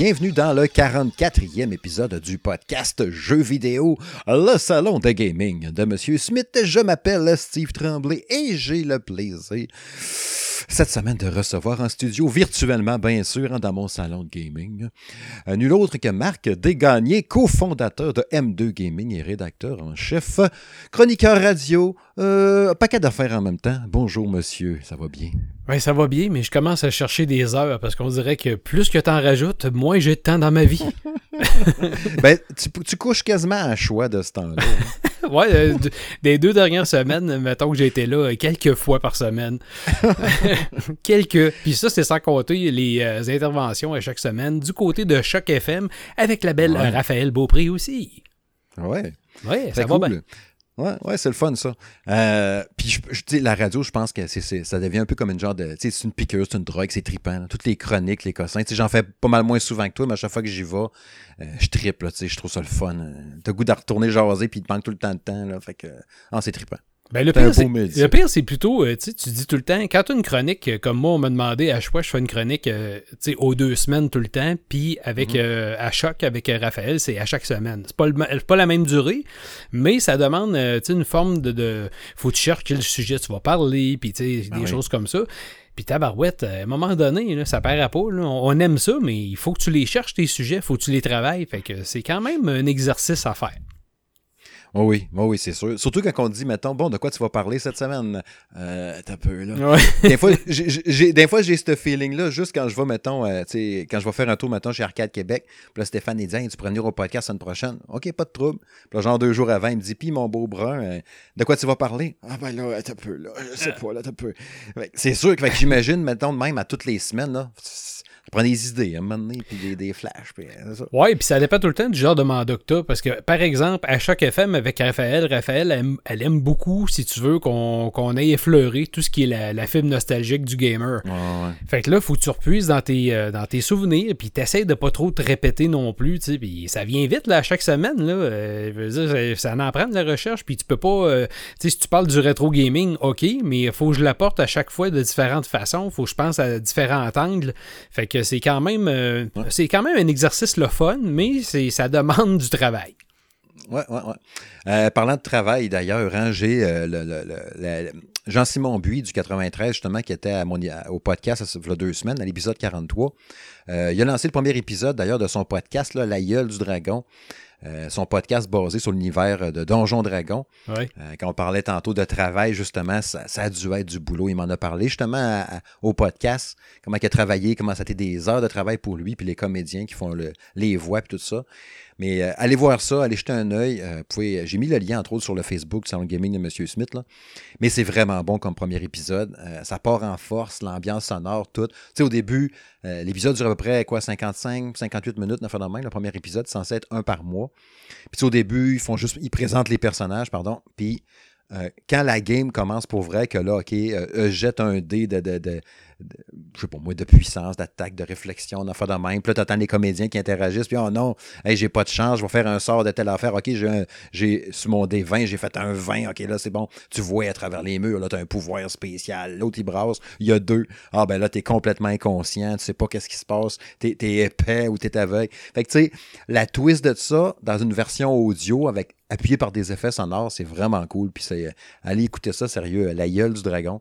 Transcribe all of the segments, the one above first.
bienvenue dans le 44e épisode du podcast Jeux vidéo, le salon de gaming de Monsieur Smith. Je m'appelle Steve Tremblay et j'ai le plaisir cette semaine de recevoir en studio, virtuellement bien sûr, hein, dans mon salon de gaming, euh, nul autre que Marc Desgagnés, cofondateur de M2 Gaming et rédacteur en chef, chroniqueur radio, euh, paquet d'affaires en même temps. Bonjour monsieur, ça va bien? Oui, ça va bien, mais je commence à chercher des heures parce qu'on dirait que plus que tu en rajoutes, moins j'ai de temps dans ma vie. ben, tu, couches quasiment à choix de ce temps-là. ouais, euh, des deux dernières semaines, mettons que j'ai été là quelques fois par semaine. quelques. Puis ça, c'est sans compter les euh, interventions à chaque semaine du côté de Choc FM avec la belle Raphaël Beaupré aussi. Ouais. Ouais, ça va bien. Ouais, ouais c'est le fun, ça. Euh, puis, je, la radio, je pense que c'est, ça devient un peu comme une genre de. c'est une piqûre, c'est une drogue, c'est trippant. Toutes les chroniques, les cossins. J'en fais pas mal moins souvent que toi, mais à chaque fois que j'y vais, euh, je trippe, je trouve ça le fun. T'as goût de retourner jaser, puis il te manque tout le temps de temps, là. Fait que. Ah, c'est trippant. Ben, le, pire, le, pire, c'est plutôt, euh, tu dis tout le temps, quand tu as une chronique, euh, comme moi, on m'a demandé à chaque fois, je fais une chronique euh, aux deux semaines tout le temps, puis avec mhm. à choc avec Raphaël, c'est à chaque semaine. C'est pas, pas la même durée, mais ça demande une forme de, de, Faut que tu cherches quel sujet tu vas parler, puis ah des choses comme ça. Puis tabarouette, à un moment donné, là, ça perd à pas. On aime ça, mais il faut que tu les cherches, tes sujets, faut que tu les travailles. Fait que c'est quand même un exercice à faire. Oh oui, oh oui, c'est sûr. Surtout quand on dit, mettons, bon, de quoi tu vas parler cette semaine? Euh, t'as peu, là. des fois, j'ai, des fois, j'ai ce feeling-là, juste quand je vais, mettons, euh, tu sais, quand je vais faire un tour, mettons, chez Arcade Québec. Puis là, Stéphane, il dit, tu pourrais venir au podcast la semaine prochaine. OK, pas de trouble. Puis là, genre deux jours avant, il me dit, puis mon beau brun, euh, de quoi tu vas parler? Ah, ben là, t'as peu, là. Je sais pas, là, t'as peu. C'est sûr que, que j'imagine, mettons, même à toutes les semaines, là prends des idées à un moment donné, puis des, des flashs. Puis, euh, Oui, puis ça dépend tout le temps du genre de mandat que tu Parce que, par exemple, à chaque FM avec Raphaël, Raphaël, elle, aime beaucoup, si tu veux, qu'on qu'on ait effleuré tout ce qui est la, la fibre nostalgique du gamer. Fait que là, faut que tu repuisses dans tes, euh, dans tes souvenirs, puis t'essayes de pas trop te répéter non plus, tu sais. Puis ça vient vite, là, à chaque semaine, là. Euh, ça, en prend de la recherche, puis tu peux pas. tu sais, si tu parles du rétro gaming, ok, mais il faut que je l'apporte à chaque fois de différentes façons. Faut que je pense à différents angles. Fait que c'est quand même euh, c'est quand même un exercice le fun, mais ça demande du travail. Ouais, ouais, ouais. Euh, parlant de travail, d'ailleurs, hein, j'ai euh, Jean-Simon Buis du 93, justement, qui était au podcast il y a deux semaines, à l'épisode 43. il a lancé le premier épisode, d'ailleurs, de son podcast, là, La gueule du dragon. Euh, son podcast basé sur l'univers de Donjon Dragon. Euh, quand on parlait tantôt de travail, justement, ça, a dû être du boulot. Il m'en a parlé justement au podcast, comment il a travaillé, comment ça a été des heures de travail pour lui, puis les comédiens qui font les voix, puis tout ça. Mais euh, allez voir ça, allez jeter un œil. Euh, j'ai mis le lien, entre autres, sur le Facebook Salon Gaming de M. Smith. Mais c'est vraiment bon comme premier épisode. Euh, ça part en force, l'ambiance sonore, tout. Tu sais, au début, l'épisode dure à peu près quoi, 55, 58 minutes, Le premier épisode, censé être un par mois. Puis au début, ils font juste. Ils présentent les personnages, pardon. Puis quand la game commence pour vrai, que là, OK, jette un dé de, de je sais pas moi, de puissance, d'attaque, de réflexion, d'affaires de même. Puis là, t'entends les comédiens qui interagissent. Puis, oh non, hey, j'ai pas de chance, je vais faire un sort de telle affaire. OK, j'ai, sur mon D20, j'ai fait un 20. OK, là, c'est bon. Tu vois à travers les murs, là, t'as un pouvoir spécial. L'autre, il brasse. Il y a deux. Ah, ben là, t'es complètement inconscient. Tu sais pas qu'est-ce qui se passe. T'es, es épais ou t'es aveugle. Fait que, tu sais, la twist de ça, dans une version audio avec appuyé par des effets sonores, c'est vraiment cool. Puis, c'est, allez écouter ça, sérieux. La gueule du dragon.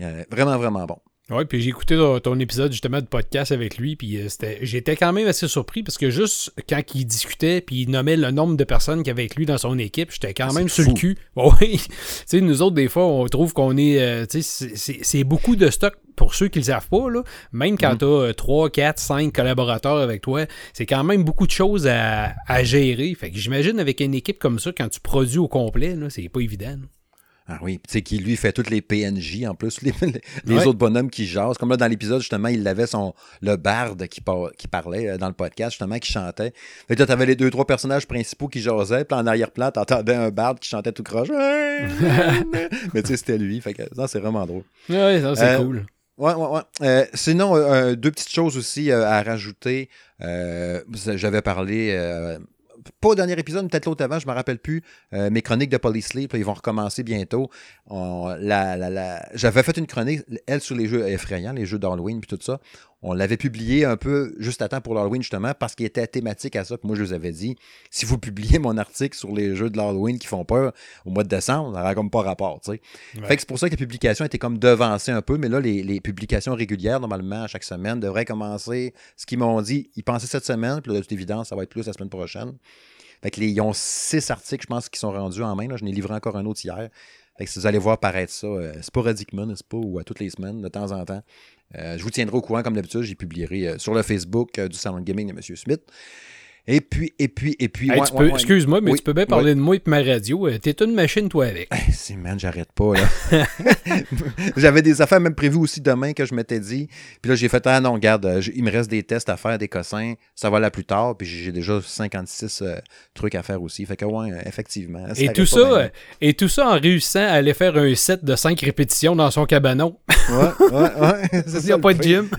Euh, vraiment, vraiment bon. Oui, puis j'ai écouté ton, épisode justement de podcast avec lui, puis euh, j'étais quand même assez surpris parce que juste quand il discutait, puis il nommait le nombre de personnes qu'il avait avec lui dans son équipe, j'étais quand même sur le cul. Oui, tu sais, nous autres, des fois, on trouve qu'on est. Euh, tu sais, c'est beaucoup de stock pour ceux qui le savent pas, là, même quand tu as 3, 4, 5 collaborateurs avec toi, c'est quand même beaucoup de choses à, gérer. Fait que j'imagine avec une équipe comme ça, quand tu produis au complet, c'est pas évident. Ah oui, tu sais, qui lui fait toutes les PNJ en plus, les, autres bonhommes qui jasent. Comme là, dans l'épisode, justement, il avait son le barde qui, qui parlait euh, dans le podcast, justement, qui chantait. Fait que là, t'avais les deux, trois personnages principaux qui jasaient, puis en arrière-plan, t'entendais un barde qui chantait tout croche. Mais tu sais, c'était lui. Fait que ça, c'est vraiment drôle. Oui, ça, c'est euh, cool. Ouais, ouais, ouais. Euh, sinon, deux petites choses aussi à rajouter. J'avais parlé pas au dernier épisode, peut-être l'autre avant, je me rappelle plus, euh, mes chroniques de Police Sleep, ils vont recommencer bientôt. J'avais fait une chronique, elle, sur les jeux effrayants, les jeux d'Halloween, puis tout ça. On l'avait publié un peu juste à temps pour l'Halloween, justement, parce qu'il était thématique à ça. Puis moi, je vous avais dit, si vous publiez mon article sur les jeux de l'Halloween qui font peur au mois de décembre, ça n'aura comme pas rapport, tu sais. Fait que c'est pour ça que la publication était comme devancée un peu, mais là, les, les publications régulières, normalement, chaque semaine, devraient commencer. Ce qu'ils m'ont dit, ils pensaient cette semaine, puis là, de toute évidence, ça va être plus la semaine prochaine. Fait que les, ils ont six articles, je pense, qui sont rendus en main. Là. Je n'ai livré encore un autre hier. Fait que si vous allez voir paraître ça euh, sporadiquement, n'est-ce pas, ou à toutes les semaines, de temps en temps, je vous tiendrai au courant comme d'habitude. J'y publierai euh, sur le Facebook euh, du Salon de Gaming de M. Smith. Et puis, et puis, et puis. Hey, ouais, ouais. Excuse-moi, mais Oui, tu peux bien parler de moi et de ma radio. Euh, T'es une machine, toi, avec. Hey, c'est man, j'arrête pas là. J'avais des affaires même prévues aussi demain que je m'étais dit. Puis là, j'ai fait ah non, regarde, euh, il me reste des tests à faire, des cossins, ça va là plus tard. Puis j'ai déjà 56 euh, trucs à faire aussi. Fait que ouais, effectivement. Et tout, ça, bien. et tout ça en réussissant à aller faire un set de 5 répétitions dans son cabanon. Ouais, ouais, ouais. Il n'y a pas de gym.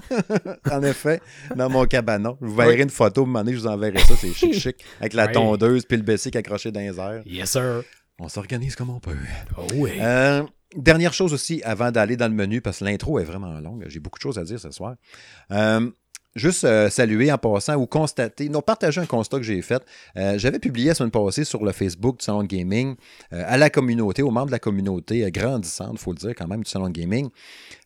En effet, dans mon cabanon. Je vous verrez une photo, un moment donné, je vous enverrai ça. C'est chic, chic. Avec la tondeuse puis le bessic accroché dans les airs. Yes, sir. On s'organise comme on peut. Oh, oui. Euh, dernière chose aussi, avant d'aller dans le menu, parce que l'intro est vraiment longue, j'ai beaucoup de choses à dire ce soir. Euh, juste euh, saluer en passant ou constater, non, partager un constat que j'ai fait. Euh, J'avais publié la semaine passée sur le Facebook du Salon de Gaming euh, à la communauté, aux membres de la communauté grandissante, il faut le dire quand même, du Salon de Gaming.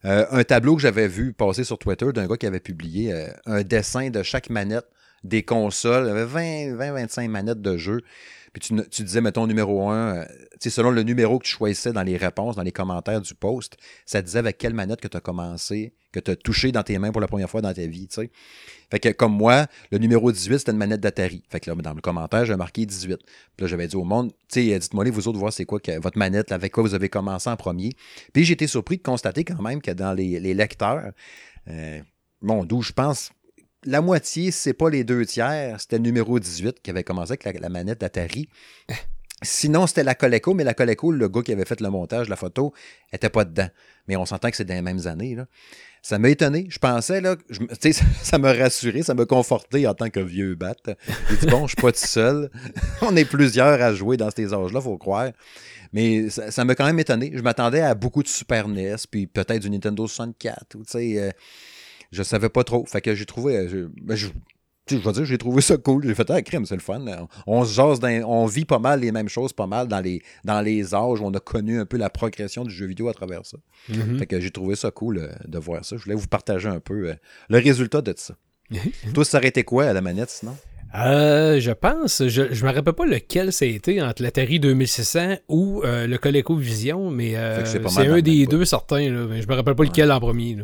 un tableau que j'avais vu passer sur Twitter d'un gars qui avait publié un dessin de chaque manette des consoles. Il y avait 20-25 manettes de jeu. Puis tu, tu disais, mettons, numéro 1, selon le numéro que tu choisissais dans les réponses, dans les commentaires du post, ça disait avec quelle manette que tu as commencé, que tu as touché dans tes mains pour la première fois dans ta vie. tu sais. Fait que comme moi, le numéro 18, c'était une manette d'Atari. Fait que là, dans le commentaire, j'ai marqué 18. Puis là, j'avais dit au monde, sais, dites-moi, les vous autres, voir c'est quoi que, votre manette, avec quoi vous avez commencé en premier. Puis j'ai été surpris de constater quand même que dans les, lecteurs, euh, bon, d'où je pense, la moitié, c'est pas les deux tiers, c'était le numéro 18 qui avait commencé avec la, la manette d'Atari. Sinon, c'était la Coleco, mais la Coleco, le gars qui avait fait le montage, la photo, était pas dedans. Mais on s'entend que c'est dans les mêmes années. Là. Ça m'a étonné. Je pensais, là, ça m'a rassuré, ça m'a conforté en tant que vieux bat. J'ai dit, bon, je suis pas tout seul. on est plusieurs à jouer dans ces âges-là, faut croire. Mais ça m'a quand même étonné. Je m'attendais à beaucoup de Super NES, puis peut-être du Nintendo 64. Ou, tu sais, euh, je savais pas trop. Fait que j'ai trouvé. euh, je- ben, je vais dire, j'ai trouvé ça cool. J'ai fait, ah, crème, c'est le fun. On, se jase, dans- on vit pas mal les mêmes choses, pas mal dans les, dans les âges. On a connu un peu la progression du jeu vidéo à travers ça. Mhm. Fait que j'ai trouvé ça cool euh, de voir ça. Je voulais vous partager un peu euh, le résultat de ça. Toi, ça aurait été quoi à la manette sinon? Euh, je pense, je, je me rappelle pas lequel ça a été entre l'Atari 2600 ou euh, le Coleco Vision, mais c'est un des deux certains, là, mais je me rappelle pas lequel en premier. là.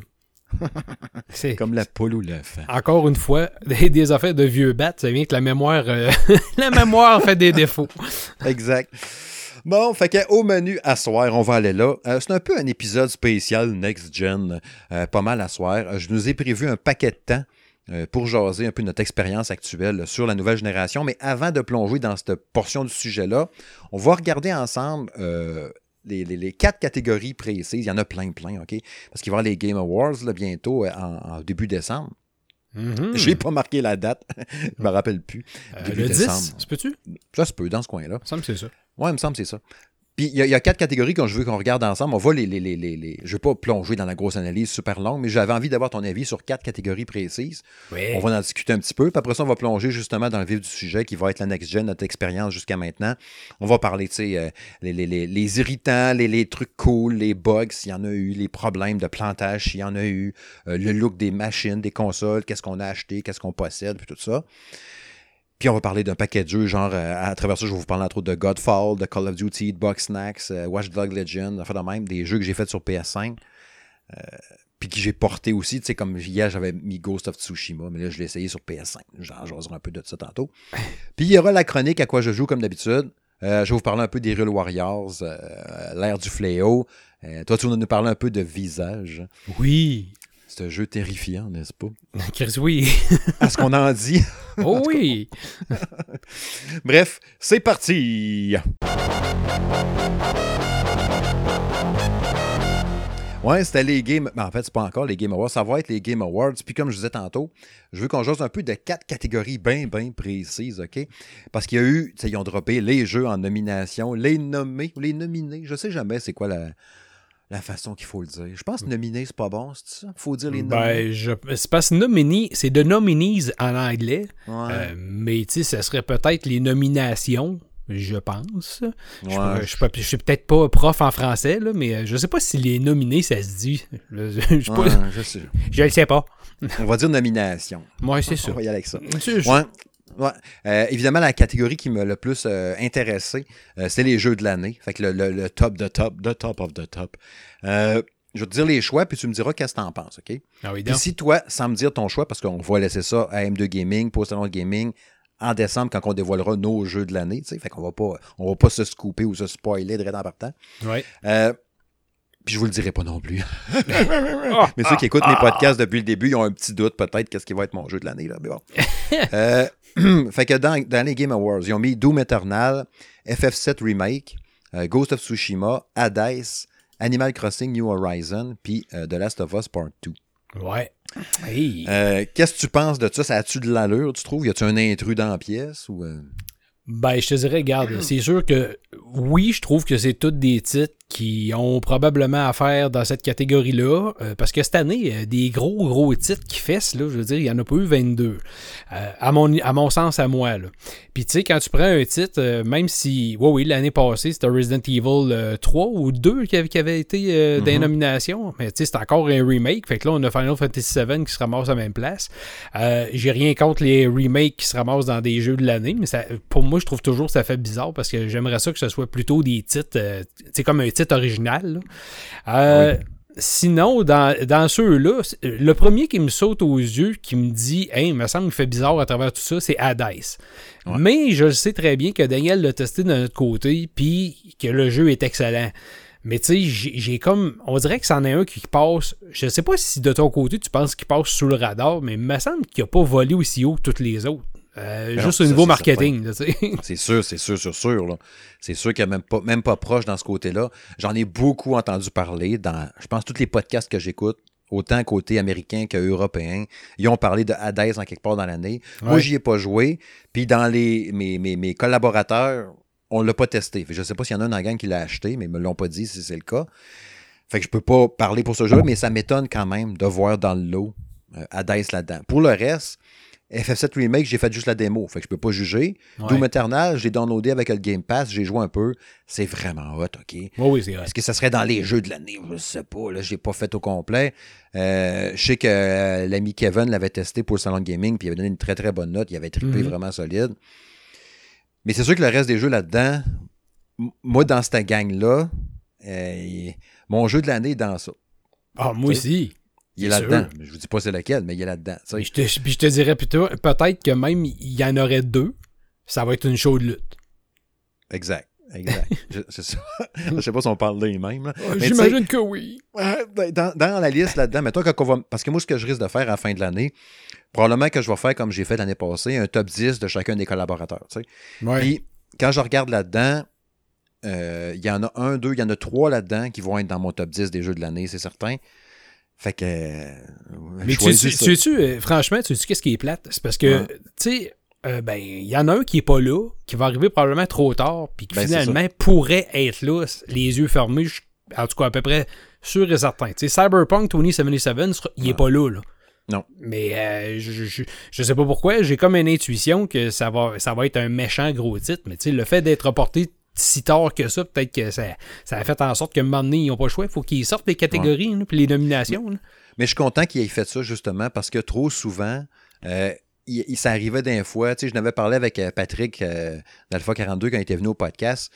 C'est Comme la poule ou l'œuf. encore une fois des, des affaires de vieux bat, ça vient que la mémoire, euh, la mémoire fait des défauts. Exact. Bon, fait que au menu à soir, on va aller là. Euh, c'est un peu un épisode spécial Next Gen, euh, pas mal à soir. Je nous ai prévu un paquet de temps pour jaser un peu notre expérience actuelle sur la nouvelle génération. Mais avant de plonger dans cette portion du sujet-là, on va regarder ensemble euh, les, les- les quatre catégories précises. Il y en a plein, plein, OK? Parce qu'il va y avoir les Game Awards là, bientôt euh, en, en début décembre. Mhm. J'ai pas marqué la date. Je me rappelle plus. Euh, début le 10, décembre. ça peut-tu? Ça se peut dans ce coin-là. Ça me semble que c'est ça. Ouais, il me semble que c'est ça. Puis il y, a- il y a quatre catégories que je veux qu'on regarde ensemble. On va les, les, les, les, les- Je ne veux pas plonger dans la grosse analyse super longue, mais j'avais envie d'avoir ton avis sur quatre catégories précises. On va en discuter un petit peu. Puis après ça, on va plonger justement dans le vif du sujet qui va être la next-gen, notre expérience jusqu'à maintenant. On va parler, tu sais, euh, les, les, les, les irritants, les, les trucs cool, les bugs, s'il y en a eu, les problèmes de plantage, s'il y en a eu, euh, le look des machines, des consoles, qu'est-ce qu'on a acheté, qu'est-ce qu'on possède, puis tout ça. Puis on va parler d'un paquet de jeux, genre euh, à travers ça, je vais vous parler entre autres de Godfall, de Call of Duty, de Box Snacks, euh, Watch Dogs Legend, enfin de même, des jeux que j'ai faits sur PS5. euh, puis que j'ai porté aussi, tu sais, comme hier, j'avais mis Ghost of Tsushima, mais là, je l'ai essayé sur PS5. J'en jaserai un peu de ça tantôt. Puis il y aura la chronique à quoi je joue, comme d'habitude. Euh, je vais vous parler un peu des Real Warriors, euh, l'ère du fléau. Euh, toi, tu vas nous parler un peu de Visage. Oui. C'est un jeu terrifiant, n'est-ce pas? Chris, oui. À ce qu'on en dit. Oh oui. Bref, c'est parti! Ouais, c'était les Game... ben, en fait, c'est pas encore les Game Awards. Ça va être les Game Awards. Puis comme je disais tantôt, je veux qu'on jase un peu de quatre catégories bien, bien précises, OK? Parce qu'il y a eu... Tu sais, ils ont droppé les jeux en nomination, les nommés, les nominés. Je sais jamais c'est quoi la, la façon qu'il faut le dire. Je pense que nominé, c'est pas bon, c'est ça? faut dire les noms. Ben, je... c'est parce que nominé, c'est de nominees en anglais. Euh, mais tu sais, ce serait peut-être les nominations, je pense. je, je, suis peut-être pas prof en français, là, mais euh, je sais pas si les nominés, ça se dit. Je, je, pas... je, sais. je le sais pas. On va dire nomination. Ouais, c'est ça. On va y aller avec ça. Ouais. Euh, évidemment, la catégorie qui m'a le plus euh, intéressé, euh, c'est les jeux de l'année. Fait que le, le, top de top, the top of the top. je vais te dire les choix, puis tu me diras qu'est-ce que t'en penses, OK? Ah oui, puis si toi, sans me dire ton choix, parce qu'on va laisser ça à M2 Gaming, pour Salon Gaming, en décembre, quand on dévoilera nos jeux de l'année, tu sais, fait qu'on va pas, on va pas se scooper ou se spoiler de en partant. Ouais. Puis je vous le dirai pas non plus. Mais ceux qui écoutent mes podcasts depuis le début, ils ont un petit doute peut-être qu'est-ce qui va être mon jeu de l'année. Là. Mais bon. fait que dans, dans, les Game Awards, ils ont mis Doom Eternal, FF7 Remake, euh, Ghost of Tsushima, Hades, Animal Crossing New Horizon, puis euh, The Last of Us Part 2. Ouais. Euh, qu'est-ce que tu penses de ça? Ça a-tu de l'allure, tu trouves? Y a-tu un intrus dans la pièce? Ou, Ben, je te dirais, regarde, c'est sûr que oui, je trouve que c'est tous des titres qui ont probablement à faire dans cette catégorie-là, euh, parce que cette année, euh, des gros, gros titres qui fessent, là, je veux dire, il n'y en a pas eu 22, euh, à, mon, à mon sens, à moi. Là. Puis tu sais, quand tu prends un titre, même si, oui, oui, l'année passée, c'était Resident Evil 3 ou 2 qui avait, qui avait été mm-hmm. dénomination, mais tu sais, c'est encore un remake, fait que là, on a Final Fantasy VII qui se ramasse à la même place. J'ai rien contre les remakes qui se ramassent dans des jeux de l'année, mais ça, pour moi, je trouve toujours que ça fait bizarre, parce que j'aimerais ça que ce soit plutôt des titres, tu sais, comme un titre original. Euh, sinon, dans, ceux-là, le premier qui me saute aux yeux, qui me dit Hey, il me semble qu'il fait bizarre à travers tout ça, c'est Hades. Mais je sais très bien que Daniel l'a testé de notre côté, puis que le jeu est excellent. Mais tu sais, j'ai comme. On dirait que c'en est un qui passe. Je sais pas si de ton côté tu penses qu'il passe sous le radar, mais il me semble qu'il n'a pas volé aussi haut que toutes les autres. Euh, juste au niveau marketing. C'est sûr, c'est sûr, sûr, sûr. C'est sûr qu'il n'y a même pas, même pas proche dans ce côté-là. J'en ai beaucoup entendu parler dans, je pense, tous les podcasts que j'écoute, autant côté américain qu'européen. Ils ont parlé de Hades en quelque part dans l'année. Moi, j'y ai pas joué. Puis dans les, mes, mes, mes collaborateurs, on l'a pas testé. Je sais pas s'il y en a un dans la gang qui l'a acheté, mais ils me l'ont pas dit si c'est le cas. Fait que je peux pas parler pour ce jeu, mais ça m'étonne quand même de voir dans le lot euh, Hades là-dedans. Pour le reste, FF7 Remake, j'ai fait juste la démo, fait que je peux pas juger. Doom Eternal, j'ai downloadé avec le Game Pass, j'ai joué un peu. C'est vraiment hot, OK? oui, c'est Est-ce que ça serait dans les jeux de l'année? Je sais pas, là, j'ai pas fait au complet. Euh, je sais que euh, l'ami Kevin l'avait testé pour le salon de gaming, puis il avait donné une très très bonne note, il avait trippé mhm. vraiment solide. Mais c'est sûr que le reste des jeux là-dedans, moi, dans cette gang-là, euh, mon jeu de l'année est dans ça. Ah, moi aussi. Il est, là-dedans. Je vous dis pas c'est lequel, mais il est là-dedans. Je te, je te dirais plutôt, peut-être que même il y en aurait deux, ça va être une chaude lutte. Exact. Exact. je, sais pas si on parle des mêmes. J'imagine que oui. Ben, dans, dans, la liste là-dedans, mais toi, quand on va. Parce que moi, ce que je risque de faire à la fin de l'année, probablement que je vais faire comme j'ai fait l'année passée, un top 10 de chacun des collaborateurs. Tu sais. Puis, quand je regarde là-dedans, euh, il y en a un, deux, il y en a trois là-dedans qui vont être dans mon top 10 des jeux de l'année, c'est certain. Fait que. Euh, mais tu, tu, tu, euh, franchement, tu sais qu'est-ce qui est plate? C'est parce que, tu sais, euh, ben, il y en a un qui est pas là, qui va arriver probablement trop tard, puis qui ben, finalement pourrait être là, les yeux fermés, en tout cas à peu près sûr et certain. Tu sais, Cyberpunk 2077, il est pas là, là. Non. Mais je, je, je, sais pas pourquoi, j'ai comme une intuition que ça va, ça va être un méchant gros titre, mais tu sais, le fait d'être reporté si tard que ça, peut-être que ça, ça, a fait en sorte qu'à un moment donné, ils n'ont pas le choix. Il faut qu'ils sortent les catégories puis les nominations. Mais je suis content qu'ils aient fait ça justement parce que trop souvent, euh, il, ça arrivait d'un fois. Tu sais, je n'avais parlé avec euh, Patrick euh, d'Alpha 42 quand il était venu au podcast.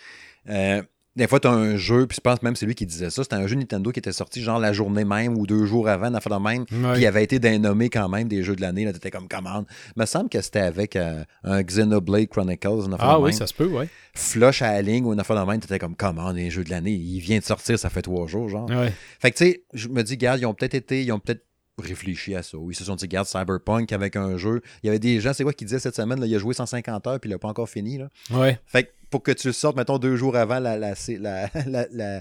Euh, des fois, tu as un jeu, puis je pense même c'est lui qui disait ça, c'était un jeu Nintendo qui était sorti genre la journée même ou deux jours avant, dans de même, puis il avait été dénommé quand même des jeux de l'année, là, t'étais comme commande. Il me semble que c'était avec euh, un Xenoblade Chronicles, une Ah oui, ça se peut, ouais. Flush à la ligne ou une affaire de même, t'étais comme commande des jeux de l'année, il vient de sortir, ça fait trois jours, genre. Fait que tu sais, je me dis, regarde, ils ont peut-être été, ils ont peut-être réfléchi à ça. Ils se sont dit, regarde, Cyberpunk avec un jeu. Il y avait des gens, c'est quoi qui disaient cette semaine, là, il a joué 150 heures puis il n'a pas encore fini. Là. Ouais. Fait que pour que tu le sortes, mettons, deux jours avant la, la, la,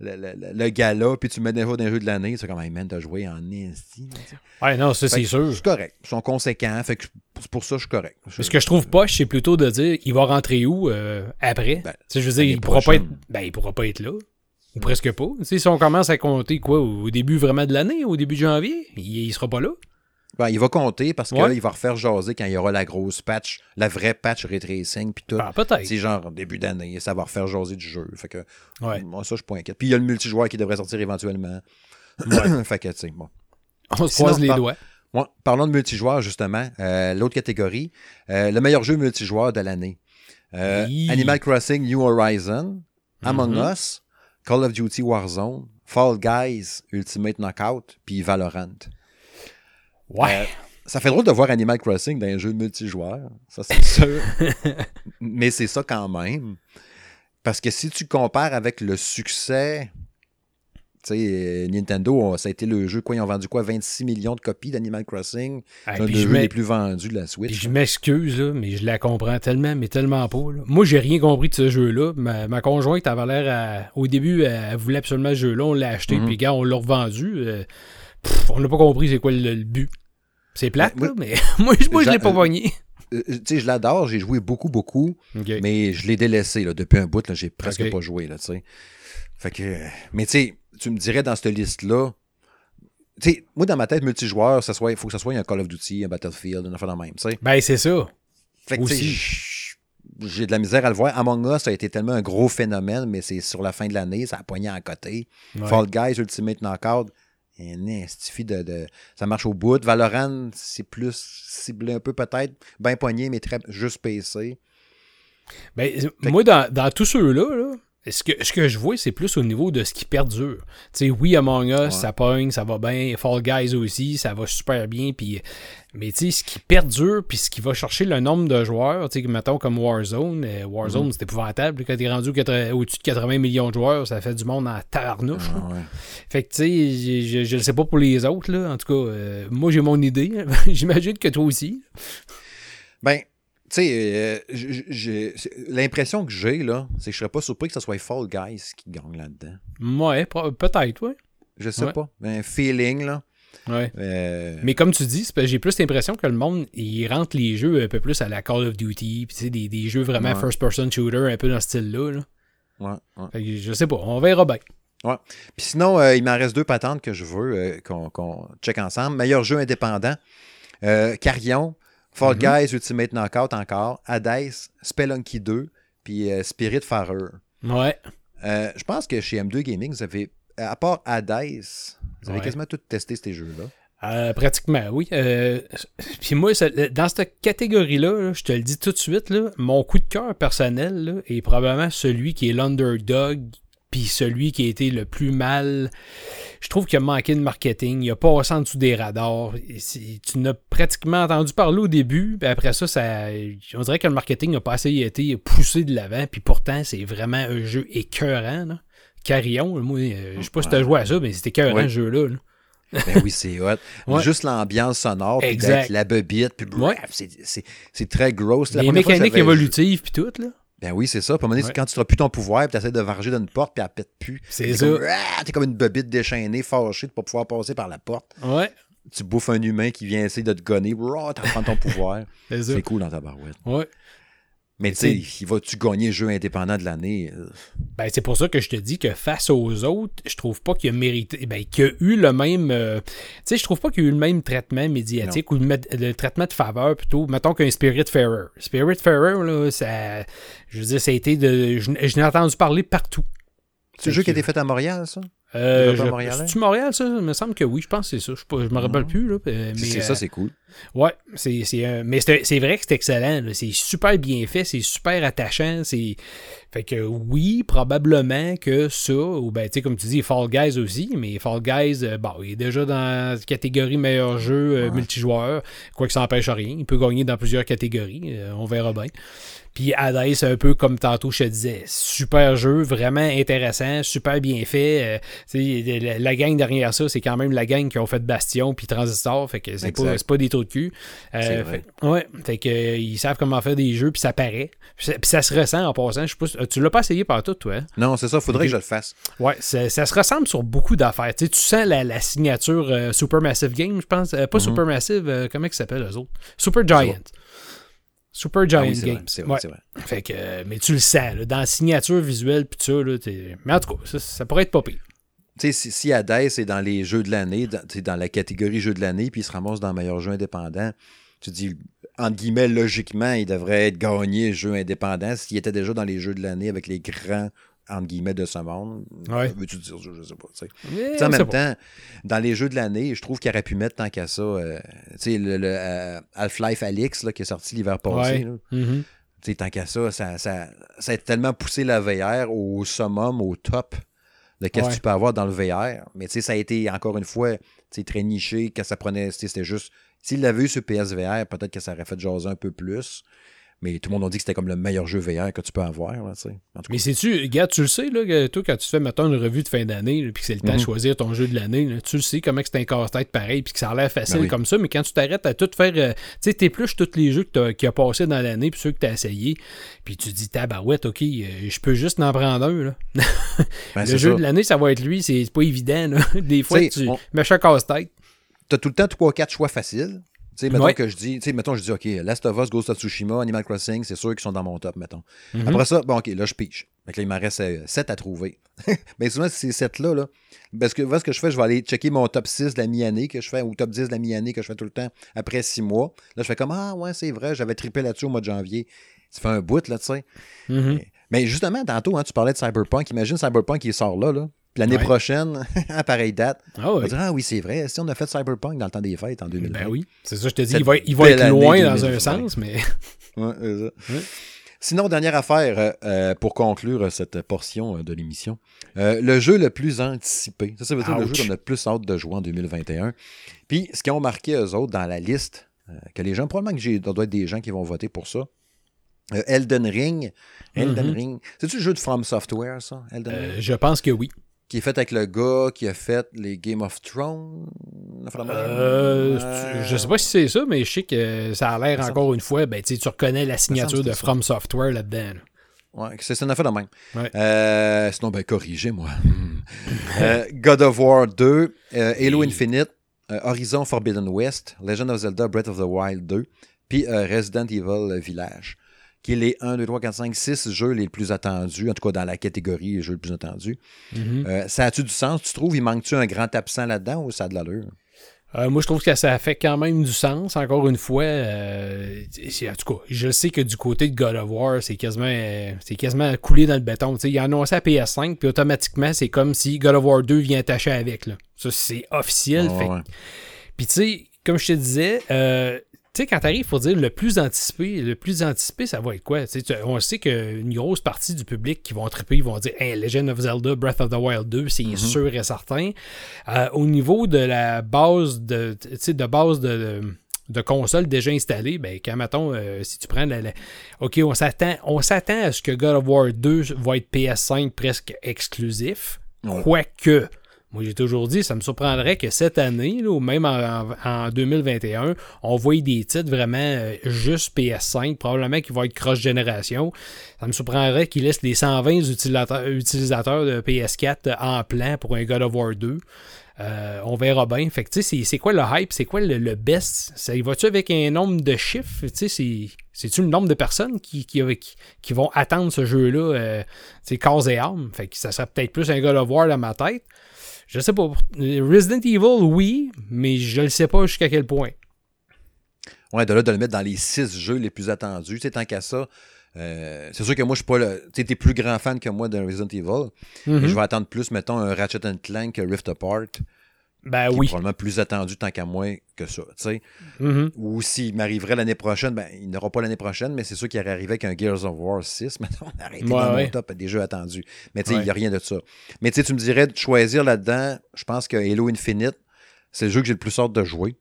le gala, puis tu mets des fois d'un jeu de l'année, c'est comme, hey man, t'as joué en esti. Ouais, non, ça, c'est sûr. C'est correct. Ils sont conséquents, fait que pour ça, je suis correct. Ce que je trouve pas, c'est plutôt de dire, il va rentrer où euh, après? Ben, je veux dire, il pourra, pas être, ben, il pourra pas être là. Ou presque pas. Si on commence à compter quoi, au début vraiment de l'année, au début de janvier, il, il sera pas là. Ben, il va compter parce qu'il Ouais. va refaire jaser quand il y aura la grosse patch, la vraie patch ray tracing puis tout. Ah, peut-être. C'est genre début d'année, ça va refaire jaser du jeu. Fait que Ouais. moi ça je suis pas inquiète. Puis il y a le multijoueur qui devrait sortir éventuellement. fait que tu sais bon. On se croise les par- doigts. Ouais, parlons de multijoueur, justement. Euh, L'autre catégorie, euh, le meilleur jeu multijoueur de l'année. Euh, Oui. Animal Crossing New Horizon, Among Mhm. Us, Call of Duty Warzone, Fall Guys, Ultimate Knockout, puis Valorant. Ouais. Euh, ça fait drôle de voir Animal Crossing dans un jeu multijoueur, ça c'est sûr. Mais c'est ça quand même. Parce que si tu compares avec le succès, tu sais, euh, Nintendo, ça a été le jeu, quoi, ils ont vendu quoi, 26 millions de copies d'Animal Crossing. Ah, C'est un des je jeux les plus vendus de la Puis Switch. je m'excuse, mais je la comprends tellement, mais tellement pas. là. Moi, j'ai rien compris de ce jeu-là. Ma, ma conjointe avait l'air Au début, elle, voulait absolument ce jeu-là. On l'a acheté, Mhm. puis gars, on l'a revendu. euh, pff, on n'a pas compris c'est quoi le, le but. C'est plate, Ben, là, mais moi, je- moi je l'ai pas pogné. Euh, tu sais, je l'adore, j'ai joué beaucoup, beaucoup, mais je l'ai délaissé là, depuis un bout, là, j'ai presque pas joué, là, tu sais. Fait que, mais tu sais, tu me dirais dans cette liste-là, tu sais, moi dans ma tête, multijoueur, il faut que ce soit un Call of Duty, un Battlefield, une affaire de même. Ben, c'est ça. Fait que, j'ai de la misère à le voir. Among Us a été tellement un gros phénomène, mais c'est sur la fin de l'année, ça a poigné à côté. Ouais. Fall Guys, Ultimate Knockout, un esti de, de- ça marche au bout. Valorant, c'est plus ciblé un peu peut-être, bien poigné, mais très juste PC. Ben, moi, dans, dans tous ceux-là, là, ce, que, ce que je vois, c'est plus au niveau de ce qui perdure. Tu sais, oui, Among Us, Ouais. ça pogne, ça va bien. Fall Guys aussi, ça va super bien. Puis, mais tu sais, ce qui perdure, puis ce qui va chercher le nombre de joueurs, tu sais, mettons comme Warzone. euh, Warzone, Mhm. c'est épouvantable. Quand t'es rendu au 80 au-dessus de 80 millions de joueurs, ça fait du monde en tabarnouche. là. Ah ouais. Fait que, tu sais, je- je ne sais pas pour les autres, là. En tout cas, euh, moi, j'ai mon idée. J'imagine que toi aussi. Ben, tu sais, euh, l'impression que j'ai, là, c'est que je serais pas surpris que ce soit Fall Guys qui gagne là-dedans. Ouais, peut-être, ouais. Je sais Ouais. pas. Un feeling, là. Ouais. Euh, Mais comme tu dis, j'ai plus l'impression que le monde, il rentre les jeux un peu plus à la Call of Duty, puis tu sais, des, des jeux vraiment Ouais. first-person shooter, un peu dans ce style-là. là. ouais, ouais. Fait que je sais pas, on verra bien. Puis sinon, euh, il m'en reste deux patentes que je veux euh, qu'on check ensemble. Meilleur jeu indépendant. Euh, Carrion, Fall Mhm. Guys, Ultimate Knockout encore, Hades, Spelunky 2, puis euh, Spirit Farer. Ouais. Euh, je pense que chez M2 Gaming, vous avez, à part Hades, vous avez Ouais. quasiment tout testé ces jeux-là. Euh, pratiquement, oui. Euh, Puis moi, ça- dans cette catégorie-là, là, je te le dis tout de suite, là, mon coup de cœur personnel là, est probablement celui qui est l'underdog, puis celui qui a été le plus mal. Je trouve qu'il a manqué de marketing, il a passé en dessous des radars. Tu n'as pratiquement entendu parler au début, puis après ça, ça on dirait que le marketing n'a pas assez été poussé de l'avant, puis pourtant, c'est vraiment un jeu écœurant. Là. Carillon, moi, euh, je sais pas si tu as joué à ça, mais c'était écœurant ce jeu-là. là. Ben oui, c'est hot. Ouais. Juste l'ambiance sonore, puis la bebite, puis Ouais. c'est- très gross. La Les mécaniques évolutives, puis tout, là. Ben oui, c'est ça. À un moment donné, Ouais. quand tu n'auras plus ton pouvoir, puis tu essaies de varger d'une porte, puis elle pète plus. C'est ça. comme, Ah, T'es comme une bebite déchaînée, fâchée de pas pouvoir passer par la porte. Ouais, Tu bouffes un humain qui vient essayer de te gonner. Tu reprends ton pouvoir. C'est cool dans ta barouette. Ouais. Mais tu sais, il va-tu gagner le jeu indépendant de l'année? Ben, c'est pour ça que je te dis que face aux autres, je trouve pas qu'il a mérité. Ben, qu'il a eu le même. euh, tu sais, je trouve pas qu'il y a eu le même traitement médiatique ou le, traitement de faveur plutôt. Mettons qu'un Spirit Ferrer. Spirit Ferrer, là, ça. Je veux dire, ça a été de. Je, je n'ai entendu parler partout. C'est le jeu qui a été fait à Montréal, ça? Euh, je- montréalais? C'est-tu Montréal, ça? Il me semble que oui, je pense que c'est ça. Je, je me rappelle plus, là. euh, Mais, C'est euh, ça, c'est cool. Ouais, c'est, c'est, un- mais c'est, c'est vrai que c'est excellent. là. C'est super bien fait, c'est super attachant. C'est... Fait que oui, probablement que ça, ou ben tu sais, comme tu dis, Fall Guys aussi, mais Fall Guys, euh, bon, il est déjà dans la catégorie meilleur jeu euh, Ouais. multijoueur, quoi que ça n'empêche rien. Il peut gagner dans plusieurs catégories, euh, on verra bien. Puis Hades, un peu comme tantôt je te disais, super jeu, vraiment intéressant, super bien fait. euh, tu sais, la, la gang derrière ça, c'est quand même la gang qui ont fait Bastion puis Transistor, fait que c'est pas, pas des trous de cul. Euh, fait- ouais, fait que euh, ils savent comment faire des jeux puis ça paraît. Puis ça, ça se ressent en passant. Je sais pas, tu l'as pas essayé par tout, toi? hein? Non, c'est ça, faudrait que je le fasse. Ouais, ça, se ressemble sur beaucoup d'affaires. Tu, sais, tu sens la, la signature euh, Supermassive Game, je pense. Euh, pas Mhm. Supermassive, euh, comment ils s'appellent eux autres? Super Giant. Super Giant Ah oui, c'est Games. vrai, c'est vrai, Ouais. Fait que, euh, mais tu le sens, là, dans la signature visuelle, puis ça, là, t'es- mais en tout cas, ça, ça pourrait être pas pire. Tu sais, si, si Hades est dans les jeux de l'année, dans, dans la catégorie jeux de l'année, puis il se ramasse dans le meilleur jeu indépendant, tu dis, entre guillemets, logiquement, il devrait être gagné jeu indépendant s'il était déjà dans les jeux de l'année avec les grands, entre guillemets, de ce monde. Ouais. Veux-tu dire ça? Je sais pas. tu sais. En même pas. temps, dans les jeux de l'année, je trouve qu'il aurait pu mettre tant qu'à ça, euh, tu sais, le, le, euh, Half-Life Alix, là, qui est sorti l'hiver passé. Ouais. là. Mhm. Tu sais, tant qu'à ça, ça, ça, ça a tellement poussé la VR au summum, au top de qu'est-ce Ouais. que tu peux avoir dans le VR. Mais tu sais, ça a été, encore une fois, très niché, que ça prenait, tu sais, c'était juste... S'il l'avait eu sur PSVR, peut-être que ça aurait fait jaser un peu plus. Mais tout le monde a dit que c'était comme le meilleur jeu VR que tu peux avoir, là. En tout Mais sais-tu, regarde, tu le sais, là, toi, quand tu fais, mettons, une revue de fin d'année, puis que c'est le temps Mhm. de choisir ton jeu de l'année, tu le sais comment c'est un casse-tête pareil, puis que ça a l'air facile Ben oui. comme ça, mais quand tu t'arrêtes à tout faire, euh, tu sais, t'épluches tous les jeux que y a passé dans l'année, puis ceux que t'as essayé, puis tu dis, tabarouette, ok, euh, je peux juste en prendre un, là. ben, le jeu ça. de l'année, ça va être lui, c'est c'est pas évident, là. Des fois, T'sais, tu on- mets chaque casse-tête. T'as tout le temps 3 quatre choix faciles. Tu sais, mettons Ouais. que je dis, tu sais, mettons, je dis, OK, Last of Us, Ghost of Tsushima, Animal Crossing, c'est sûr qu'ils sont dans mon top, mettons. Mhm. Après ça, bon, OK, là, je piche. Fait que là, il m'en reste 7 à trouver. Mais souvent, ces 7-là, là, parce que, voilà ce que je fais, je vais aller checker mon top 6 de la mi-année que je fais, ou top 10 de la mi-année que je fais tout le temps après 6 mois. Là, je fais comme, ah, ouais, c'est vrai, j'avais trippé là-dessus au mois de janvier. Ça fait un bout, là, tu sais. Mhm. Mais justement, tantôt, hein, tu parlais de Cyberpunk. Imagine Cyberpunk qui sort là, là. L'année Ouais. prochaine, à pareille date, Ah on va dire, ah oui, c'est vrai. Si on a fait Cyberpunk dans le temps des fêtes en 2020. Ben oui, c'est ça, je te dis, il va, il va être loin dans un 2020. sens, mais. Ouais, c'est ça. Sinon, dernière affaire euh, euh, pour conclure euh, cette portion de l'émission. Euh, le jeu le plus anticipé. Ça, ça veut dire le jeu qu'on a le plus hâte de jouer en 2021. Puis, ce qu'ils ont marqué eux autres dans la liste, euh, que les gens, probablement que j'ai, doit être des gens qui vont voter pour ça. Elden Ring. Elden Mhm. Ring. C'est-tu le jeu de From Software, ça? Elden Ring? Euh, je pense que oui. Qui est fait avec le gars qui a fait les Game of Thrones. Euh, Euh, Je sais pas si c'est ça, mais je sais que ça a l'air encore une fois, ben, tu reconnais la signature de From Software là-dedans. là. Ouais, c'est une affaire de même. Ouais. Euh, sinon, ben, corrigez-moi. Euh, God of War 2, euh, Halo Et- Infinite, Horizon Forbidden West, Legend of Zelda Breath of the Wild 2, puis Resident Evil Village, qui est les 1, 2, 3, 4, 5, 6 jeux les plus attendus, en tout cas dans la catégorie les jeux les plus attendus. Mhm. Euh, ça a-tu du sens, tu trouves? Il manque-tu un grand absent là-dedans ou ça a de l'allure? Euh, moi, je trouve que ça fait quand même du sens. Encore une fois, euh, en tout cas, je sais que du côté de God of War, c'est quasiment, euh, c'est quasiment coulé dans le béton. Tu sais, il a annoncé à PS5, puis automatiquement, c'est comme si God of War 2 vient attacher avec. Là. Ça, c'est officiel. Ouais, fait ouais. Puis tu sais, comme je te disais, euh, tu sais, quand t'arrives, il faut dire le plus anticipé. Le plus anticipé, ça va être quoi? On sait qu'une grosse partie du public qui vont triper, ils vont dire hey, Legend of Zelda, Breath of the Wild 2, c'est Mhm. sûr et certain. Euh, au niveau de la base de, de base de, de, de console déjà installée, ben, quand mettons, euh, si tu prends la, la- OK, on s'attend, on s'attend à ce que God of War 2 va être PS5 presque exclusif. Quoique, moi j'ai toujours dit, ça me surprendrait que cette année, ou même en, en- en 2021, on voit des titres vraiment euh, juste PS5, probablement qui vont être cross-génération. Ça me surprendrait qu'ils laissent les 120 utilisateurs, de PS4 en plan pour un God of War 2. Euh, on verra bien. Fait que, tu sais, c'est- c'est quoi le hype? C'est quoi le, best? Ça va-tu avec un nombre de chiffres? Tu sais, c'est- c'est-tu le nombre de personnes qui, qui, qui- vont attendre ce jeu-là, euh, sais, corps et âme? Fait que ça serait peut-être plus un God of War dans ma tête. Je sais pas. Resident Evil, oui, mais je le sais pas jusqu'à quel point. Ouais, de là, de le mettre dans les six jeux les plus attendus. Tu sais, tant qu'à ça, euh, c'est sûr que moi, je suis pas le. Tu plus grand fan que moi de Resident Evil. Mhm. Je vais attendre plus, mettons, un Ratchet Clank Rift Apart. Ben qui est oui. probablement plus attendu tant qu'à moi que ça. Mhm. Ou s'il m'arriverait l'année prochaine, ben, il n'aura pas l'année prochaine, mais c'est sûr qu'il aurait arrivé avec un Gears of War 6. Mettons, arrêtez Ouais, dans ouais. mon top des jeux attendus. Mais tu sais, il Ouais. n'y a rien de ça. Mais tu sais, tu me dirais de choisir là-dedans, je pense que Halo Infinite, c'est le jeu que j'ai le plus hâte de jouer.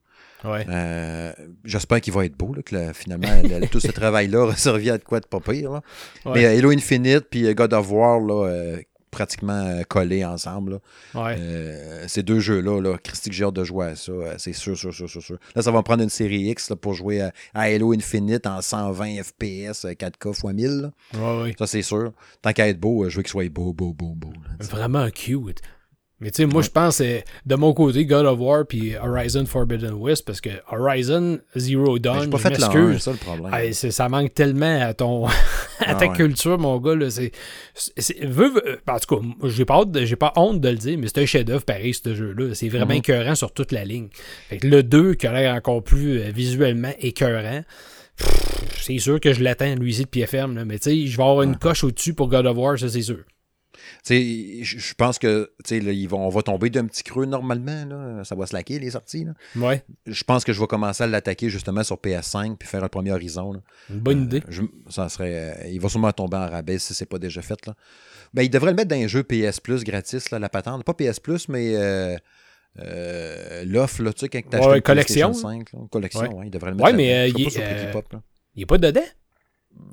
Euh, J'espère qu'il va être beau, là, que là, finalement, le- tout ce travail-là aura servi à de quoi de pas pire. Mais euh, Halo Infinite puis euh, God of War, là, euh, pratiquement euh, collés ensemble. Ouais. Euh, ces deux jeux-là, là, Christy, j'ai hâte de jouer à ça. euh, c'est sûr, sûr, sûr, sûr, sûr. Là, ça va me prendre une série X là, pour jouer à, à Halo Infinite en 120 FPS, euh, 4K x 1000. là. Ouais, ouais. Ça, c'est sûr. Tant qu'à être beau, je veux qu'il soit beau, beau, beau, beau. Vraiment cute. Mais tu sais, moi, je pense, de mon côté, God of War puis Horizon Forbidden West, parce que Horizon Zero Dawn, pas fait c'est ça le problème. Hey, ça manque tellement à ton à Ah ta ouais. culture, mon gars. Là, c'est, en tout cas, j'ai pas, j'ai pas honte de le dire, mais c'est un chef-d'œuvre pareil, ce jeu-là. C'est vraiment Mhm. écœurant sur toute la ligne. Fait que le 2, qui a l'air encore plus euh, visuellement écœurant, c'est sûr que je l'attends, lui ici, de pied ferme. là. Mais tu sais, je vais avoir une coche au-dessus pour God of War, ça, c'est sûr. Tu sais, je pense que là, ils vont, on va tomber d'un petit creux normalement. Là. Ça va se laquer, les sorties. Ouais, Je pense que je vais commencer à l'attaquer justement sur PS5 puis faire un premier horizon. là. une bonne idée. Je- ça serait, euh, il va sûrement tomber en rabais si c'est pas déjà fait. Là. Ben, il devrait le mettre dans un jeu PS Plus gratis, là, la patente. Pas PS Plus, mais euh, euh, l'offre, tu sais, quand tu Ouais, collection, 5, là, collection, Ouais. ouais, il devrait le mettre Ouais, mais, euh, il- euh. Il est pas dedans.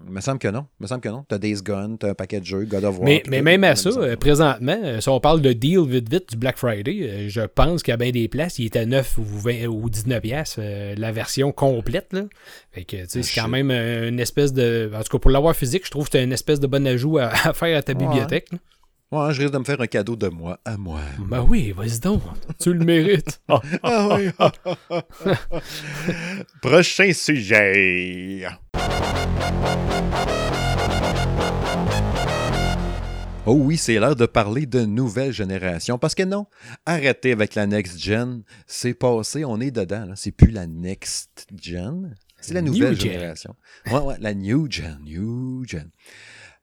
Il me semble que non. Il me semble que non. T'as Days Gone, t'as un paquet de jeux, God of War. Mais, mais même à ça, euh, présentement, euh, si on parle de deal vite vite du Black Friday, euh, je pense qu'à bien des places, il est à 9 ou, 20, ou 19 piastres, euh, la version complète. Là. Fait que, c'est quand même une espèce de... En tout cas, pour l'avoir physique, je trouve que c'est une espèce de bon ajout à, à faire à ta Ouais. bibliothèque. là. Ouais, je risque de me faire un cadeau de moi à moi. Ben oui, vas-y donc. tu le mérites. Ah, Ah oui. Prochain sujet. Oh oui, c'est l'heure de parler de nouvelle génération. Parce que non, arrêtez avec la next gen. C'est passé, on est dedans. C'est plus la next gen. C'est la New nouvelle gen. génération. Ouais, ouais, la new gen. New gen.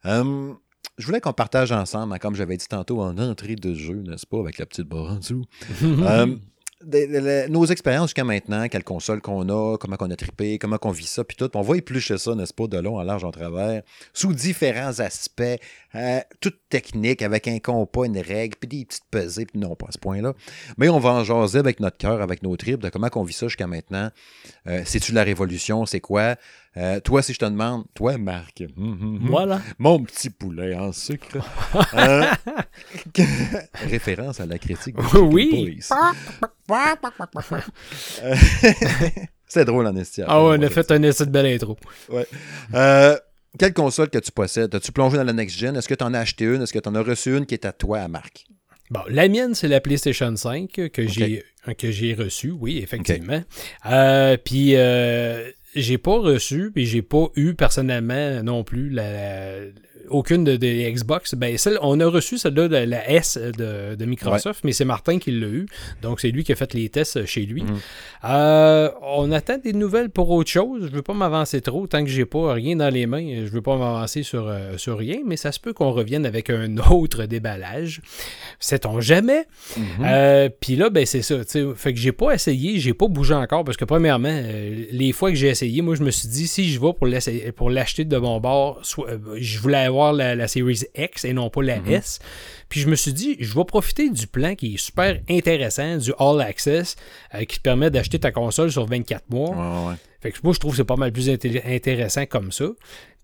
Hum, je voulais qu'on partage ensemble, hein, comme j'avais dit tantôt en entrée de jeu, n'est-ce pas, avec la petite barre en dessous. Euh, nos expériences jusqu'à maintenant, quelle console qu'on a, comment qu'on a trippé, comment qu'on vit ça, puis tout. On va éplucher ça, n'est-ce pas, de long en large en travers, sous différents aspects, euh, toute technique, avec un compas, une règle, puis des petites pesées, puis non, pas à ce point-là. Mais on va en jaser avec notre cœur, avec nos tripes, de comment qu'on vit ça jusqu'à maintenant. Euh, C'est-tu la révolution? C'est quoi? Euh, toi, si je te demande, toi, Marc, hum, hum, hum, Voilà. mon petit poulet en sucre. Euh, référence à la critique. de Oui. Police. Euh, C'est drôle en. Ah ouais, on a fait un essai de belle intro. Euh, quelle console que tu possèdes? As-tu plongé dans la next-gen? Est-ce que tu en as acheté une? Est-ce que tu en as reçu une qui est à toi, à Marc? Bon, la mienne, c'est la PlayStation 5 que j'ai que j'ai reçue, oui, effectivement. Euh, puis euh, j'ai pas reçu, puis j'ai pas eu personnellement non plus la, la- aucune de- des Xbox. Ben, celle, on a reçu celle-là, la, la S de, de Microsoft, mais c'est Martin qui l'a eu. Donc, c'est lui qui a fait les tests chez lui. Mhm. Euh, on attend des nouvelles pour autre chose. Je veux pas m'avancer trop. Tant que j'ai pas rien dans les mains, je veux pas m'avancer sur, euh, sur rien, mais ça se peut qu'on revienne avec un autre déballage. Sait-on jamais? Mhm. Euh, Puis là, ben c'est ça. tu sais. Fait que j'ai pas essayé, j'ai pas bougé encore parce que premièrement, euh, les fois que j'ai essayé, moi je me suis dit si je vais pour l'acheter de mon bord, soit, euh, je voulais avoir la, la Series X et non pas la S. Puis je me suis dit, je vais profiter du plan qui est super intéressant, du All Access, euh, qui te permet d'acheter ta console sur 24 mois. Ouais, ouais. Fait que moi, je trouve que c'est pas mal plus inté- intéressant comme ça.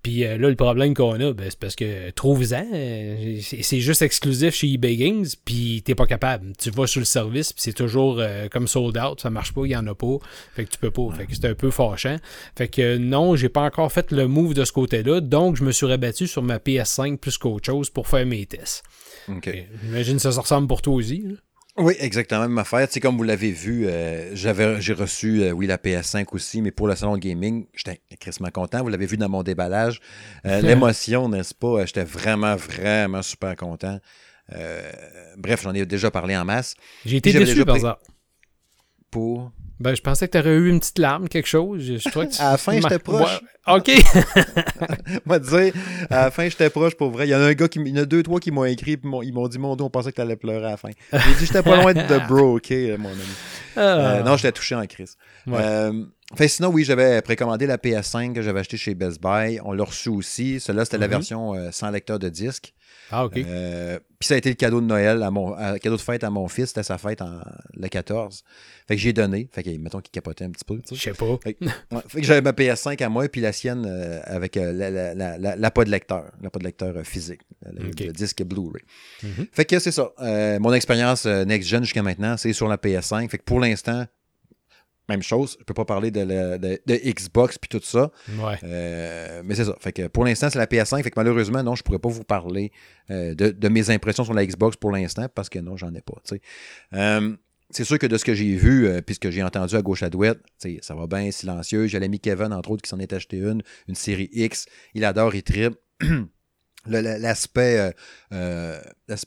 Puis euh, là, le problème qu'on a, ben, c'est parce que trouve-en, euh, c'est juste exclusif chez eBay Games, puis t'es pas capable. Tu vas sur le service, puis c'est toujours euh, comme sold out, ça marche pas, il y en a pas. Fait que tu peux pas. Fait que c'est un peu fâchant. Fait que non, j'ai pas encore fait le move de ce côté-là, donc je me suis rabattu sur ma PS5 plus qu'autre chose pour faire mes tests. J'imagine que ça se ressemble pour toi aussi. là. Oui, exactement, même affaire. Tu sais, comme vous l'avez vu, euh, j'avais, j'ai reçu, euh, oui, la PS5 aussi, mais pour le salon de gaming, j'étais crissement content. Vous l'avez vu dans mon déballage. Euh, l'émotion, n'est-ce pas? J'étais vraiment, vraiment super content. Bref, j'en ai déjà parlé en masse. J'ai été déçu par ça. Pour... Ben, je pensais que tu aurais eu une petite larme, quelque chose. Je, je trouvais que tu- À la fin, j'étais proche. Ouais, OK. On va dire, à la fin, j'étais proche pour vrai. Il y en a un gars qui, il y en a deux, trois qui m'ont écrit, puis ils m'ont dit, mon dos, on pensait que t'allais pleurer à la fin. J'ai dit, j'étais pas loin de bro, ok, mon ami. Euh, Ah. non, j'étais touché en crise. Ouais. Euh, sinon, oui, j'avais précommandé la PS5 que j'avais acheté chez Best Buy. On l'a reçu aussi. Celle-là, c'était la Mhm. version euh, sans lecteur de disque. Ah, OK. Euh, Puis ça a été le cadeau de Noël, à mon, à- cadeau de fête à mon fils. C'était sa fête en, le 14. Fait que j'ai donné. Fait que, mettons qu'il capotait un petit peu. Je sais. pas. Fait, que- ouais, fait que j'avais ma PS5 à moi, puis la sienne euh, avec euh, la, la, la, la, la pas de lecteur. La pas de lecteur euh, physique. Le, disque Blu-ray. Mhm. Fait que c'est ça. Mon expérience euh, next-gen jusqu'à maintenant, c'est sur la PS5. Fait que pour l'instant, même chose. Je peux pas parler de, de, Xbox puis tout ça. Ouais. Euh, mais c'est ça. Fait que pour l'instant, c'est la PS5. Fait que malheureusement, non, je pourrais pas vous parler euh, de, mes impressions sur la Xbox pour l'instant parce que non, j'en ai pas. Euh, c'est sûr que de ce que j'ai vu, puis ce que j'ai entendu à gauche à droite, ça va bien silencieux. J'ai l'ami Kevin, entre autres, qui s'en est acheté une, une série X. Il adore, il tripe. l'aspect euh, euh,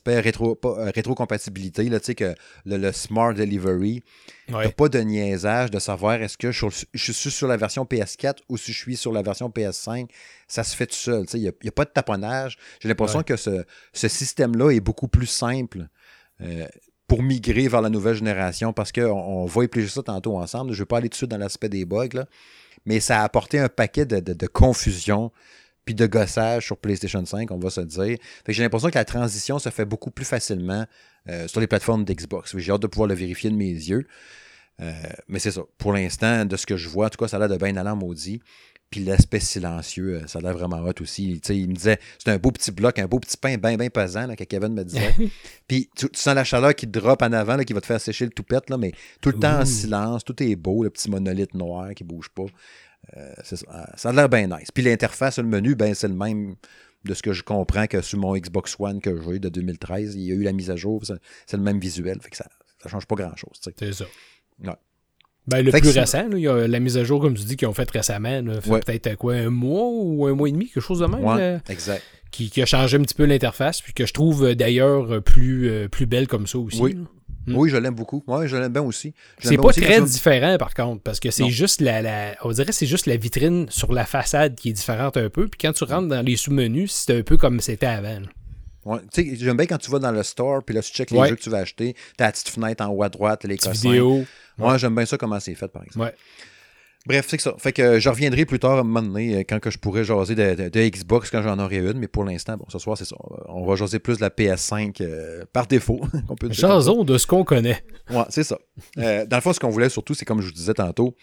rétro, euh, rétrocompatibilité, là, que le, Smart Delivery, ouais. pas de niaisage de savoir est-ce que je, suis sur la version PS4 ou si je suis sur la version PS5. Ça se fait tout seul. Il n'y a, pas de taponnage. J'ai l'impression que ce, système-là est beaucoup plus simple. pour migrer vers la nouvelle génération parce qu'on on va épliger ça tantôt ensemble. Je ne vais pas aller tout de suite dans l'aspect des bugs, mais ça a apporté un paquet de, de confusion puis de gossage sur PlayStation 5, on va se dire. j'ai l'impression que la transition se fait beaucoup plus facilement euh, sur les plateformes d'Xbox. J'ai hâte de pouvoir le vérifier de mes yeux. Euh, mais c'est ça. Pour l'instant, de ce que je vois, en tout cas, ça a l'air de bien aller maudit. Puis l'aspect silencieux, euh, ça a l'air vraiment hot aussi. il me disait, c'est un beau petit bloc, un beau petit pain bien, bien pesant, là, que Kevin me disait. Puis tu, sens la chaleur qui drop en avant, qui va te faire sécher le toupette, là, mais tout le temps en silence, tout est beau, le petit monolithe noir qui bouge pas. Euh, ça. a l'air bien nice. Puis l'interface, le menu, ben, c'est le même de ce que je comprends que sur mon Xbox One que j'ai de 2013. Il y a eu la mise à jour. C'est le même visuel. Fait que ça ne change pas grand-chose. C'est ça. Ben, le plus récent, il y a la mise à jour, comme tu dis, qu'ils ont fait récemment. Peut-être quoi, un mois ou un mois et demi, quelque chose de même. exact. Qui, a changé un petit peu l'interface, puis que je trouve euh, d'ailleurs plus, euh, plus belle comme ça aussi. Oui. Hmm. Oui, je l'aime beaucoup. Oui, je l'aime bien aussi. C'est pas très différent, par contre, parce que c'est juste la, la, On dirait c'est juste la vitrine sur la façade qui est différente un peu. Puis quand tu rentres dans les sous-menus, c'est un peu comme c'était avant. Ouais. J'aime bien quand tu vas dans le store, puis là, tu checkes les jeux que tu vas acheter. T'as la petite fenêtre en haut à droite, les cossins. Vidéo. Moi, j'aime bien ça, comment c'est fait, par exemple. Bref, c'est ça. Fait que je reviendrai plus tard à un moment donné, euh, quand que je pourrais jaser de, Xbox quand j'en aurai une, mais pour l'instant, bon, ce soir, c'est ça. On va jaser plus de la PS5 euh, par défaut. Jason de ce qu'on connaît. Ouais, c'est ça. Euh, dans le fond, ce qu'on voulait surtout, c'est comme je vous disais tantôt,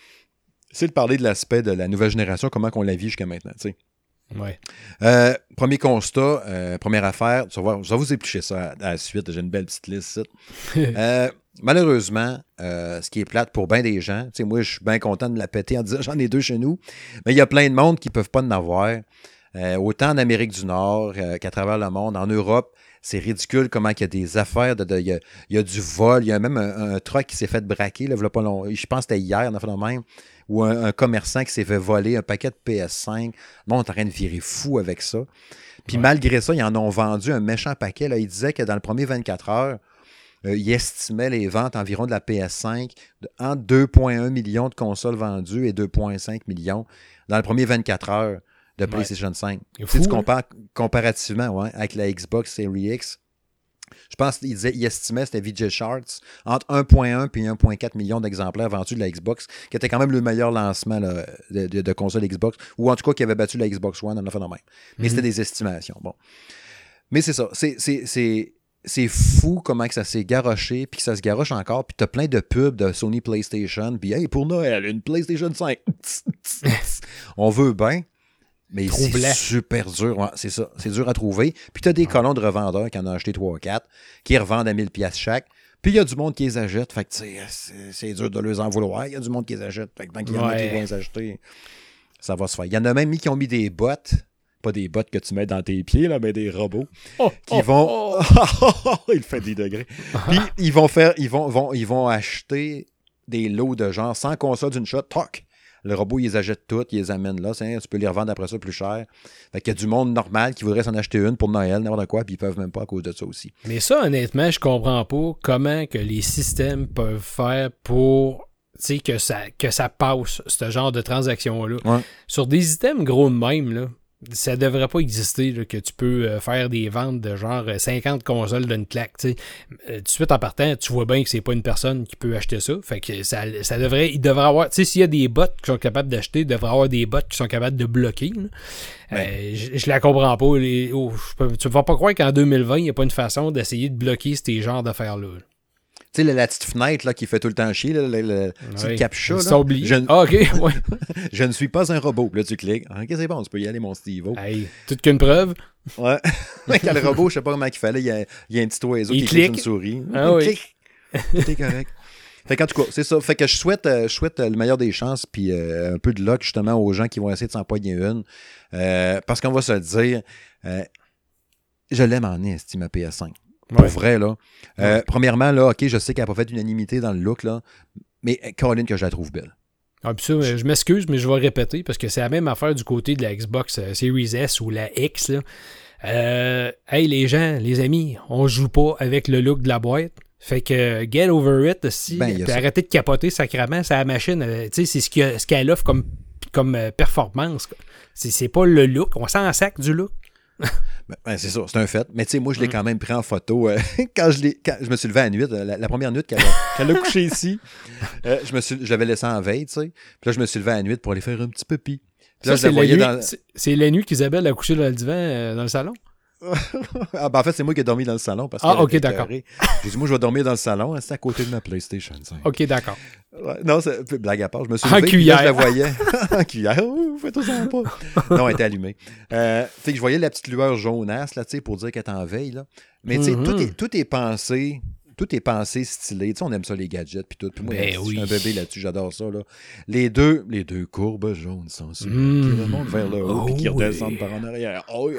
c'est de parler de l'aspect de la nouvelle génération, comment on la vit jusqu'à maintenant, tu sais. Ouais. premier constat, première affaire, je vais vous éplucher ça à, la suite. J'ai une belle petite liste. malheureusement, euh, ce qui est plate pour bien des gens, moi, je suis bien content de la péter en disant j'en ai deux chez nous, mais il y a plein de monde qui ne peuvent pas en avoir. Euh, autant en Amérique du Nord euh, qu'à travers le monde. En Europe, c'est ridicule comment il y a des affaires, de, il, y a, du vol, il y a même un, truck qui s'est fait braquer, là, pas long, je pense que c'était hier, on a fait le même, ou un, commerçant qui s'est fait voler un paquet de PS5. Bon, on est en train de virer fou avec ça. Puis malgré ça, ils en ont vendu un méchant paquet. Là. Ils disaient que dans le premier 24 heures, euh, il estimait les ventes environ de la PS5 de, entre 2,1 millions de consoles vendues et 2,5 millions dans le premier 24 heures de PlayStation 5. Si tu compares comparativement avec la Xbox Series X, je pense qu'il il estimait, c'était VJ Charts, entre 1.1 et 1.4 millions d'exemplaires vendus de la Xbox, qui était quand même le meilleur lancement de, de, console Xbox, ou en tout cas qui avait battu la Xbox One en a phénomène. Mais mhm. c'était des estimations. Bon. Mais c'est ça. C'est c'est fou comment que ça s'est garoché, puis que ça se garoche encore, puis t'as plein de pubs de Sony PlayStation, puis hey, pour Noël, une PlayStation 5. On veut bien, mais c'est super dur. c'est ça, c'est dur à trouver. Puis t'as des colons de revendeurs qui en ont acheté 3 ou 4, qui revendent à 1000 pièces chaque. Puis il y a du monde qui les achète, fait que c'est dur de les en vouloir. Il y a du monde qui les achète, fait que tant qu'il y en a qui vont les acheter, ça va se faire. Il y en a même qui ont mis des bottes pas des bottes que tu mets dans tes pieds, là, mais des robots oh, qui oh, vont. Oh. il fait 10 degrés. Puis ils vont faire, ils vont, vont, ils vont acheter des lots de genre sans console d'une shot, toc. Le robot, ils les achètent toutes, ils les amènent là. Tu peux les revendre après ça plus cher. Fait qu'il y a du monde normal qui voudrait s'en acheter une pour Noël, n'importe quoi, puis ils peuvent même pas à cause de ça aussi. Mais ça, honnêtement, je comprends pas comment que les systèmes peuvent faire pour que ça, que ça passe, ce genre de transaction-là. Sur des items gros de même, là, ça devrait pas exister que tu peux euh, faire des ventes de genre 50 euh, consoles d'une claque. Euh, tout de suite en partant, tu vois bien que c'est pas une personne qui peut acheter ça. Fait que ça, ça devrait. Il devrait avoir. Tu sais, s'il y a des bots qui sont capables d'acheter, il devrait avoir des bots qui sont capables de bloquer. je, je, la comprends pas. Les, oh, tu ne vas pas croire qu'en 2020, il n'y a pas une façon d'essayer de bloquer ces genres d'affaires-là. là sais, la, petite fenêtre là, qui fait tout le temps chier, le, le petit captcha. Je... Ah, ok, ouais. je ne suis pas un robot. Là, tu cliques. Ok, c'est bon, tu peux y aller, mon Steve. Hey, toute qu'une preuve. Ouais. Quand le robot, je sais pas comment il fallait, il y a, il y a un petit oiseau il qui clique une souris. Ah, il oui. clique. Tout est correct. Fait qu'en tout cas, c'est ça. Fait que je souhaite, je souhaite le meilleur des chances, puis un peu de luck justement aux gens qui vont essayer de s'empoigner une. parce qu'on va se dire, je l'aime en estime ma PS5. Pour vrai, là. Premièrement, là, OK, je sais qu'elle n'a pas fait unanimité dans le look, là, mais Caroline, que je la trouve belle. Ah, je m'excuse, mais je vais répéter parce que c'est la même affaire du côté de la Xbox euh, Series S ou la X. Euh, hey, les gens, les amis, on joue pas avec le look de la boîte. Fait que get over it aussi. Ben, arrêtez de capoter sacrément. C'est la machine. Euh, c'est ce qu'elle offre comme, comme performance. C'est pas le look. On s'en sac du look. Ben, ben, c'est ça, c'est un fait. Mais tu sais, moi, je l'ai mm. quand même pris en photo euh, quand, je je me suis levé à la nuit, euh, la, première nuit qu'elle a, couché ici. Euh, je, me suis, je l'avais laissé en veille, tu sais. Puis là, je me suis levé à la nuit pour aller faire un petit peu pis. c'est la, nuit qu'Isabelle a couché dans le divan dans le salon? Ah, ben en fait, c'est moi qui ai dormi dans le salon. Parce ah, ok, d'accord. J'ai dit, moi, je vais dormir dans le salon. C'est à côté de ma PlayStation 5. Ok, d'accord. non, c'est blague à part. Je me suis levé, en cuillère. je la voyais. en cuillère. Faites ça pas. non, elle était allumée. Euh, fait que je voyais la petite lueur jaunasse, là, tu sais, pour dire qu'elle est en veille, là. Mais, tu sais, tout, est, mm-hmm. tout est pensé tout est pensé, stylé. Tu sais, on aime ça, les gadgets, puis tout. Puis moi, ben je suis un bébé là-dessus, j'adore ça. Là. Les deux, les deux courbes jaunes sont qui mmh. remontent vers le haut, puis qui oh redescendent par en arrière. Oh,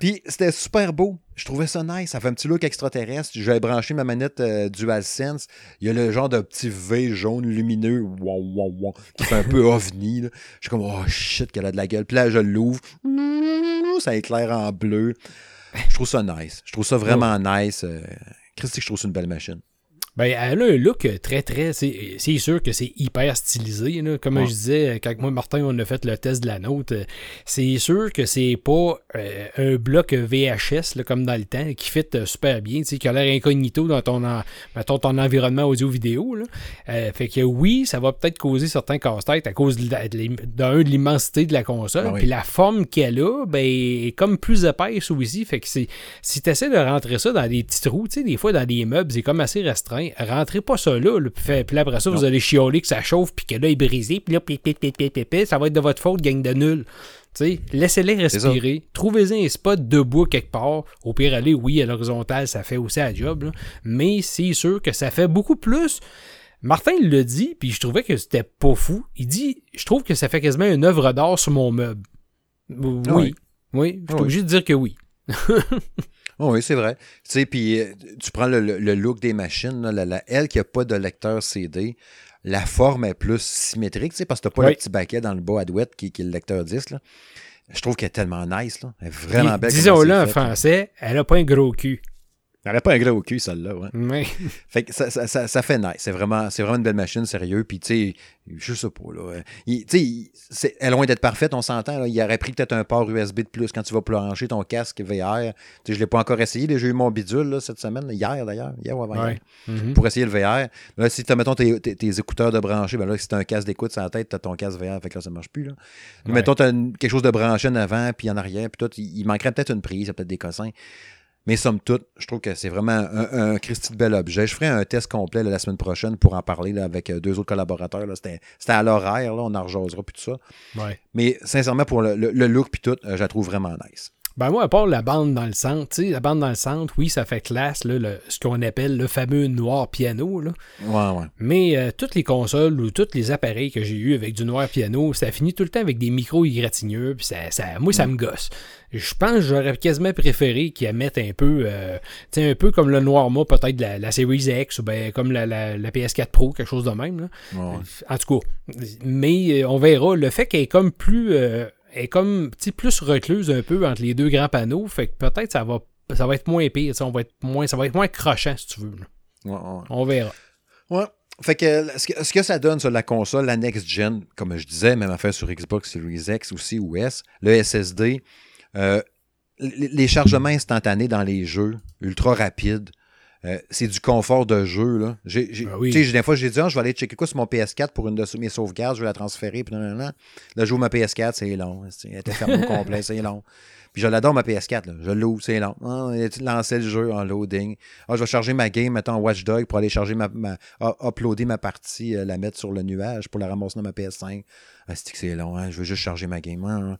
puis c'était super beau. Je trouvais ça nice. Ça fait un petit look extraterrestre. J'avais branché ma manette euh, DualSense. Il y a le genre de petit V jaune lumineux wow, wow, wow, qui fait un peu ovni. Je suis comme, oh shit, qu'elle a de la gueule. Puis là, je l'ouvre. Ça éclaire en bleu. Je trouve ça nice. Je trouve ça vraiment nice. Euh, Christy, je trouve c'est une belle machine. Ben, elle a un look très, très. C'est sûr que c'est hyper stylisé. Comme je disais, quand moi, Martin, on a fait le test de la note, c'est sûr que c'est pas euh, un bloc VHS comme dans le temps qui fit euh, super bien, qui a l'air incognito dans ton, ton environnement audio-vidéo. Euh, fait que oui, ça va peut-être causer certains casse-têtes à cause d'un, de l'immensité de la console. Ah Puis la forme qu'elle a, ben, est comme plus épaisse aussi. Fait que si tu essaies de rentrer ça dans des petits trous, des fois dans des meubles, c'est comme assez restreint rentrez pas ça là. puis, après ça, vous allez chialer que ça chauffe, puis que là, il est brisé, puis là, pip, ça va être de votre faute, gang de nul. Laissez-les respirer. Trouvez-y un spot debout quelque part. Au pire, aller, oui, à l'horizontale, ça fait aussi la job. Mais c'est sûr que ça fait beaucoup plus. Martin il le dit, puis je trouvais que c'était pas fou. Il dit Je trouve que ça fait quasiment une œuvre d'art sur mon meuble. Oui. Oui, oui je suis obligé de dire que oui. Oh oui, c'est vrai. Tu sais, puis euh, tu prends le, look des machines, la, elle qui n'a pas de lecteur CD, la forme est plus symétrique, tu sais, parce que tu n'as pas le petit baquet dans le bas à douette qui, qui, est le lecteur disque. Je trouve qu'elle est tellement nice. Là. Elle est vraiment belle. Disons-le en français, elle n'a pas un gros cul. Elle n'a pas un gros cul, celle-là, ouais. fait que ça, ça, ça, fait nice. C'est vraiment, c'est vraiment une belle machine, sérieux. Puis, tu sais, je sais pas, là. Tu sais, elle est loin d'être parfaite, on s'entend. Là. Il aurait pris peut-être un port USB de plus quand tu vas plancher ton casque VR. Tu sais, je l'ai pas encore essayé. J'ai eu mon bidule, là, cette semaine, hier, d'ailleurs. Hier ou avant mm-hmm. Pour essayer le VR. Là, si tu as, mettons, tes, tes, écouteurs de brancher, ben là, si tu as un casque d'écoute sur la tête, tu as ton casque VR. Fait que là, ça marche plus, là. Mettons, tu as quelque chose de branché en avant, puis en arrière, puis tout. Il, manquerait peut-être une prise, peut-être des cossins. Mais somme toute, je trouve que c'est vraiment un, un Christy de bel objet. Je ferai un test complet la semaine prochaine pour en parler avec euh, deux autres collaborateurs. C'était à l'horaire, on en rejasera puis tout ça. Mais sincèrement, pour le, look puis tout, euh, je la trouve vraiment nice. Ben moi, à part la bande dans le centre, tu sais, la bande dans le centre, oui, ça fait classe, là, ce qu'on appelle le fameux noir piano. Là. Ouais, ouais. Mais euh, toutes les consoles ou tous les appareils que j'ai eu avec du noir piano, ça finit tout le temps avec des micros égratigneux, puis ça, ça, moi, ça me gosse. Je pense que j'aurais quasiment préféré qu'ils mettent un peu, euh, tu sais, un peu comme le noir mot peut-être la, la Series X ou ben, comme la, la, PS4 Pro, quelque chose de même. Là. En tout cas, mais euh, on verra. Le fait qu'elle est comme plus est comme plus recluse un peu entre les deux grands panneaux. Fait que peut-être ça va, ça va être moins pire. On va être moins, ça va être moins crochant si tu veux. On verra. Ouais. Fait que ce, que ça donne sur la console, la next gen, comme je disais, même affaire sur Xbox Series X aussi ou S, le SSD, euh, les chargements instantanés dans les jeux, ultra rapides, euh, c'est du confort de jeu. Là. J'ai, ben Des fois, j'ai dit, ah, je vais aller checker quoi sur mon PS4 pour une de mes sauvegardes, je vais la transférer. Puis, non, non, Là, je ma PS4, c'est long. Elle était fermée au complet, c'est long. Puis je l'adore, ma PS4. Là. Je l'ouvre, c'est long. Ah, lancer le jeu en loading. Ah, je vais charger ma game, mettons Watchdog pour aller charger ma, ma uploader ma partie, euh, la mettre sur le nuage pour la ramasser dans ma PS5. Ah, c'est que c'est long, hein? je veux juste charger ma game. Hein.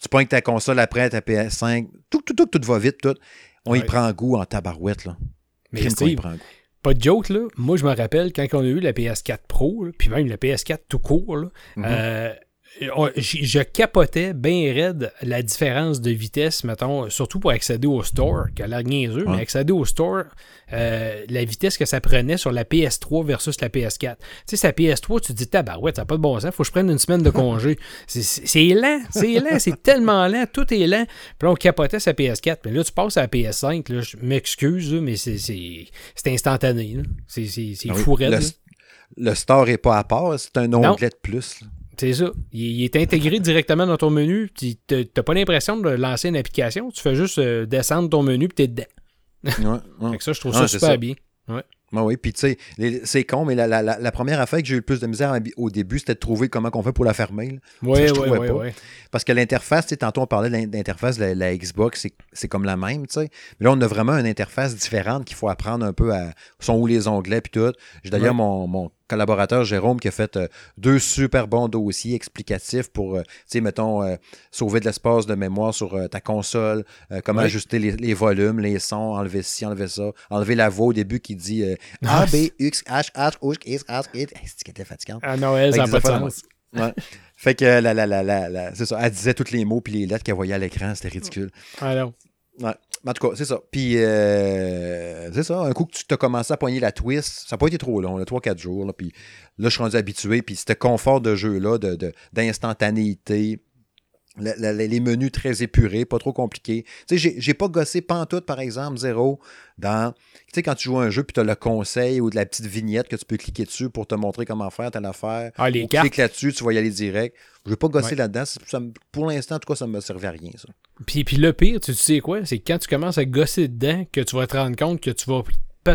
Tu prends ta console après, ta PS5, tout, tout, tout, tout va vite, tout. On y prend goût en tabarouette, là. Mais pas de joke, là. Moi, je me rappelle quand on a eu la PS4 Pro, puis même la PS4 tout court, là, Mhm. euh, je, je capotais bien raide la différence de vitesse, mettons, surtout pour accéder au store, qui a l'air niaiseux, Ouais. mais accéder au store, euh, la vitesse que ça prenait sur la PS3 versus la PS4. Tu sais, sa PS3, tu te dis, tabarouette, ça n'a pas de bon sens, faut que je prenne une semaine de congé. C'est- lent, c'est lent, c'est tellement lent, tout est lent. Puis là, on capotait sa PS4, mais là, tu passes à la PS5, là, je m'excuse, mais c'est- instantané. C'est Ah fou raide, le, store n'est pas à part, c'est un onglet de plus. là. C'est ça. Il, il est intégré directement dans ton menu. Tu n'as pas l'impression de lancer une application. Tu fais juste euh, descendre ton menu et tu es dedans. Ouais, ouais. Fait que ça, je trouve Ah, ça super ça. bien. Ah oui, puis tu sais, c'est con, mais la, la- la- la première affaire que j'ai eu le plus de misère à- au début, c'était de trouver comment on fait pour la fermer. Oui, je oui, trouvais oui. Parce que l'interface, tu sais, tantôt on parlait de l'in- l'interface, la, la Xbox, c'est- c'est comme la même, tu sais. Mais là, on a vraiment une interface différente qu'il faut apprendre un peu à. sont où les onglets puis tout. J'ai d'ailleurs Ouais. mon, mon collaborateur Jérôme qui a fait euh, deux super bons dossiers explicatifs pour, euh, tu sais, mettons, euh, sauver de l'espace de mémoire sur ta console, comment ajuster les, les volumes, les sons, enlever ci, enlever ça, enlever la voix au début qui dit Ah, A, B, X, H, H, O, X, H, X. C'est qu'elle était fatigante. À Noël, ça n'a pas de sens. Ouais. Fait que la, la, la, la, la- c'est ça. Elle disait tous les mots puis les lettres qu'elle voyait à l'écran. C'était ridicule. Alors, Ouais. En tout cas, c'est ça. Puis, euh, c'est ça. Un coup que tu t'as commencé à poigner la twist, ça n'a pas été trop long, là, 3-4 jours. Là, puis là, je suis rendu habitué. Puis, ce confort de jeu-là, de, de- les menus très épurés, pas trop compliqués. Tu sais, j'ai, pas gossé pantoute, par exemple, zéro, dans... Tu sais, quand tu joues à un jeu, puis tu as le conseil ou de la petite vignette que tu peux cliquer dessus pour te montrer comment faire telle affaire. ah, les cartes. clique là-dessus, tu vas y aller direct. Je vais pas gosser Ouais. là-dedans. Pour l'instant, en tout cas, ça ne me servait à rien, ça. Puis, puis le pire, tu, sais quoi? C'est quand tu commences à gosser dedans, que tu vas te rendre compte que tu vas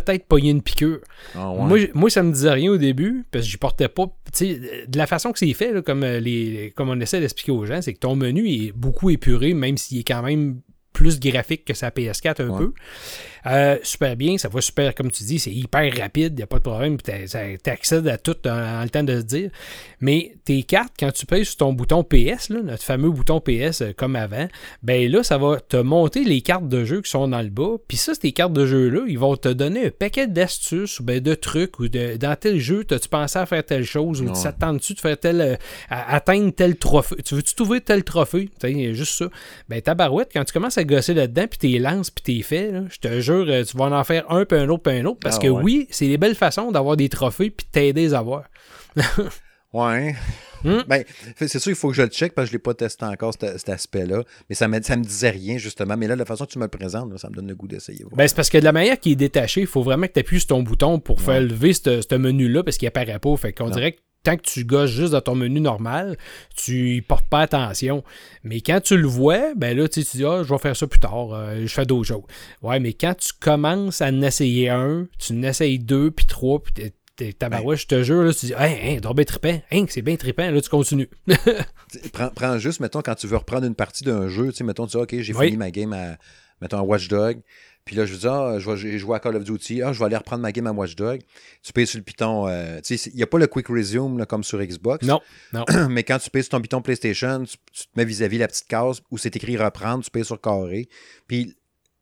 peut-être pogner une piqûre. Ah ouais. Moi, moi, ça me disait rien au début, parce que j'y portais pas. De la façon que c'est fait, là, comme, euh, les, comme on essaie d'expliquer aux gens, c'est que ton menu est beaucoup épuré, même s'il est quand même plus graphique que sa PS4 un Ouais. peu. Euh, super bien, ça va super, comme tu dis, c'est hyper rapide, il n'y a pas de problème, tu accèdes à tout en, le temps de se dire. Mais tes cartes, quand tu payes sur ton bouton PS, là, notre fameux bouton PS euh, comme avant, ben là, ça va te monter les cartes de jeu qui sont dans le bas. Puis ça, ces cartes de jeu-là, ils vont te donner un paquet d'astuces ou ben, de trucs ou de, dans tel jeu, as-tu pensé à faire telle chose ou tente-tu de faire tel, euh, à- atteindre tel trophée? Tu veux-tu trouver tel trophée? Tu sais, juste ça. Ben, ta barouette, quand tu commences à gosser là-dedans, puis t'es lances, puis t'es fait, là, je te jure, euh, tu vas en faire un, puis un autre, puis un autre. Parce Ah que ouais. oui, c'est des belles façons d'avoir des trophées, puis de t'aider à les avoir. Ouais. Hmm? Ben, c'est sûr, il faut que je le check parce que je ne l'ai pas testé encore, cet, cet aspect-là. Mais ça me, ça me disait rien, justement. Mais là, la façon que tu me le présentes, là, ça me donne le goût d'essayer. Ben, c'est parce que de la manière qui est détachée, il faut vraiment que tu appuies sur ton bouton pour faire lever ce ce menu-là parce qu'il apparaît pas. Fait qu'on dirait que tant que tu gosses juste dans ton menu normal, tu y portes pas attention. Mais quand tu le vois, ben là, tu tu dis, ah, je vais faire ça plus tard, euh, je fais d'autres choses. Ouais, mais quand tu commences à en essayer un, tu en essayes deux, puis trois, puis t'es- t'es tabarouette, je te jure, là, tu dis, hey, hey, bien trippant, hein, c'est bien trippant, là, tu continues. Prends, prends juste, mettons, quand tu veux reprendre une partie d'un jeu, tu sais, mettons, tu dis, OK, j'ai Oui. fini ma game à, mettons, à Watch Dog. Puis là, je dis, ah, je vais joué à Call of Duty. Ah, je vais aller reprendre ma game à Watch Dog. Tu payes sur le piton. euh, tu sais, il n'y a pas le Quick Resume là, comme sur Xbox. Non, non. Mais quand tu payes sur ton piton PlayStation, tu, tu te mets vis-à-vis la petite case où c'est écrit reprendre, tu payes sur carré. Puis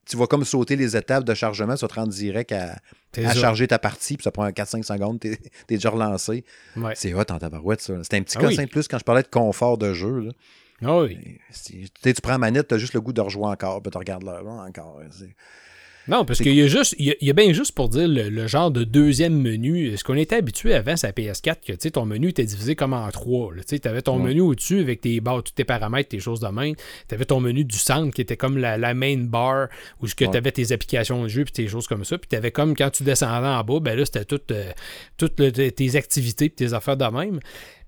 tu vas comme sauter les étapes de chargement, ça te rend direct à, charger ta partie, puis ça prend 4-5 secondes, t'es es déjà relancé. Ouais. C'est hot en tabarouette, ça. C'était un petit Ah conseil oui. de plus quand je parlais de confort de jeu. Là. Ah oui. Tu prends la manette, tu as juste le goût de rejouer encore, puis tu regardes l'heure là, encore. Non, parce qu'il y a juste, il y a, il y a bien juste pour dire le, le genre de deuxième menu. Ce qu'on était habitué avant, c'est à PS4, que tu sais, ton menu était divisé comme en trois. Tu avais ton Ouais. menu au-dessus avec tes barres, tous tes paramètres, tes choses de main. Tu avais ton menu du centre qui était comme la, la main bar où tu Ouais. avais tes applications de jeu puis tes choses comme ça. Puis tu avais comme quand tu descendais en bas, ben là, c'était toutes euh, toutes le- tes activités puis tes affaires de même.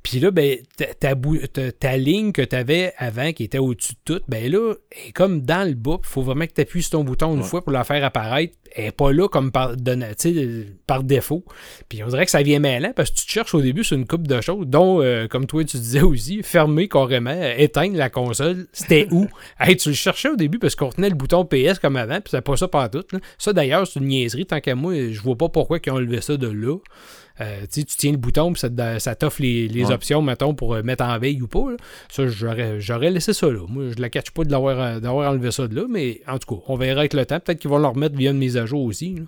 Puis là, ben, ta, ta bou- ta- ta ligne que tu avais avant, qui était au-dessus de tout, ben là, elle est comme dans le bas. Il faut vraiment que tu appuies sur ton bouton une Ouais. fois pour la faire apparaître. Elle n'est pas là comme par, de- par défaut. Puis on dirait que ça vient mêlant parce que tu te cherches au début sur une coupe de choses, dont, euh, comme toi tu disais aussi, fermer carrément, euh, éteindre la console. C'était où? hey, tu le cherchais au début parce qu'on tenait le bouton PS comme avant, puis c'est pas ça partout. là. Ça d'ailleurs, c'est une niaiserie. Tant qu'à moi, je vois pas pourquoi ils ont enlevé ça de là. Euh, tu tiens le bouton, puis ça, ça t'offre les, les Ouais. options, mettons, pour euh, mettre en veille ou pas. là. Ça, j'aurais, j'aurais laissé ça là. Moi, je la catch pas de l'avoir, euh, d'avoir enlevé ça de là, mais en tout cas, on verra avec le temps. Peut-être qu'ils vont le remettre via une mise à jour aussi. là.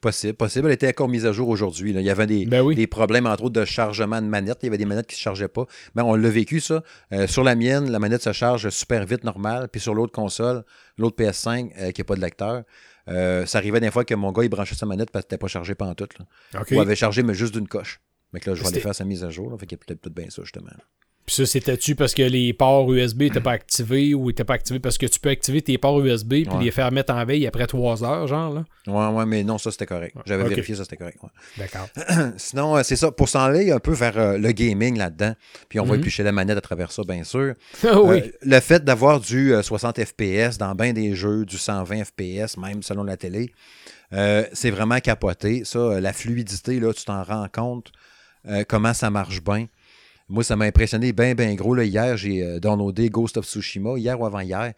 Possible, possible. Elle était encore mise à jour aujourd'hui. Il y avait des, Ben oui. des problèmes, entre autres, de chargement de manette. Il y avait des manettes qui ne se chargeaient pas. Mais on l'a vécu, ça. Euh, sur la mienne, la manette se charge super vite, normal. Puis sur l'autre console, l'autre PS5, euh, qui n'a pas de lecteur, euh, ça arrivait des fois que mon gars, il branchait sa manette parce que n'était pas chargé pendant tout. Là. OK. Ou avait chargé, mais juste d'une coche. Mais que là, je vais aller faire sa mise à jour. Là, fait qu'il y a peut-être peut-être bien ça, justement. Puis ça, c'était-tu parce que les ports USB n'étaient pas activés ou n'étaient pas activés parce que tu peux activer tes ports USB puis Ouais. les faire mettre en veille après trois heures, genre, là? Ouais, ouais, mais non, ça, c'était correct. J'avais vérifié, ça, c'était correct. ouais. D'accord. Sinon, euh, c'est ça. Pour s'en aller un peu vers euh, le gaming là-dedans, puis on va Mhm. éplucher la manette à travers ça, bien sûr. Ah oui. Euh, le fait d'avoir du euh, 60 FPS dans bien des jeux, du 120 FPS, même selon la télé, c'est vraiment capoté. Ça, la fluidité, là, tu t'en rends compte comment ça marche bien. Moi, ça m'a impressionné bien, bien gros. Là, hier, j'ai euh, downloadé Ghost of Tsushima, hier ou avant-hier,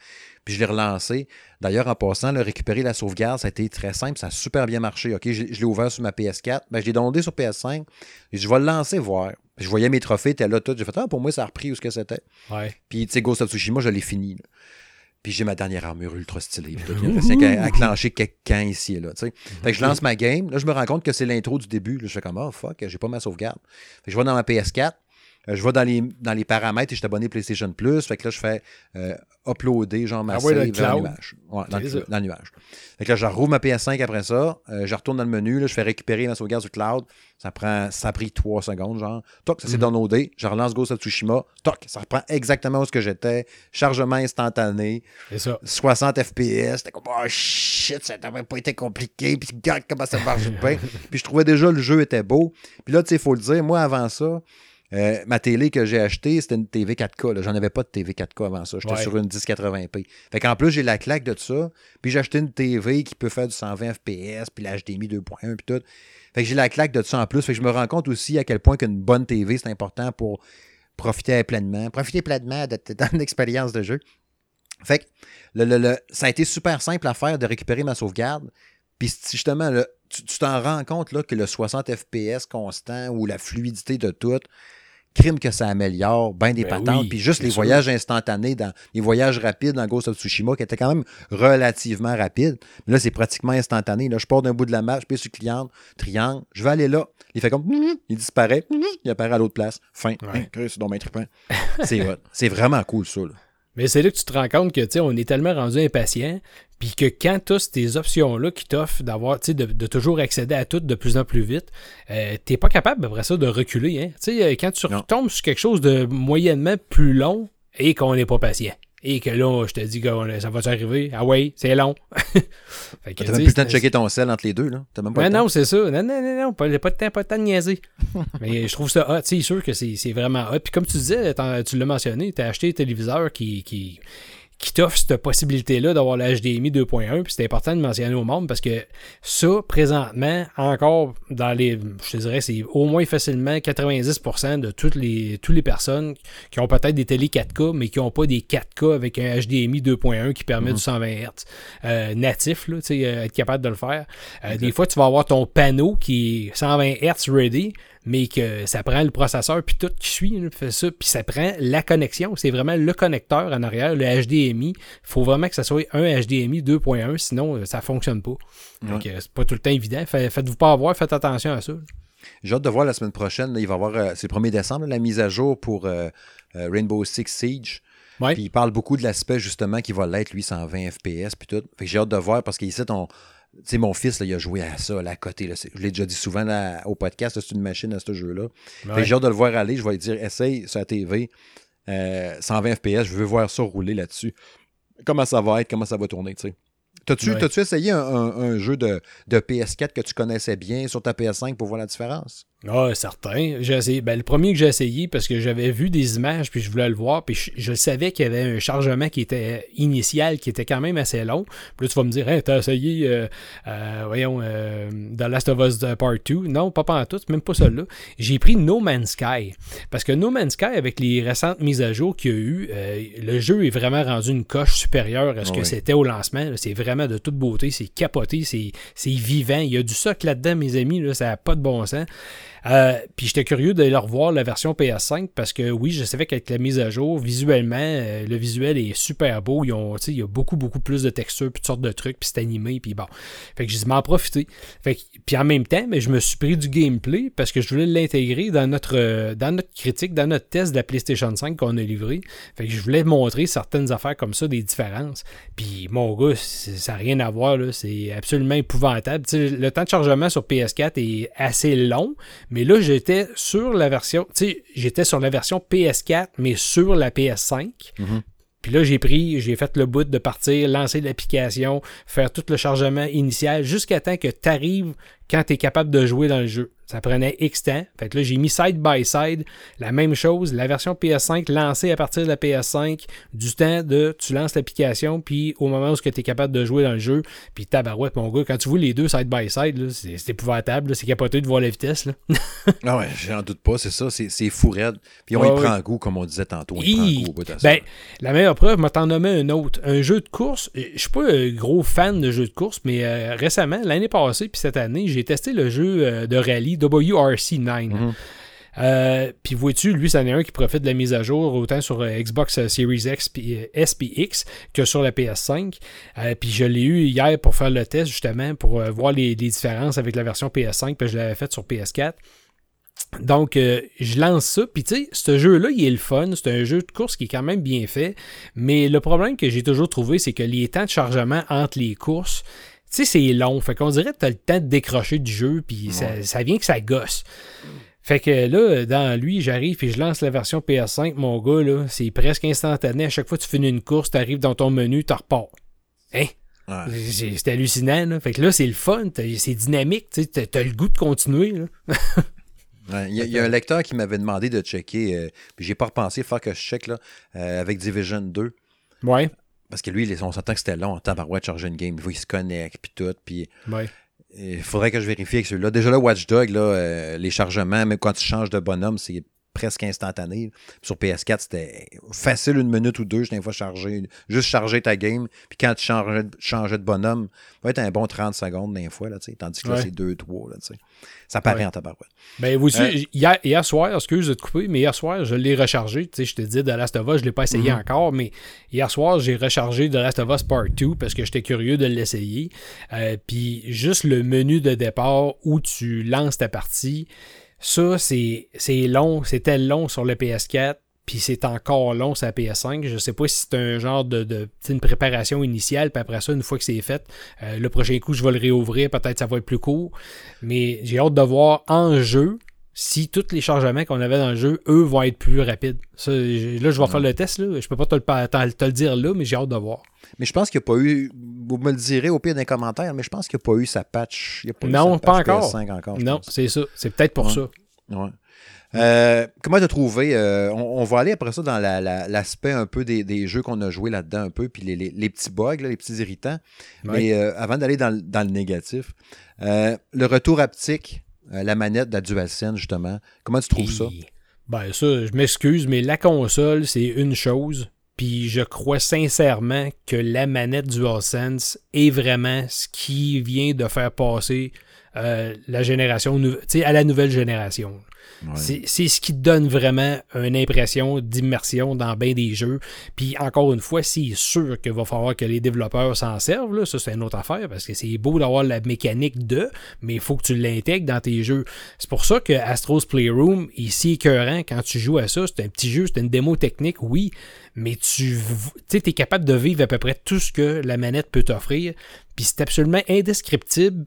puis je l'ai relancé. D'ailleurs, en passant, là, récupérer la sauvegarde, ça a été très simple, ça a super bien marché. OK, je, je l'ai ouvert sur ma PS4, ben, je l'ai downloadé sur PS5, et je vais le lancer, voir. Je voyais mes trophées, étaient là, tout. J'ai fait, ah, pour moi, ça a repris où ce que c'était. Ouais. Puis, tu sais, Ghost of Tsushima, je l'ai fini. là. Puis j'ai ma dernière armure ultra stylée. Restait qu'à à clencher quelqu'un ici et là. sais. Fait que je lance ma game. Là, je me rends compte que c'est l'intro du début. Là, je fais comme, oh fuck, j'ai pas ma sauvegarde. Fait que je vais dans ma PS4. Euh, Je vais dans les, dans les paramètres et je suis abonné PlayStation Plus. Fait que là, je fais euh, uploader genre ma Ah ouais, dans save le nuage. Ouais, dans, le, dans nuage. Fait que là, je rouvre ma PS5 après ça. euh, je retourne dans le menu. Là, je fais récupérer ma sauvegarde du cloud. Ça prend ça a pris 3 secondes, genre. Toc, ça s'est Mhm. downloadé. Je relance Ghost of Tsushima. Toc, ça reprend exactement où ce que j'étais. Chargement instantané. C'est ça. 60 FPS. C'était comme, oh shit, ça n'avait pas été compliqué. Puis regarde comment ça marche bien. Puis je trouvais déjà le jeu était beau. Puis là, tu sais, il faut le dire, moi, avant ça, euh, ma télé que j'ai achetée, c'était une TV 4K. là. J'en avais pas de TV 4K avant ça. J'étais Ouais. sur une 1080p. Fait qu'en plus, j'ai la claque de ça. Puis j'ai acheté une TV qui peut faire du 120 FPS, puis l'HDMI 2.1, puis tout. Fait que j'ai la claque de ça en plus. Fait que je me rends compte aussi à quel point qu'une bonne TV, c'est important pour profiter pleinement. Profiter pleinement de ton expérience de jeu. Fait que le, le- le- ça a été super simple à faire de récupérer ma sauvegarde. Puis justement, là, tu t'en rends compte là, que le 60 FPS constant ou la fluidité de tout, crime que ça améliore bien des Ben patentes. oui, Puis juste les sûr. voyages instantanés, dans les voyages rapides dans Ghost of Tsushima, qui étaient quand même relativement rapides. Mais là, c'est pratiquement instantané. Là, je pars d'un bout de la map, je pisse sur client, triangle, je vais aller là. Il fait comme, il disparaît, il apparaît à l'autre place. Fin. Ouais. Hein, c'est donc bien. C'est. C'est vraiment cool, ça. là. Mais c'est là que tu te rends compte que, tu sais, on est tellement rendu impatient, puis que quand tu as ces options-là qui t'offrent d'avoir, tu sais, de, de toujours accéder à tout de plus en plus vite, euh, t'es pas capable après ça de reculer, hein. Tu sais, euh, quand tu Non. retombes sur quelque chose de moyennement plus long et qu'on n'est pas patient. Et que là, je te dis que on- ça va t'arriver. Ah ouais, c'est long. Fait que, T'as même plus le temps de checker ton sel entre les deux, là. T'as même pas le temps. non, c'est ça. Non, non, non, non. Pas, pas de temps, pas de temps de niaiser. Mais je trouve ça hot. C'est sûr que c'est c'est vraiment hot. Puis comme tu disais, tu l'as mentionné, tu as acheté un téléviseur qui, qui, qui t'offre cette possibilité-là d'avoir la HDMI 2.1. Puis c'est important de mentionner au monde parce que ça, présentement, encore dans les. Je te dirais, c'est au moins facilement 90% de toutes les, toutes les personnes qui ont peut-être des télé 4K, mais qui n'ont pas des 4K avec un HDMI 2.1 qui permet du 120 Hz euh, natif, là, euh, être capable de le faire. Euh, Des fois, tu vas avoir ton panneau qui est 120 Hz ready, mais que ça prend le processeur puis tout qui suit, fait ça, puis ça prend la connexion. C'est vraiment le connecteur en arrière, le HDMI. Il faut vraiment que ça soit un HDMI 2.1, sinon euh, ça fonctionne pas. Donc, euh, c'est pas tout le temps évident. Fait- Faites-vous pas avoir, faites attention à ça. J'ai hâte de voir la semaine prochaine. là, il va y avoir, euh, c'est le 1er décembre, la mise à jour pour euh, euh, Rainbow Six Siege. Ouais. Puis il parle beaucoup de l'aspect justement qui va l'être, lui, 120 FPS. Puis tout. Fait que j'ai hâte de voir parce qu'ici, ton. Tu sais, mon fils, là, il a joué à ça, là, à côté. Là. Je l'ai déjà dit souvent là, au podcast, c'est une machine à ce jeu-là. Ouais. j'ai hâte de le voir aller. Je vais lui dire, essaye sur la TV, euh, 120 FPS, je veux voir ça rouler là-dessus. Comment ça va être, comment ça va tourner, tu sais? T'as-tu Ouais. essayé un, un- un jeu de, de PS4 que tu connaissais bien sur ta PS5 pour voir la différence? Ah, certain. J'ai essayé. Ben, le premier que j'ai essayé, parce que j'avais vu des images, puis je voulais le voir, puis je, je savais qu'il y avait un chargement qui était initial, qui était quand même assez long. Puis là, tu vas me dire, hey, t'as essayé, euh, euh, voyons, euh, The Last of Us Part 2. Non, pas en tout, même pas celui-là. J'ai pris No Man's Sky. Parce que No Man's Sky, avec les récentes mises à jour qu'il y a eu, euh, le jeu est vraiment rendu une coche supérieure à ce que c'était au lancement. C'est vraiment de toute beauté, c'est capoté, c'est c'est vivant. Il y a du socle là-dedans, mes amis, là, ça n'a pas de bon sens. Euh, puis j'étais curieux de leur revoir la version PS5 parce que oui, je savais qu'avec la mise à jour, visuellement, euh, le visuel est super beau. Ils ont, il y a beaucoup, beaucoup plus de textures, puis toutes sortes de trucs, puis c'est animé, puis bon. Fait que j'ai m'en profiter. Fait puis en même temps, mais je me suis pris du gameplay parce que je voulais l'intégrer dans notre, dans notre critique, dans notre test de la PlayStation 5 qu'on a livré. Fait que je voulais montrer certaines affaires comme ça, des différences. Puis mon gars, ça n'a rien à voir, c'est absolument épouvantable. le temps de chargement sur PS4 est assez long, mais là, j'étais sur la version, tu sais, j'étais sur la version PS4, mais sur la PS5. Mm-hmm. Puis là, j'ai pris, j'ai fait le bout de partir, lancer l'application, faire tout le chargement initial jusqu'à temps que tu arrives quand tu es capable de jouer dans le jeu. Ça prenait X temps. Fait que là, j'ai mis side by side la même chose. La version PS5 lancée à partir de la PS5, du temps de tu lances l'application, puis au moment où tu es capable de jouer dans le jeu, puis tabarouette, mon gars, quand tu vois les deux side by side, c'est épouvantable. C'est capoté de voir la vitesse. Là. ah ouais, j'en doute pas, c'est ça. C'est fou raide. Puis on y prend goût, comme on disait tantôt. On y prend goût ben, la meilleure preuve, m'a t'en nommé un autre. Un jeu de course. Je suis pas un gros fan de jeux de course, mais euh, récemment, l'année passée, puis cette année, j'ai testé le jeu euh, de rallye WRC9. Mhm. Euh, puis vois-tu, lui, c'en est un qui profite de la mise à jour autant sur euh, Xbox Series X SPX que sur la PS5. puis je l'ai eu hier pour faire le test justement pour voir les, différences avec la version PS5, puis je l'avais fait sur PS4. Donc, je lance ça. Puis, tu sais, ce jeu-là, il est le fun. C'est un jeu de course qui est quand même bien fait. Mais le problème que j'ai toujours trouvé, c'est que les temps de chargement entre les courses, tu sais, c'est long. Fait qu'on dirait que t'as le temps de décrocher du jeu, puis ça, vient que ça gosse. Fait que là, dans lui, j'arrive puis je lance la version PS5, mon gars, là, c'est presque instantané. À chaque fois que tu finis une course, tu arrives dans ton menu, tu repars. Hein? C'est hallucinant, là. Fait que là, c'est le fun, c'est dynamique, tu as, le goût de continuer, Il y, a un lecteur qui m'avait demandé de checker, euh, puis j'ai pas repensé, faire que je check là, euh, avec Division 2. Ouais. Parce que lui, on s'entend que c'était long en temps par de charger une game. Il se connecte, puis tout. Puis il faudrait que je vérifie avec celui-là. Déjà, le Watchdog, là, euh, les chargements, même quand tu changes de bonhomme, c'est presque instantané. Sur PS4, c'était facile une minute ou deux, je fois charger, juste charger ta game. Puis quand tu changeais, de bonhomme, ça va être un bon 30 secondes d'un fois, là, tandis que là, c'est 2-3. Ça paraît en tabarouette. Ben, vous aussi, euh, hier, hier, soir, excuse de te couper, mais hier soir, je l'ai rechargé. Je te dis, The Last of Us, je ne l'ai pas essayé mhm. encore, mais hier soir, j'ai rechargé The Last of Us Part 2 parce que j'étais curieux de l'essayer. Euh, puis juste le menu de départ où tu lances ta partie, ça, c'est long, c'était long sur le PS4, puis c'est encore long sur la PS5. Je sais pas si c'est un genre de, de une préparation initiale, puis après ça, une fois que c'est fait, euh, le prochain coup, je vais le réouvrir, peut-être ça va être plus court. Mais j'ai hâte de voir en jeu si tous les chargements qu'on avait dans le jeu, eux, vont être plus rapides. là, je vais faire le test. Là. Je peux pas te le, te le dire là, mais j'ai hâte de voir. Mais je pense qu'il n'y a pas eu, vous me le direz au pire d'un commentaire, mais je pense qu'il n'y a pas eu sa patch. non, pas encore. non, c'est ça. C'est peut-être pour ça. Euh, comment tu as trouvé euh, on, va aller après ça dans l'aspect un peu des, jeux qu'on a joué là-dedans un peu, puis les, petits bugs, les petits irritants. Mais euh, avant d'aller dans, dans, le négatif, le retour haptique euh, la manette de la DualSense, justement. Comment tu trouves ça? Ben ça, je m'excuse, mais la console, c'est une chose. Puis je crois sincèrement que la manette DualSense est vraiment ce qui vient de faire passer euh, la génération, à la nouvelle génération. C'est ce qui donne vraiment une impression d'immersion dans bien des jeux. Puis encore une fois, c'est sûr qu'il va falloir que les développeurs s'en servent. Ça, c'est une autre affaire parce que c'est beau d'avoir la mécanique de, mais il faut que tu l'intègres dans tes jeux. C'est pour ça que Astro's Playroom si écœurant quand tu joues à ça. C'est un petit jeu, c'est une démo technique, oui, mais tu es capable de vivre à peu près tout ce que la manette peut t'offrir. Puis c'est absolument indescriptible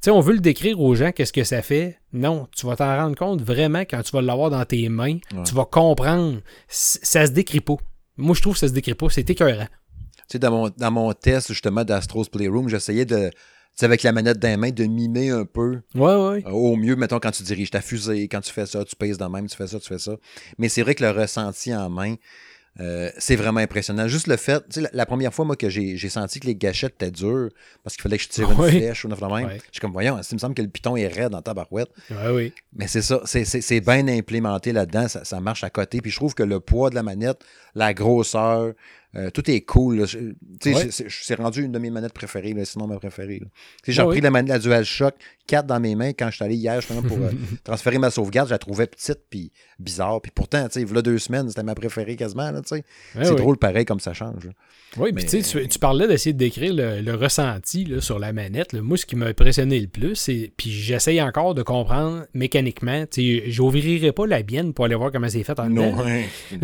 sais, on veut le décrire aux gens, qu'est-ce que ça fait. Non, tu vas t'en rendre compte vraiment quand tu vas l'avoir dans tes mains. Tu vas comprendre. Ça se décrit pas. Moi, je trouve que ça se décrit pas. C'est écœurant. Tu sais, dans mon, dans mon test, justement, d'Astro's Playroom, j'essayais de, avec la manette dans les mains, de mimer un peu. Ouais, ouais. Euh, au mieux, mettons, quand tu diriges ta fusée, quand tu fais ça, tu pèses dans même, tu fais ça, tu fais ça. Mais c'est vrai que le ressenti en main, euh, c'est vraiment impressionnant. Juste le fait, la, la première fois, moi, que j'ai senti que les gâchettes étaient dures parce qu'il fallait que je tire une flèche ou une même, je suis comme, voyons, il me semble que le piton est raide dans ta barouette. oui. Mais c'est ça, c'est bien implémenté là-dedans, ça, marche à côté. Puis je trouve que le poids de la manette, la grosseur, Euh, tout est cool. C'est rendu une de mes manettes préférées, sinon ma préférée. J'ai repris la manette la DualShock 4 dans mes mains quand je suis allé hier justement pour euh, transférer ma sauvegarde. Je la trouvais petite puis bizarre. Puis pourtant, il y a deux semaines, c'était ma préférée quasiment. c'est drôle pareil comme ça change. Oui, mais tu, tu parlais d'essayer de décrire le, ressenti sur la manette. Moi, ce qui m'a impressionné le plus, c'est. Puis j'essaye encore de comprendre mécaniquement. Je n'ouvrirai pas la bienne pour aller voir comment c'est fait en Non.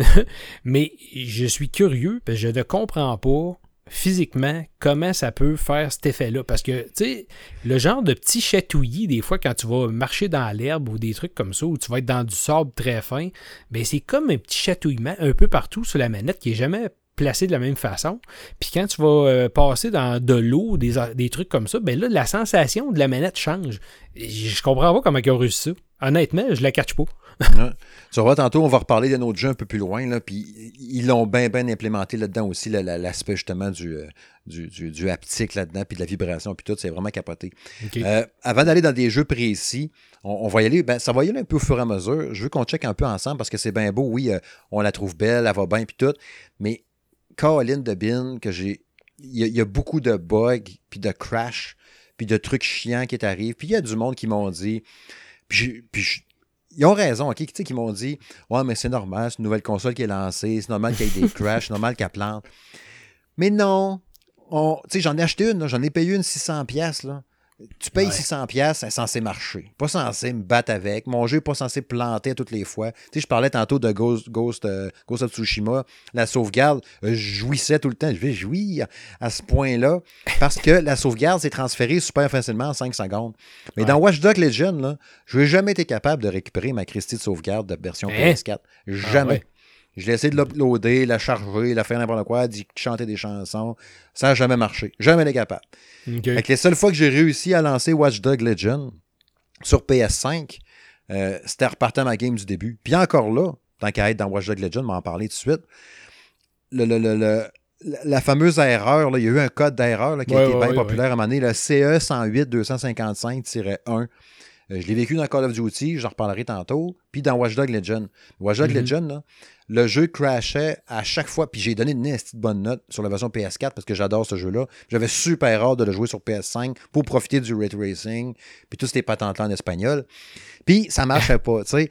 mais je suis curieux parce que je ne comprends pas physiquement comment ça peut faire cet effet-là. Parce que, tu sais, le genre de petit chatouillis, des fois, quand tu vas marcher dans l'herbe ou des trucs comme ça, où tu vas être dans du sable très fin, ben c'est comme un petit chatouillement un peu partout sur la manette qui est jamais placé de la même façon. Puis quand tu vas euh, passer dans de l'eau, des, des, trucs comme ça, ben là, la sensation de la manette change. Je comprends pas comment ils ont réussi ça. Honnêtement, je la catch pas. Tu vois, tantôt, on va reparler d'un autre jeu un peu plus loin, là, puis ils l'ont bien, bien implémenté là-dedans aussi, l'aspect justement euh, du, du, haptique là-dedans, puis de la vibration, puis tout, c'est vraiment capoté. Euh, avant d'aller dans des jeux précis, on, va y aller, ben, ça va y aller un peu au fur et à mesure. Je veux qu'on check un peu ensemble parce que c'est bien beau, oui, on la trouve belle, elle va bien, puis tout, mais Caroline de Bin que j'ai. Il y, a beaucoup de bugs, puis de crash, puis de trucs chiants qui t'arrivent. Puis il y a du monde qui m'ont dit. Puis, ils ont raison, OK? Tu qui m'ont dit Ouais, mais c'est normal, c'est une nouvelle console qui est lancée, c'est normal qu'il y ait des crashs, c'est normal qu'elle plante. Mais non, tu sais, j'en ai acheté une, j'en ai payé une 600$, là. Tu payes 600 pièces, c'est censé marcher. Pas censé me battre avec. Mon jeu n'est pas censé planter toutes les fois. Tu sais, je parlais tantôt de Ghost, Ghost, euh, Ghost of Tsushima. La sauvegarde, euh, je jouissais tout le temps. Je vais jouir à ce point-là parce que la sauvegarde s'est transférée super facilement en 5 secondes. Mais dans Watch Dogs Legion, je n'ai jamais été capable de récupérer ma Christie de sauvegarde de version hein? PS4. Jamais. Ah je l'ai essayé de l'uploader, la charger, la faire n'importe quoi, dit chanter des chansons. Ça n'a jamais marché. Jamais été capable. les seules fois que j'ai réussi à lancer Watch Dog Legend sur PS5, euh, c'était repartant ma game du début. Puis encore là, tant qu'à être dans Watch Dog Legend, m'en parler tout de suite. la fameuse erreur, il y a eu un code d'erreur qui a été bien populaire à un moment donné, le CE 108 255-1. Je l'ai vécu dans Call of Duty, j'en reparlerai tantôt, puis dans Watch Dog Legend. Watch Dog mm-hmm. Legend, là, le jeu crashait à chaque fois. Puis j'ai donné une petite bonne note sur la version PS4 parce que j'adore ce jeu-là. J'avais super hâte de le jouer sur PS5 pour profiter du ray tracing, puis tous ces patentes-là en espagnol. Puis ça marchait pas, tu sais.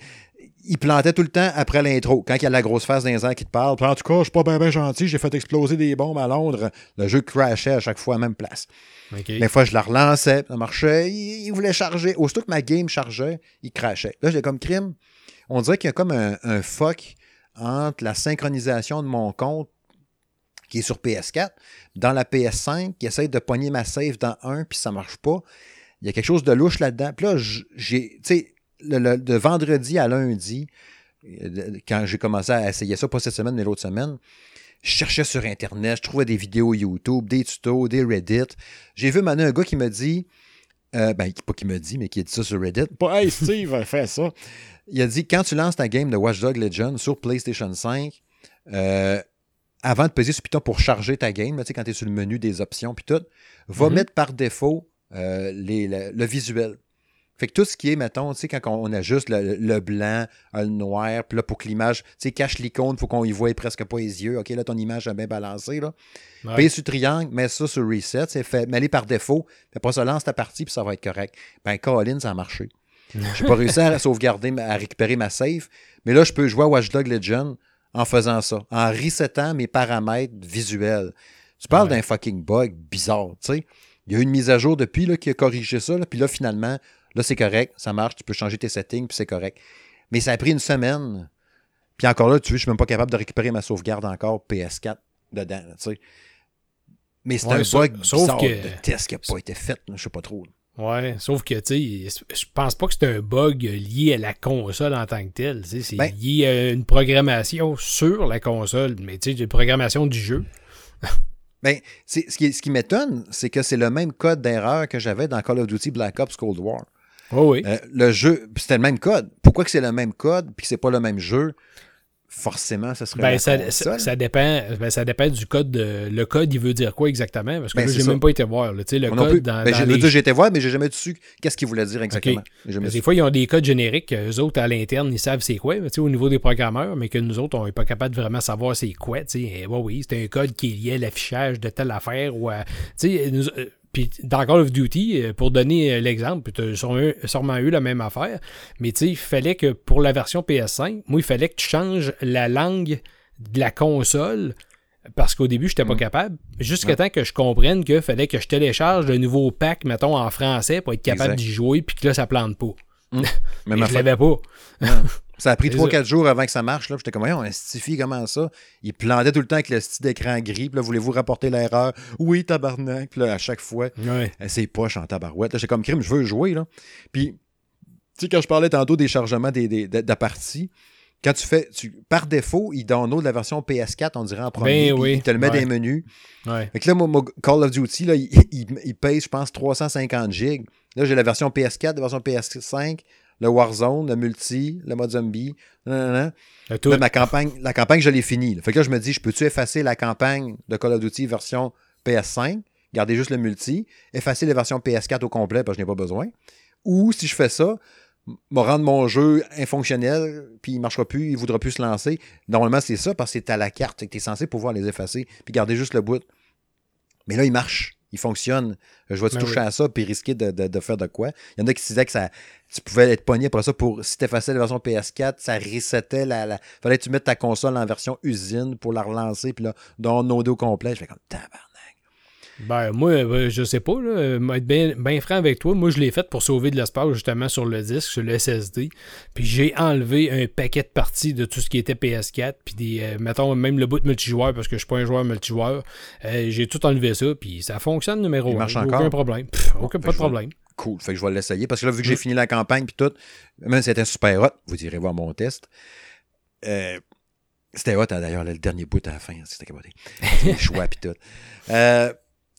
Il plantait tout le temps après l'intro, quand il y a la grosse phase d'un qui te parle. Puis en tout cas, je suis pas bien gentil, j'ai fait exploser des bombes à Londres. Le jeu crashait à chaque fois à la même place. Des fois, je la relançais, ça marchait, il, voulait charger. Aussitôt que ma game chargeait, il crashait. Là, j'ai comme crime. On dirait qu'il y a comme un, un fuck entre la synchronisation de mon compte qui est sur PS4 dans la PS5 qui essaie de pogner ma save dans un puis ça marche pas. Il y a quelque chose de louche là-dedans. Puis là, j'ai, tu sais, de vendredi à lundi, euh, quand j'ai commencé à essayer ça, pas cette semaine, mais l'autre semaine, je cherchais sur Internet, je trouvais des vidéos YouTube, des tutos, des Reddit. J'ai vu maintenant un gars qui me dit, euh, ben, pas qui me dit, mais qui a dit ça sur Reddit. Pas, hey Steve, fais ça il a dit quand tu lances ta game de Watch Dogs Legion sur PlayStation 5, euh, avant de peser sur Python pour charger ta game, tu sais, quand tu es sur le menu des options puis tout, va mhm. mettre par défaut euh, le, visuel. Fait que tout ce qui est, mettons, tu sais, quand on, a juste le, blanc, le noir, puis là, pour que l'image, tu sais, cache l'icône, il faut qu'on y voie presque pas les yeux. OK, là, ton image est bien balancée, là. Ouais. sur triangle, mets ça sur reset, c'est fait, mets par défaut, après ça, lance ta partie, puis ça va être correct. Ben, Colin, ça a marché. J'ai pas réussi à sauvegarder, à récupérer ma save. Mais là, je peux jouer à Watch Dogs Legion en faisant ça, en resetant mes paramètres visuels. Tu parles d'un fucking bug bizarre, tu sais. Il y a eu une mise à jour depuis là, qui a corrigé ça, puis là, finalement, là, c'est correct, ça marche, tu peux changer tes settings, puis c'est correct. Mais ça a pris une semaine. Puis encore là, tu vois, je suis même pas capable de récupérer ma sauvegarde encore PS4 dedans, tu sais. Mais c'est un bug bizarre de test qui n'a pas été fait, je sais pas trop. Ouais, sauf que, tu sais, je pense pas que c'est un bug lié à la console en tant que tel. C'est ben lié à une programmation sur la console, mais tu sais, une programmation du jeu. ben, ce qui, ce qui m'étonne, c'est que c'est le même code d'erreur que j'avais dans Call of Duty Black Ops Cold War. Oh oui. Euh, le jeu, c'était le même code. Pourquoi que c'est le même code puis que c'est pas le même jeu? forcément, ça serait ben, ça, ça, ça dépend, ben, ça dépend du code. de- le code, il veut dire quoi exactement? Parce que Ben, j'ai même pas été voir. là. Le code plus. dans, Ben, dans les- j'ai été voir, mais j'ai jamais su qu'est-ce qu'il voulait dire exactement. Des su. fois, ils ont des codes génériques, eux autres, à l'interne, ils savent c'est quoi, tu sais, au niveau des programmeurs, mais que nous autres, on n'est pas capable de vraiment savoir c'est quoi. tu sais. Eh, oui, c'est un code qui est lié à l'affichage de telle affaire. ou à- nous- euh, Puis dans Call of Duty, euh, pour donner euh, l'exemple, tu as sûrement, sûrement eu la même affaire, mais tu sais, il fallait que pour la version PS5, moi, il fallait que tu changes la langue de la console. Parce qu'au début, je n'étais pas Mhm. capable. Jusqu'à temps que je comprenne qu'il fallait que je télécharge le nouveau pack, mettons, en français pour être capable d'y jouer, puis que là, ça plante pas. Même Mais je l'avais pas. Ça a pris C'est 3-4 jours avant que ça marche. là. J'étais comme, voyons, on stifie comment ça? Il plantait tout le temps avec le style d'écran gris. Puis là, voulez-vous rapporter l'erreur? Oui, tabarnak. Puis là, à chaque fois, Ouais. c'est poche en tabarouette. J'étais comme crime, je veux jouer. Là. Puis, tu sais, quand je parlais tantôt des chargements des, des- de, de la partie, quand tu fais, tu, par défaut, il download la version PS4, on dirait en premier. Ben oui, Il te le met ouais. dans les menus. Ouais. Fait que là, mon Call of Duty, là, il, il, il pèse, je pense, 350 gigs. Là, j'ai la version PS4, la version PS5, le Warzone, le multi, le mode zombie. Là, ma campagne, la campagne, je l'ai finie. Fait que là, je me dis, je peux-tu effacer la campagne de Call of Duty version PS5, garder juste le multi, effacer la version PS4 au complet parce que je n'ai pas besoin. Ou si je fais ça, me rendre mon jeu infonctionnel, puis il ne marchera plus, il ne voudra plus se lancer. Normalement, c'est ça parce que c'est à la carte, tu es censé pouvoir les effacer, puis garder juste le bout. Mais là, il marche, il fonctionne. Je vais-tu Ben toucher oui. à ça puis risquer de, de- de faire de quoi? Il y en a qui se disaient que ça, tu pouvais être pogné après ça pour, si tu effaçais la version PS4, ça resetait la, la- Fallait que tu mettes ta console en version usine pour la relancer, puis là, downloader au complet. Je fais comme tabarnak. Ben, moi, euh, je sais pas, là, euh, être bien bien franc avec toi, moi, je l'ai fait pour sauver de l'espace, justement, sur le disque, sur le SSD. Puis j'ai enlevé un paquet de parties de tout ce qui était PS4, puis des, euh, mettons, même le bout de multijoueur, parce que je suis pas un joueur multijoueur. Euh, j'ai tout enlevé ça, puis ça fonctionne numéro Il un. marche Aucun encore? problème. Pff, aucun, pas de vais- problème. Cool. Fait que je vais l'essayer. Parce que là, vu que j'ai Mm. fini la campagne puis tout, même si c'était super hot, vous irez voir mon test. Euh, c'était hot, hein, d'ailleurs, le dernier bout à la fin. C'était capoté. Les choix puis tout. Euh,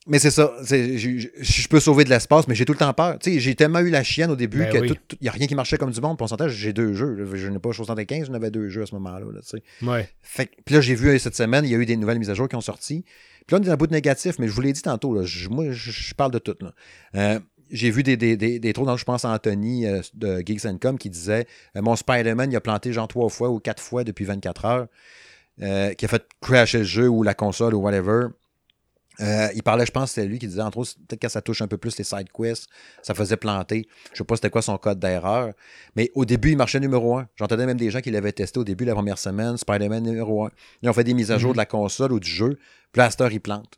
mais c'est ça. Je, peux sauver de l'espace, mais j'ai tout le temps peur. J'ai tellement eu la chienne au début Ben que oui. tout- il n'y a rien qui marchait comme du monde. Pour pourcentage, j'ai deux jeux. Je n'ai pas 75, j'en avais deux jeux à ce moment-là. là. Ouais. Fait puis là, j'ai vu euh, cette semaine, il y a eu des nouvelles mises à jour qui ont sorti. Puis là, on est dans le bout de négatif, mais je vous l'ai dit tantôt, là, je- moi, je, je parle de tout. là. Euh, j'ai vu des, des, des, des trous, dans, je pense, à Anthony euh, de Geeks Com qui disait euh, Mon Spider-Man, il a planté genre trois fois ou quatre fois depuis 24 heures, euh, qui a fait crasher le jeu ou la console ou whatever. Euh, il parlait, je pense, c'était lui qui disait, entre autres, peut-être quand ça touche un peu plus les side quests, ça faisait planter. Je sais pas c'était quoi son code d'erreur. Mais au début, il marchait numéro un. J'entendais même des gens qui l'avaient testé au début, la première semaine, Spider-Man numéro un. Ils ont fait des mises à jour Mhm. de la console ou du jeu. Heure, il plante.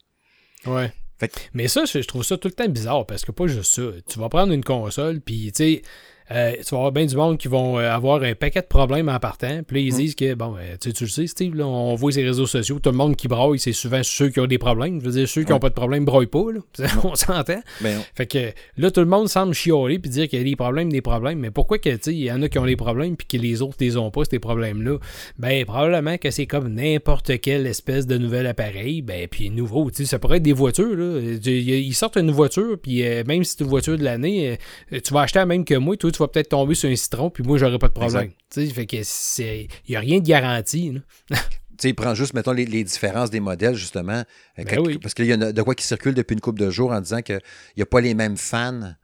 Ouais. Fait que- Mais ça, je je trouve ça tout le temps bizarre parce que pas juste ça. Tu vas prendre une console, puis tu sais, euh, tu vas avoir bien du monde qui vont euh, avoir un paquet de problèmes en partant. Puis là, ils Mm. disent que, bon, euh, tu sais, tu le sais, Steve, là, on voit ces réseaux sociaux, tout le monde qui braille, c'est souvent ceux qui ont des problèmes. Je veux dire, ceux qui n'ont pas de problème braillent pas, là. on s'entend. Ben, Fait que là, tout le monde semble chialer puis dire qu'il y a des problèmes, des problèmes. Mais pourquoi que, il y en a qui ont des problèmes puis que les autres les ont pas, ces problèmes-là? Ben, probablement que c'est comme n'importe quelle espèce de nouvel appareil. Ben, puis nouveau, tu sais, ça pourrait être des voitures, là. Ils sortent une voiture, puis euh, même si c'est une voiture de l'année, euh, tu vas acheter la même que moi, toi, tu vas peut-être tomber sur un citron, puis moi, j'aurai pas de problème. Fait que c'est. Il n'y a rien de garanti, là. tu sais, il prend juste, mettons, les, les différences des modèles, justement. Euh, Ben oui. Parce qu'il y a de quoi qui circule depuis une couple de jours en disant qu'il n'y a pas les mêmes fans.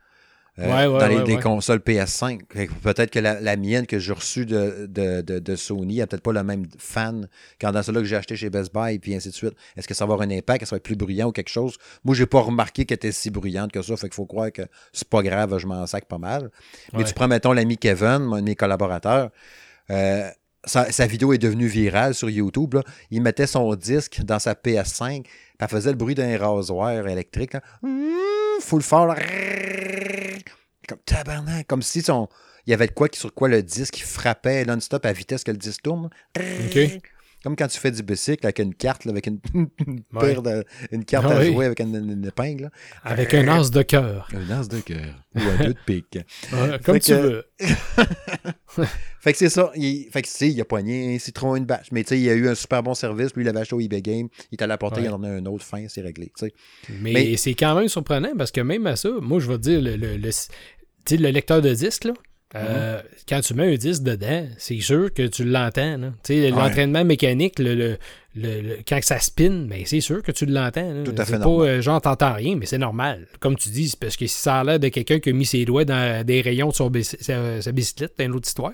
Euh, Ouais, ouais, dans les, consoles PS5. Fait que Peut-être que la, la mienne que j'ai reçue de, de, de, de Sony a peut-être pas le même fan quand dans celle-là que j'ai acheté chez Best Buy, et puis ainsi de suite. Est-ce que ça va avoir un impact? Est-ce que ça va être plus bruyant ou quelque chose? Moi, j'ai pas remarqué qu'elle était si bruyante que ça, fait qu'il faut croire que c'est pas grave, je m'en sac pas mal. Mais tu prends, mettons, l'ami Kevin, mon- un de mes collaborateurs, euh, sa, sa vidéo est devenue virale sur YouTube. là. Il mettait son disque dans sa PS5, puis elle faisait le bruit d'un rasoir électrique. Là. Mmh, Full fort. Comme tabarnak. Comme si son, il y avait quoi sur quoi le disque frappait non-stop à vitesse que le disque tourne. Comme quand tu fais du bicycle avec une carte, là, avec une, une Ouais. de- une carte Ah à oui. jouer avec une, une épingle. là. Avec un as de cœur. Un lance de cœur ou un deux de pique. Ouais, comme Fait tu que- veux. Fait que c'est ça. Il, fait que tu sais, il a poigné un citron, une bâche. Mais tu sais, il a eu un super bon service. Lui, il l'avait acheté au eBay Game. Il est allé apporter, Ouais. il en a un autre fin, c'est réglé. Mais, Mais- c'est quand même surprenant parce que même à ça, moi, je vais te dire, le, le, le lecteur de disque, là, Euh, quand tu mets un disque dedans, c'est sûr que tu l'entends. L'entraînement mécanique, le, le, quand ça spin, mais ben, c'est sûr que tu l'entends. Tout à fait pas euh, genre t'entends rien, mais c'est normal. Comme tu dis, parce que si ça a l'air de quelqu'un qui a mis ses doigts dans des rayons de son sa, bicyclette, c'est une autre histoire.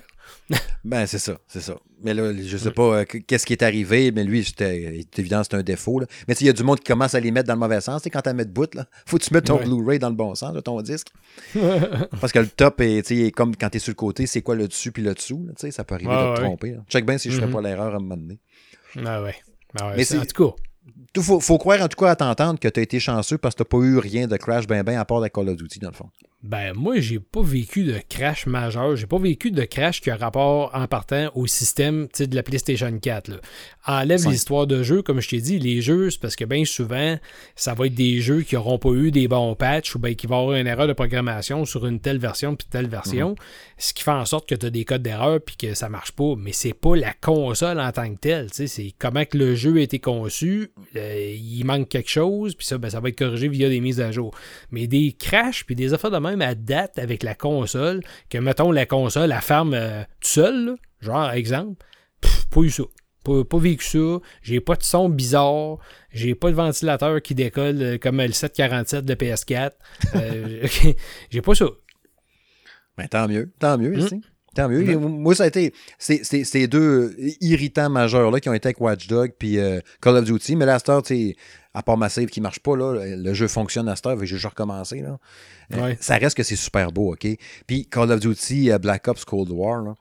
Ben, c'est ça, c'est ça. Mais là, je sais pas euh, qu'est-ce qui est arrivé, mais lui, c'était évident, c'est un défaut. Là. Mais il y a du monde qui commence à les mettre dans le mauvais sens. quand tu mets de bout, là, faut que tu mettes ton Blu-ray dans le bon sens, de ton disque. Parce que le top est, comme quand tu es sur le côté, c'est quoi le dessus puis le dessous. ça peut arriver de te tromper. Check bien si je ne fais mm-hmm. pas l'erreur à un moment donné. Ah ouais. Ah ouais. Mais en tout cas. Faut, faut, croire en tout cas à t'entendre que tu as été chanceux parce que tu n'as pas eu rien de crash ben ben à part de Call of Duty dans le fond. Ben, moi, j'ai pas vécu de crash majeur. J'ai pas vécu de crash qui a rapport en partant au système de la PlayStation 4. Là. Enlève l'histoire de jeu, comme je t'ai dit, les jeux, c'est parce que bien souvent, ça va être des jeux qui n'auront pas eu des bons patchs ou bien qui vont avoir une erreur de programmation sur une telle version puis telle version, mhm. Ce qui fait en sorte que tu as des codes d'erreur puis que ça marche pas. Mais c'est pas la console en tant que telle. C'est comment le jeu a été conçu. Euh, il manque quelque chose, puis ça, ben, ça va être corrigé via des mises à jour. Mais des crashs puis des affaires de même à date avec la console, que mettons la console, la ferme euh, tout genre exemple, pas eu ça. Pas, vécu ça. J'ai pas de son bizarre. J'ai pas de ventilateur qui décolle euh, comme le 747 de PS4. Euh, j'ai pas ça. Ben, tant mieux. Tant mieux, ici. Hmm. Tant mieux. Moi, ça a été ces deux irritants majeurs là, qui ont été avec Watch Dog puis Call of Duty. Mais Star, tu à part ma save qui marche pas, là, le jeu fonctionne à cette heure, j'ai juste recommencé. Là. Euh, ça reste que c'est super beau, OK? Puis Call of Duty, euh, Black Ops Cold War,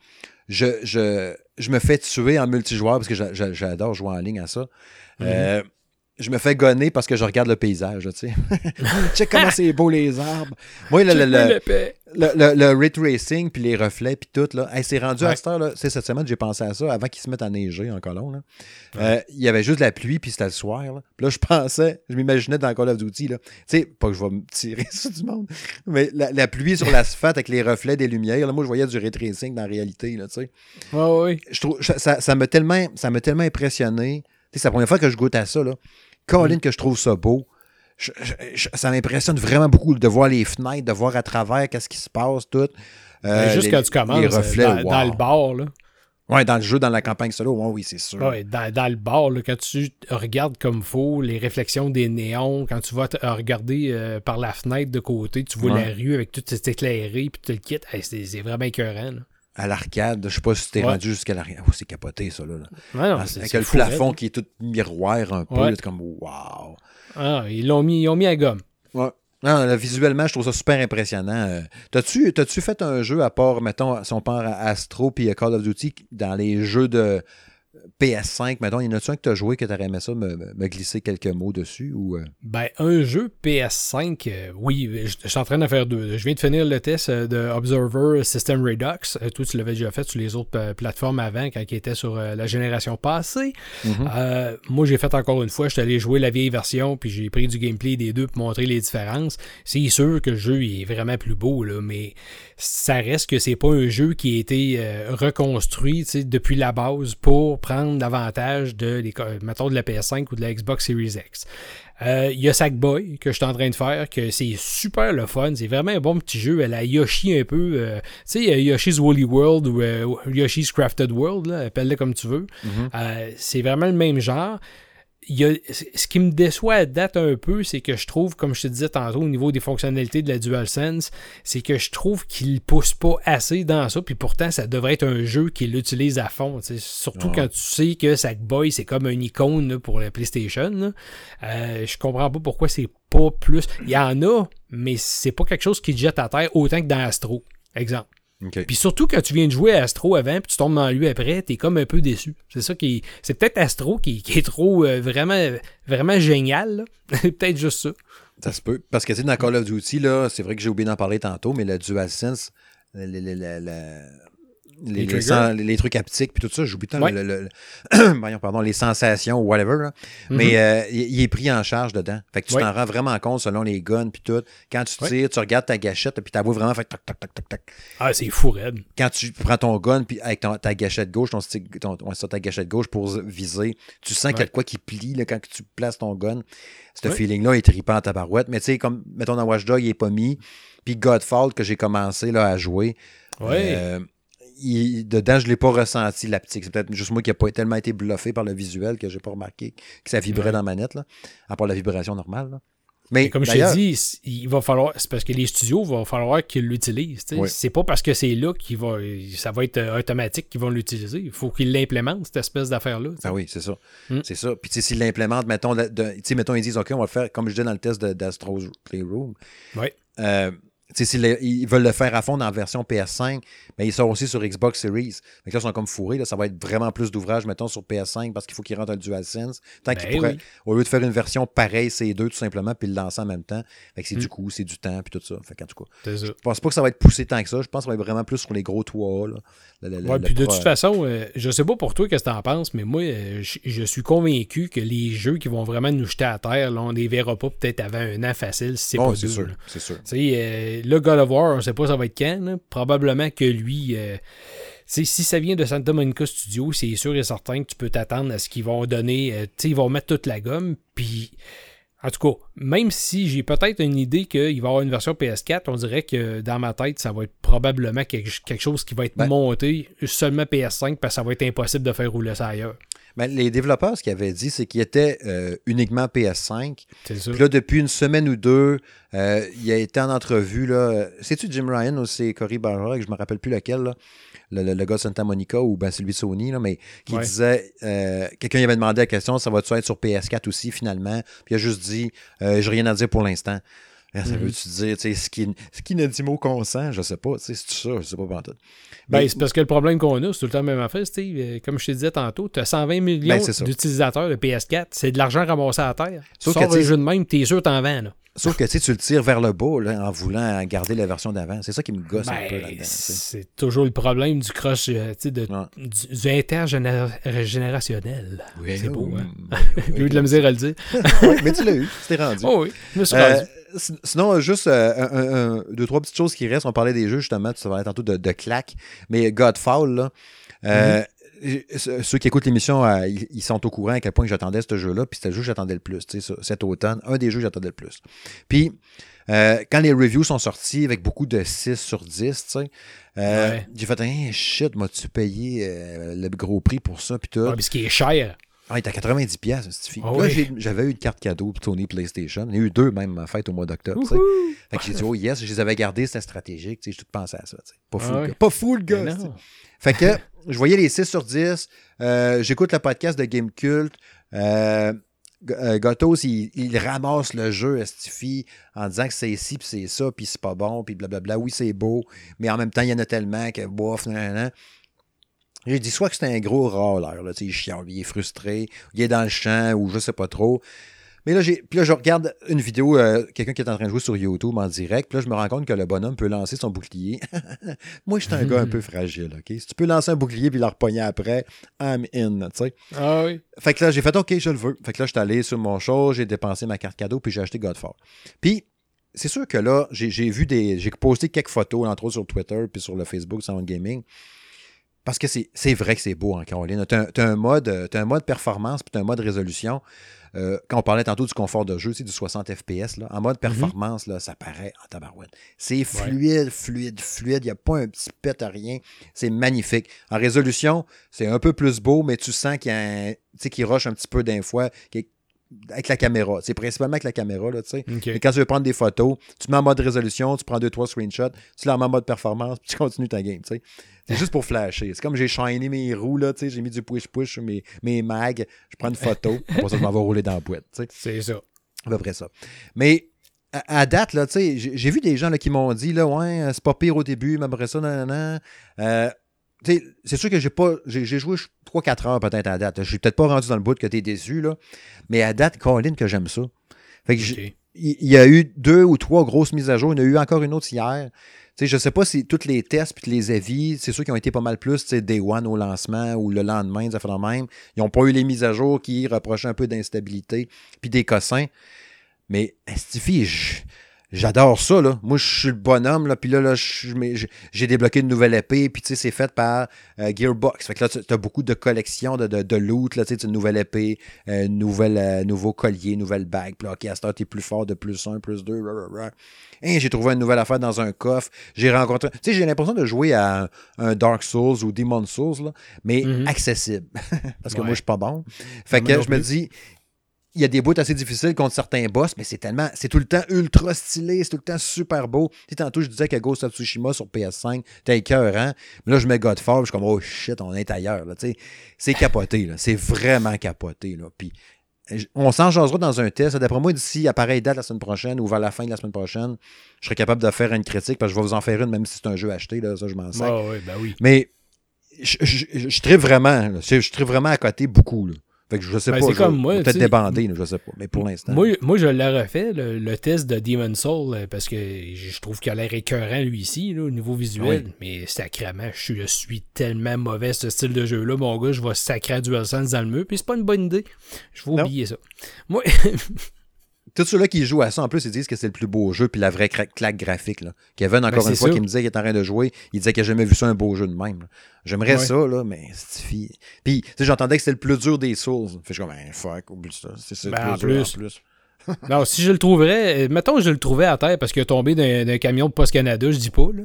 je, je, je, me fais tuer en multijoueur parce que j'adore jouer en ligne à ça. Euh, je me fais gonner parce que je regarde le paysage, tu sais. Check comment c'est beau les arbres. Moi, le, le, le, le, ray tracing, puis les reflets, puis tout, là. c'est rendu à cette heure, là. C'est cette semaine, j'ai pensé à ça, avant qu'ils se mettent à neiger en colon, là. Euh, il y avait juste de la pluie, puis c'était le soir, là. Puis là, je pensais, je m'imaginais dans Call of Duty, là. Tu sais, pas que je vais me tirer sur du monde, mais la, pluie sur l'asphalte avec les reflets des lumières, là, moi, je voyais du ray tracing dans la réalité, là, tu sais. Ouais, ouais. Je trouve, ça, ça m'a tellement, ça m'a tellement impressionné. C'est la première fois que je goûte à ça, là. Colin, que je trouve ça beau. Ça m'impressionne vraiment beaucoup de voir les fenêtres, de voir à travers qu'est-ce qui se passe, tout. Euh, juste quand tu commences, les reflets, dans, le bar, là. Oui, dans le jeu, dans la campagne solo, oui, c'est sûr. Ouais, dans, le bar, là, quand tu regardes comme faut, les réflexions des néons, quand tu vas regarder euh, par la fenêtre de côté, tu vois la rue avec tout cet éclairé, puis tu le quittes, c'est vraiment écœurant. Là à l'arcade. Je sais pas si t'es rendu jusqu'à l'arrière. Oh, c'est capoté, ça, là. Ah, avec le plafond qui est tout miroir un peu. C'est comme, wow. Ah, ils l'ont mis, ils ont mis à gomme. Ouais. Non, visuellement, je trouve ça super impressionnant. Euh, t'as-tu, t'as-tu fait un jeu à part, mettons, si on part à Astro puis Call of Duty, dans les jeux de PS5, mettons, il y en a-tu un que tu as joué que tu aurais aimé ça me, me, glisser quelques mots dessus? Ou, euh? Ben, un jeu PS5, euh, oui, je, suis en train de faire deux. Je viens de finir le test euh, de Observer System Redux. toi, tu l'avais déjà fait sur les autres plateformes avant, quand il était sur la génération passée. Mm-hmm. moi, j'ai fait encore une fois, je suis allé jouer la vieille version, puis j'ai pris du gameplay des deux pour montrer les différences. C'est sûr que le jeu est vraiment plus beau, là, mais ça reste que c'est pas un jeu qui a été reconstruit depuis la base pour prendre davantage de, mettons, de la PS5 ou de la Xbox Series X. Euh, il y a Sackboy que je suis en train de faire, que c'est super le fun. C'est vraiment un bon petit jeu. Elle a Yoshi un peu. Euh, tu sais, Yoshi's Woolly World ou euh, Yoshi's Crafted World, appelle-le comme tu veux. Mm-hmm. c'est vraiment le même genre ce qui me déçoit à date un peu, c'est que je trouve, comme je te disais tantôt, au niveau des fonctionnalités de la DualSense, c'est que je trouve qu'il pousse pas assez dans ça, puis pourtant, ça devrait être un jeu qui l'utilise à fond. Surtout quand tu sais que Sackboy, c'est comme une icône pour la PlayStation. Euh, je comprends pas pourquoi c'est pas plus. Il y en a, mais c'est pas quelque chose qui te jette à terre autant que dans Astro. Exemple. Puis surtout quand tu viens de jouer à Astro avant, puis tu tombes dans lui après, t'es comme un peu déçu. C'est ça qui. C'est peut-être Astro qui, est trop euh, vraiment, vraiment génial. peut-être juste ça. Ça se peut. Parce que tu sais, dans Call of Duty, là, c'est vrai que j'ai oublié d'en parler tantôt, mais le DualSense, le, les, les, trucs haptiques puis tout ça, j'oublie tant le, pardon, les sensations ou whatever. Mm-hmm. Mais euh, il, est pris en charge dedans. Fait que tu t'en rends vraiment compte selon les guns puis tout. Quand tu tires, tu regardes ta gâchette puis ta voix vraiment fait tac tac tac tac tac. Ah, c'est fou raide. Quand tu prends ton gun puis avec ta gâchette gauche, ton stick, ton, ta gâchette gauche pour viser, tu sens qu'il y a de quoi qui plie là, quand tu places ton gun. Ce feeling-là est trippant à ta barouette. Mais tu sais, comme mettons dans Watchdog, il est pas mis. Puis Godfall que j'ai commencé là, à jouer Ouais. Dedans, je ne l'ai pas ressenti, l'aptique. C'est peut-être juste moi qui n'ai pas tellement été bluffé par le visuel que j'ai pas remarqué que ça vibrait dans la manette, là, à part la vibration normale. Là. Mais comme je t'ai dit, il va falloir. C'est parce que les studios, il va falloir qu'ils l'utilisent. C'est pas parce que c'est là qu'il va. Ça va être euh, automatique qu'ils vont l'utiliser. Il faut qu'ils l'implémentent, cette espèce d'affaire-là. Ah oui, c'est ça. Hmm. C'est ça. Puis s'ils l'implémentent, mettons, mettons, ils disent OK, on va le faire comme je dis dans le test d'Astro's Playroom. Oui. Euh, ils veulent le faire à fond dans la version PS5, mais ils sont aussi sur Xbox Series. Donc là, ils sont comme fourrés. Là, ça va être vraiment plus d'ouvrage, mettons, sur PS5 parce qu'il faut qu'ils rentrent un DualSense. Tant qu'ils ben pourraient, au lieu de faire une version pareille, ces deux tout simplement, puis le lancer en même temps. c'est du hmm. coup, c'est du temps, puis tout ça. Fait tout cas, je pense pas que ça va être poussé tant que ça. Je pense que ça va être vraiment plus sur les gros toits. Là, puis de toute façon, euh, je sais pas pour toi qu'est-ce que tu en penses, mais moi, euh, je, suis convaincu que les jeux qui vont vraiment nous jeter à terre, là, on les verra pas peut-être avant un an facile, si c'est oh, C'est sûr, c'est sûr. Euh, le God of War, on sait pas ça va être quand. Probablement que lui, euh, si ça vient de Santa Monica Studio, c'est sûr et certain que tu peux t'attendre à ce qu'ils vont donner. Euh, ils vont mettre toute la gomme. Puis, en tout cas, même si j'ai peut-être une idée qu'il va y avoir une version PS4, on dirait que dans ma tête, ça va être probablement quelque, chose qui va être ben monté seulement PS5 parce que ça va être impossible de faire rouler ça ailleurs. Ben, les développeurs, ce qu'ils avaient dit, c'est qu'il était euh, uniquement PS5. C'est ça. Puis là, depuis une semaine ou deux, euh, il a été en entrevue. C'est-tu Jim Ryan ou c'est Cory Barra, je me rappelle plus lequel, là? Le, le, gars de Santa Monica ou ben, celui de Sony, là, mais qui disait euh, quelqu'un avait demandé la question ça va-tu être sur PS4 aussi finalement? Puis il a juste dit j'ai rien à dire pour l'instant. Ça mhm. veut-tu dire, ce qui, ce qui n'a dit mot consent, je sais pas, c'est ça, je sais pas pas ben, c'est parce que le problème qu'on a, c'est tout le temps la même affaire, Steve. Euh, comme je te disais tantôt, tu as 120 millions ben, d'utilisateurs de PS4, c'est de l'argent ramassé à terre. Sauf que les jeux de même, t'es sûr t'en vends, là. Sauf que tu le tires vers le bas là, en voulant garder la version d'avant. C'est ça qui me gosse un peu là-dedans. C'est toujours le problème du crush, euh, de, du, du, intergénérationnel. Oui, c'est beau, hein? J'ai eu de la misère à le dire. mais tu l'as eu, tu t'es rendu. Oh oui, je me suis rendu. Euh, sinon, juste euh, deux, trois petites choses qui restent. On parlait des jeux, justement. Tu parlais tantôt de, de claques. Mais Godfall, là. Euh, mm-hmm. Ceux qui écoutent l'émission, euh, ils, sont au courant à quel point j'attendais ce jeu-là. Puis c'était le jeu que j'attendais le plus. Cet automne, un des jeux que j'attendais le plus. Puis, quand les reviews sont sortis avec beaucoup de 6 sur 10, j'ai fait un shit, m'as-tu payé le gros prix pour ça? Puis tout? mais ce qui est cher. Ah, il est à 90$, pièces ah Là, j'avais eu une carte cadeau pour Tony PlayStation. Il y a eu deux même ma fête au mois d'octobre. Fait que j'ai dit, oh yes, je les avais gardés, c'était stratégique. J'ai tout pensé à ça. Pas fou, ah Pas fou, le gars. Fait que je voyais les 6 sur 10. Euh, j'écoute le podcast de Game Cult. Euh, euh Gotos, il, ramasse le jeu Estifi en disant que c'est ici, puis c'est ça, puis c'est pas bon, puis blablabla. Oui, c'est beau, mais en même temps, il y en a tellement que bof, nan, j'ai dit soit que c'est un gros râleur, là, il chiant, il est frustré, il est dans le champ ou je sais pas trop. Mais là, j'ai, puis là, je regarde une vidéo, euh, quelqu'un qui est en train de jouer sur YouTube en direct, puis là, je me rends compte que le bonhomme peut lancer son bouclier. Moi, je suis un gars un peu fragile, OK? Si tu peux lancer un bouclier puis le repogner après, I'm in, tu sais. Ah oui. Fait que là, j'ai fait OK, je le veux. Fait que là, je suis allé sur mon show, j'ai dépensé ma carte cadeau, puis j'ai acheté Godfall. Puis, c'est sûr que là, j'ai, vu des. J'ai posté quelques photos, entre autres sur Twitter, puis sur le Facebook Sound Gaming. Parce que c'est vrai que c'est beau en Caroline. Tu as, un mode, as un mode performance puis tu as un mode résolution. Euh, quand on parlait tantôt du confort de jeu, du 60 FPS, là, en mode mhm. performance, là, ça paraît en tabarouette. C'est fluide, fluide, fluide. Il n'y a pas un petit pet à rien. C'est magnifique. En résolution, c'est un peu plus beau, mais tu sens qu'il y a un, qui rush un petit peu d'un fois, avec la caméra. C'est principalement avec la caméra, là, tu sais. Et quand tu veux prendre des photos, tu mets en mode résolution, tu prends deux, trois screenshots, tu la mets en mode performance, puis tu continues ta game, tu sais. C'est juste pour flasher. C'est comme j'ai shiny mes roues, là, tu sais, j'ai mis du push-push mes, mes mags, je prends une photo, pour ça, je m'en vais rouler dans la boîte, tu sais. C'est ça. À peu près ça. Mais à, date, là, tu sais, j'ai vu des gens là, qui m'ont dit, là, ouais, c'est pas pire au début, mais après ça, non, non, non. Euh, c'est sûr que j'ai pas. J'ai joué 3-4 heures peut-être à date. Je suis peut-être pas rendu dans le bout que tu es déçu, là. Mais à date, Colin, que j'aime ça. Fait que il y a eu deux ou trois grosses mises à jour. Il y en a eu encore une autre hier. Je je sais pas si tous les tests puis les avis, c'est ceux qui ont été pas mal plus day one au lancement ou le lendemain, ça fait le même. Ils n'ont pas eu les mises à jour qui reprochaient un peu d'instabilité puis des cossins. Mais Stiffy, J'adore ça, là. Moi, je suis le bonhomme, là. Puis là, là j'ai débloqué une nouvelle épée. Puis, tu sais, c'est fait par euh, Gearbox. Fait que là, tu as beaucoup de collections de, de, loot, là. Tu sais, une nouvelle épée, euh, nouvelle, euh, nouveau collier, nouvelle bague. Puis là, OK, à ce t'es plus fort de plus 1, plus 2. Et j'ai trouvé une nouvelle affaire dans un coffre. J'ai rencontré. Tu sais, j'ai l'impression de jouer à un, Dark Souls ou Demon Souls, là, mais mm-hmm. accessible. Parce que moi, je suis pas bon. Fait que je me dis, il y a des bouts assez difficiles contre certains boss, mais c'est tellement. C'est tout le temps ultra stylé, c'est tout le temps super beau. Tu sais, tantôt, je disais que Ghost of Tsushima sur PS5, t'es écœurant. Mais là, je mets Godfall, je suis comme, oh shit, on est ailleurs. Là, c'est capoté, là. C'est vraiment capoté. Là. Puis, on s'en jasera dans un test. D'après moi, d'ici à pareille date la semaine prochaine ou vers la fin de la semaine prochaine, je serai capable de faire une critique parce que je vais vous en faire une, même si c'est un jeu acheté. Là, ça, je m'en sers. Ah ben oui. Mais je, je, je, vraiment. Je, je vraiment à côté beaucoup. Là. Fait que je sais ben, pas. C'est comme moi. Peut-être débandé, je sais pas. Mais pour l'instant. Moi, moi, je l'ai refait, le, test de Demon Soul, euh, parce que je trouve qu'il a l'air écœurant, lui, ici, au niveau visuel. Mais sacrément, je suis tellement mauvais, ce style de jeu-là. Mon gars, je vais sacrer DualSense dans le mur. Puis c'est pas une bonne idée. Je vais oublier ça. Moi. tous ceux-là qui jouent à ça, en plus, ils disent que c'est le plus beau jeu, puis la vraie claque graphique. Là. Kevin, encore ben, une fois, qui me disait qu'il était en train de jouer, il disait qu'il n'a jamais vu ça un beau jeu de même. J'aimerais ça, là, mais c'est Puis, tu sais, j'entendais que c'était le plus dur des Souls. Fait je suis comme, ben, fuck, oublie ça. C'est ben, le plus dur en plus. non, si je le trouverais, euh, mettons que je le trouvais à terre parce qu'il est tombé d'un camion de Post Canada, je dis pas, là.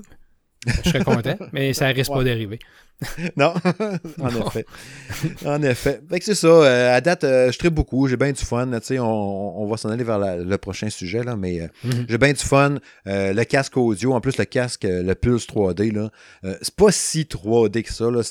Je serais content, mais ça risque pas d'arriver. non, en effet. En effet. Fait que c'est ça. Euh, à date, euh, je tripe beaucoup. J'ai bien du fun. On, on, va s'en aller vers le prochain sujet, là, mais euh, mhm. j'ai bien du fun. le casque audio, en plus, le casque, le Pulse 3D, là, c'est pas si 3D que ça. Là.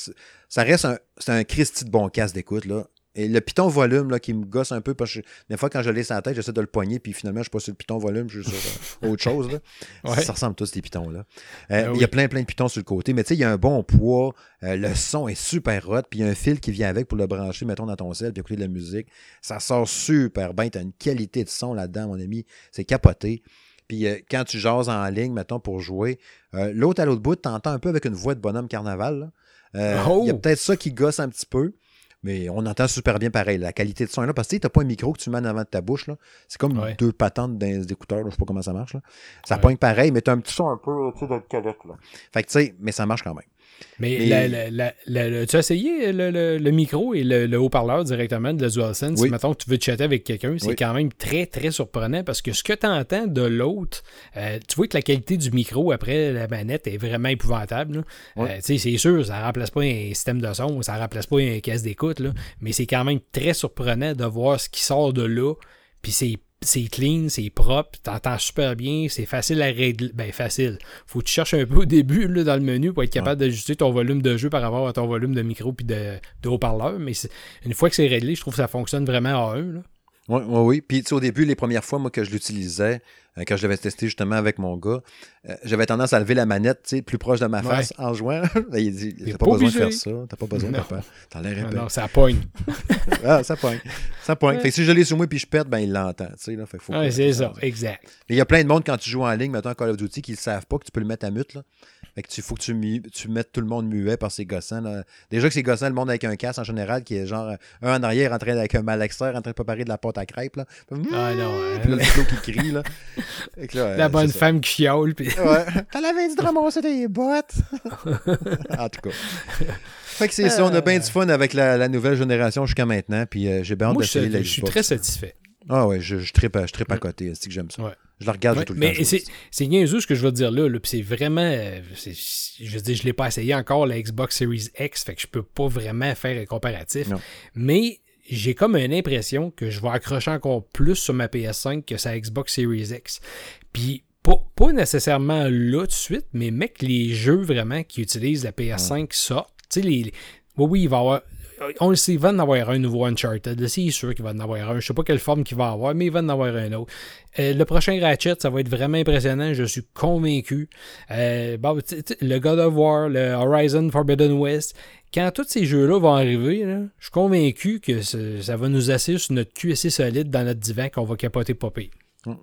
Ça reste un, c'est un Christy de bon casque d'écoute. Là. Et le piton volume là, qui me gosse un peu, parce que des fois, quand je laisse en tête, j'essaie de le poigner, puis finalement, je suis pas sur le piton volume, je suis sur euh, autre chose. Là. Ça ressemble tous ces pitons-là. Euh, ben il y a plein, plein de pitons sur le côté, mais tu sais, il y a un bon poids, euh, le son est super hot, puis il y a un fil qui vient avec pour le brancher, mettons, dans ton sel, puis écouter de la musique. Ça sort super bien, tu as une qualité de son là-dedans, mon ami. C'est capoté. Puis quand tu jases en ligne, mettons, pour jouer, l'autre à l'autre bout, tu entends un peu avec une voix de bonhomme carnaval. Il y a oh! peut-être ça qui gosse un petit peu. Mais on entend super bien pareil. La qualité de son est là. Parce que tu n'as pas un micro que tu mets en avant de ta bouche. C'est comme deux patentes d'écouteurs. Je ne sais pas comment ça marche. Là. Ça pointe pareil, mais tu as un petit son un peu de calette. Là. Fait que tu sais, mais ça marche quand même. Mais tu as essayé le, micro et le, haut-parleur directement de la DualSense. Oui. Mettons que tu veux chatter avec quelqu'un, c'est quand même très, très surprenant parce que ce que tu entends de l'autre, euh, tu vois que la qualité du micro après la manette est vraiment épouvantable. Euh, c'est sûr, ça ne remplace pas un système de son, ça ne remplace pas une caisse d'écoute, mais c'est quand même très surprenant de voir ce qui sort de là. Puis c'est c'est clean, c'est propre, t'entends super bien, c'est facile à régler. Ben, facile. Faut que tu cherches un peu au début là, dans le menu pour être capable d'ajuster ton volume de jeu par rapport à ton volume de micro puis de, de haut-parleur. Mais une fois que c'est réglé, je trouve que ça fonctionne vraiment à eux. Oui, oui, oui. Puis au début, les premières fois, moi, que je l'utilisais, quand je l'avais testé justement avec mon gars, euh, j'avais tendance à lever la manette plus proche de ma face en jouant. il dit T'as pas, besoin de faire ça, t'as pas besoin, de papa. T'as l'air épais. Non, ça pogne. ah, ça pogne. Ça pogne. Fait que si je l'ai sur moi puis je pète, ben il l'entend. Ouais, c'est ça, exact. Il y a plein de monde quand tu joues en ligne, maintenant Call of Duty, qui ne savent pas que tu peux le mettre à mute. Là. Fait que tu faut que tu, tu mettes tout le monde muet par ces gossants. Là. Déjà que ces gossants, le monde avec un casque en général, qui est genre euh, un en arrière en train avec un malaxeur, en train de préparer de la pâte à crêpes. Là. Ah non. Puis là, le qui crie. Là. la bonne femme qui chiale. Puis... ouais. T'as l'avais dit de ramasser tes bottes. en tout cas. Fait que c'est ça, on a bien du fun avec la, nouvelle génération jusqu'à maintenant. Puis euh, j'ai bien hâte d'essayer la Je suis très satisfait. Ah ouais, je, je tripe, je tripe à côté. C'est que j'aime ça. Je le regarde tout le mais temps. Mais c'est niaiseux ce que je veux dire là. là c'est vraiment. Euh, je veux dire, je ne l'ai pas essayé encore, la Xbox Series X. Fait que je peux pas vraiment faire un comparatif. Mais j'ai comme une impression que je vais accrocher encore plus sur ma PS5 que sa Xbox Series X. Puis pas, nécessairement là tout de suite, mais mec, les jeux vraiment qui utilisent la PS5 sortent. Tu sais, les, oui, oui, il va y avoir on le sait, il va en avoir un nouveau Uncharted. C'est sûr qu'il va en avoir un. Je sais pas quelle forme qu'il va avoir, mais il va en avoir un autre. Euh, le prochain Ratchet, ça va être vraiment impressionnant. Je suis convaincu. Euh, le God of War, le Horizon Forbidden West, quand tous ces jeux-là vont arriver, je suis convaincu que ça va nous assurer sur notre cul assez solide dans notre divan qu'on va capoter popper.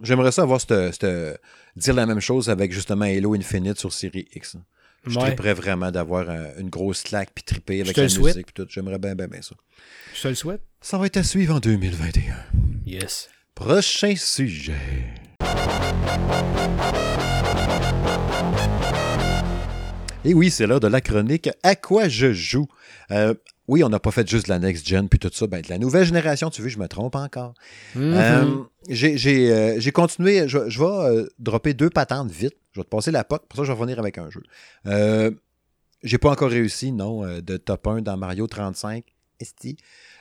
J'aimerais ça avoir dire la même chose avec justement Halo Infinite sur Série X. Je triperais vraiment d'avoir une grosse claque puis triper avec la musique puis tout. J'aimerais bien, bien, bien ça. Je te le souhaite. Ça va être à suivre en 2021. Yes. Prochain sujet. Et oui, c'est l'heure de la chronique À quoi je joue? Euh, Oui, on n'a pas fait juste de la next-gen puis tout ça. Ben, de la nouvelle génération, tu veux, je me trompe encore. Mhm. Euh, j'ai euh, j'ai continué, je, je vais euh, dropper deux patentes vite. Je vais te passer la POC, pour ça je vais revenir avec un jeu. J'ai pas encore réussi, non, de top 1 dans Mario 35. Esti.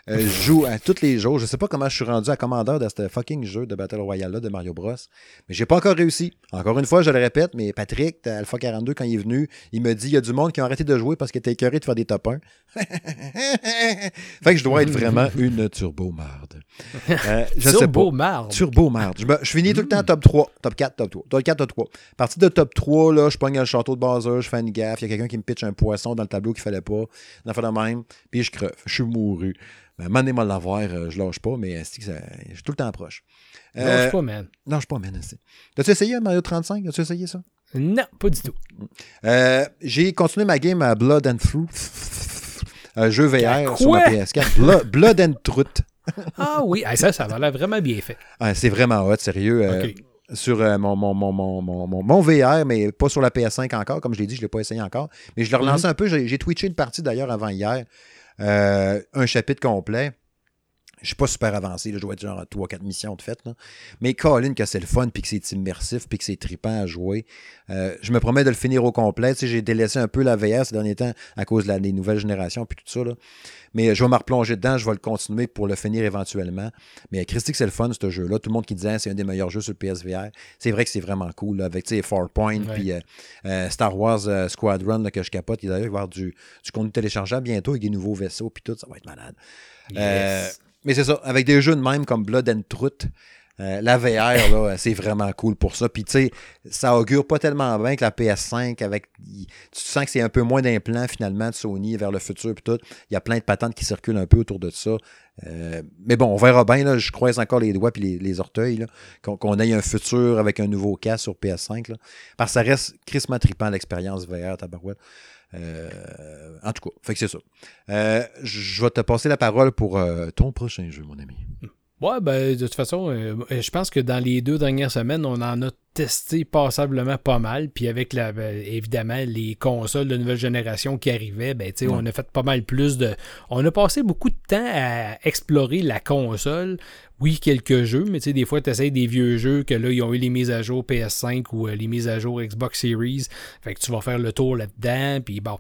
Euh, je joue à tous les jours. Je sais pas comment je suis rendu à commandeur de ce fucking jeu de Battle Royale-là de Mario Bros. Mais j'ai pas encore réussi. Encore une fois, je le répète, mais Patrick, Alpha 42, quand il est venu, il me dit il y a du monde qui ont arrêté de jouer parce qu'il était écœuré de faire des top 1. fait que je dois être vraiment une turbo-marde. Euh, je sais Turbo pas. marde. Turbo marde. Je, me- je finis tout le temps top 3, top 4, top 3. Top 4, top 3. À partir de top 3, là, je pogne le château de Bowser, je fais une gaffe, il y a quelqu'un qui me pitch un poisson dans le tableau qu'il fallait pas, dans fait de même, puis je creve. Je suis mouru. Ben, M'en mal l'avoir, euh, je lâche pas, mais esti que ça- je suis tout le temps proche. Non, Euh, je sais pas, man. non, je suis pas man. esti. T'as-tu essayé Mario 35? As-tu essayé ça? Non, pas du tout. Euh, J'ai continué ma game à Blood and Fruit. Un jeu VR sur quoi? PS4. Blood, Blood and Truth. Ah oui, ah, ça, ça va l'air vraiment bien fait. Ah, c'est vraiment hot, sérieux. euh, sur euh, mon, mon, mon, mon, mon, mon- mon VR, mais pas sur la PS5 encore. Comme je l'ai dit, je ne l'ai pas essayé encore. Mais je l'ai relancé un peu. J'ai j'ai twitché une partie d'ailleurs avant hier. Euh, un chapitre complet. Je suis pas super avancé. là. je dois être genre à 3-4 missions de fait. là. Mais Colin, que c'est le fun, puis que c'est immersif, puis que c'est trippant à jouer. Euh, je me promets de le finir au complet. Tu sais, J'ai délaissé un peu la VR ces derniers temps à cause de la- des nouvelles générations, puis tout ça. là. Mais je vais me replonger dedans. Je vais le continuer pour le finir éventuellement. Mais Christy, que c'est le fun, ce jeu-là. Tout le monde qui disait ah, c'est un des meilleurs jeux sur le PSVR. C'est vrai que c'est vraiment cool, là, avec tu sais, Farpoint, Ouais. puis euh, euh, Star Wars euh, Squadron là, que je capote. Il va y avoir du, du contenu téléchargeable bientôt avec des nouveaux vaisseaux, puis tout. Ça va être malade. Euh, Yes. Mais c'est ça, avec des jeux de même comme Blood and Truth, euh, la VR, là, c'est vraiment cool pour ça. Puis, tu sais, ça augure pas tellement bien que la PS5, avec. Tu sens que c'est un peu moins d'implant finalement de Sony vers le futur, puis tout. Il y a plein de patentes qui circulent un peu autour de ça. Euh, mais bon, on verra bien, là, je croise encore les doigts puis les, orteils, qu'on ait un futur avec un nouveau casque sur PS5. Là, parce que ça reste crissement trippant l'expérience VR, tabarouette. Euh, en tout cas, fait que c'est ça. Euh, je vais te passer la parole pour euh, ton prochain jeu, mon ami. Ouais, ben, de toute façon, je pense que dans les deux dernières semaines, on en a testé passablement pas mal. Puis avec, la, ben, évidemment, les consoles de nouvelle génération qui arrivaient, ben, Ouais. on a fait pas mal plus de... On a passé beaucoup de temps à explorer la console. Oui, quelques jeux, mais tu sais, des fois, tu essayes des vieux jeux que là, ils ont eu les mises à jour PS5 ou euh, les mises à jour Xbox Series. Fait que tu vas faire le tour là-dedans, puis bon.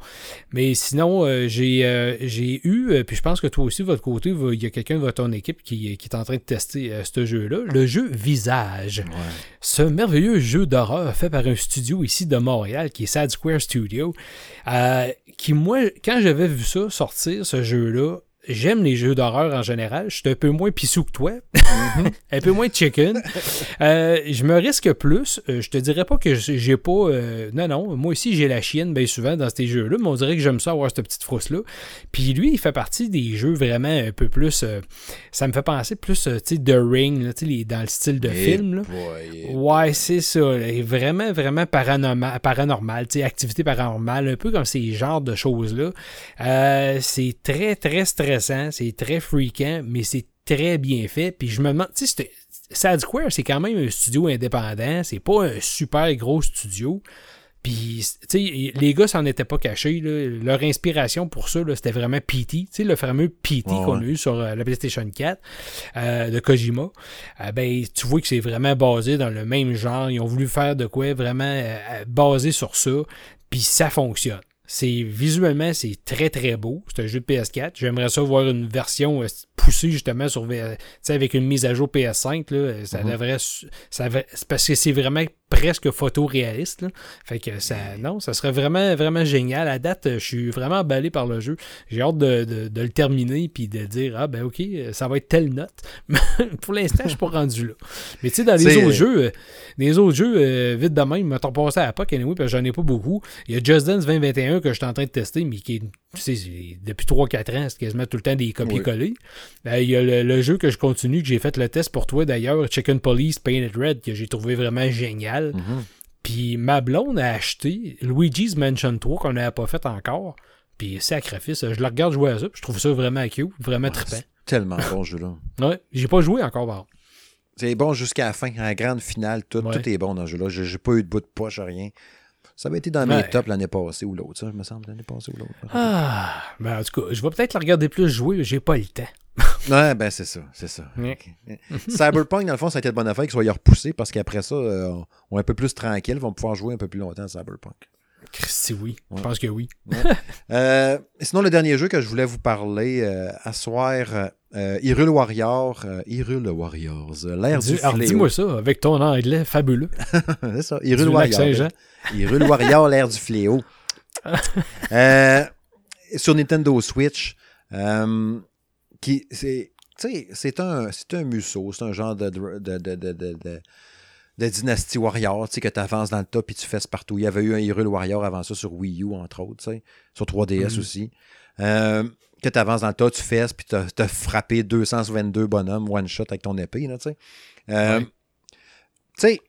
Mais sinon, euh, j'ai euh, j'ai eu, puis je pense que toi aussi, de votre côté, il y a quelqu'un de ton équipe qui, qui est en train de tester ce jeu-là, le jeu Visage. Ce merveilleux jeu d'horreur fait par un studio ici de Montréal qui est Sad Square Studio, euh, qui, moi, quand j'avais vu ça sortir, ce jeu-là, J'aime les jeux d'horreur en général. Je suis un peu moins pissou que toi. un peu moins chicken. Euh, je me risque plus. Euh, je te dirais pas que j'ai pas. euh, non, non. Moi aussi, j'ai la chienne bien souvent dans ces jeux-là, mais on dirait que j'aime ça avoir cette petite frousse-là. Puis lui, il fait partie des jeux vraiment un peu plus. euh, ça me fait penser plus, tu sais, The Ring, là, tu sais, les- dans le style de film. Là. Ouais, c'est ça. là. Vraiment, vraiment paranormal, paranormal tu sais, activité paranormale, un peu comme ces genres de choses-là. C'est très, très stressant, c'est très freakant, mais c'est très bien fait. Puis je me demande, tu sais, Sad Square, c'est quand même un studio indépendant, c'est pas un super gros studio. Puis, tu sais, les gars s'en étaient pas cachés. là. Leur inspiration pour ça, c'était vraiment PT. Tu sais, le fameux PT Ouais, qu'on a eu sur euh, la PlayStation 4 euh, de Kojima. Euh, ben, tu vois que c'est vraiment basé dans le même genre. Ils ont voulu faire de quoi vraiment basé sur ça. Puis ça fonctionne. C'est visuellement c'est très très beau. C'est un jeu de PS4. J'aimerais ça voir une version euh, poussée justement sur sais, avec une mise à jour PS5 là, ça Mhm. devrait ça parce que c'est vraiment presque photoréaliste là. Fait que ça non, ça serait vraiment vraiment génial. À date, je suis vraiment emballé par le jeu. J'ai hâte de, de- de le terminer puis de dire ah ben OK, ça va être telle note. Pour l'instant, je suis pas rendu là. Mais tu sais dans les autres jeux, euh, les autres jeux euh, vite de même, mettons passer à la POC anyway, parce que j'en ai pas beaucoup. Il y a Just Dance 2021 que je suis en train de tester, mais qui est, tu sais, depuis 3-4 ans, c'est quasiment tout le temps des copier-coller. Euh, il y a le, le jeu que je continue, que j'ai fait le test pour toi d'ailleurs, Chicken Police Painted Red, que j'ai trouvé vraiment génial. Mhm. Puis ma blonde a acheté Luigi's Mansion 3 qu'on n'avait pas fait encore. Puis sacrifice, je le regarde jouer à ça, puis je trouve ça vraiment cute, vraiment trippant. Tellement bon ce jeu-là. Ouais, j'ai pas joué encore. C'est bon jusqu'à la fin, la grande finale, tout, Ouais. tout est bon dans ce jeu-là. J'ai j'ai pas eu de bout de poche, rien. Ça avait été dans mes Ouais. tops l'année passée ou l'autre, ça, je me semble, l'année passée ou l'autre. Ah, ben en tout cas, je vais peut-être la regarder plus jouer, mais j'ai pas le temps. Ouais, ben c'est ça, c'est ça. Cyberpunk, dans le fond, ça a été de bonne affaire qu'ils soient repoussés parce qu'après ça, euh, on est un peu plus tranquille, vont pouvoir jouer un peu plus longtemps à Cyberpunk. Christy, oui. Je pense que oui. Euh, sinon, le dernier jeu que je voulais vous parler euh, à soir, euh, Hyrule Warrior, euh, Hyrule Warriors, l'ère du fléau. dis-moi ça, avec ton anglais fabuleux. c'est ça, Du Hyrule Warrior. Hyrule Warrior, l'ère du fléau. Sur Nintendo Switch, euh, qui c'est un c'est un c'est un genre de de, de, warrior, tu sais, que tu avances dans le top et tu fesses partout. Il y avait eu un Hyrule Warrior avant ça sur Wii U, entre autres, tu sais, sur 3DS Mhm. aussi. Euh, que tu avances dans le tas, tu fesses, puis tu as frappé 222 bonhommes one-shot avec ton épée, là, tu sais. Euh, Ouais. Tu sais,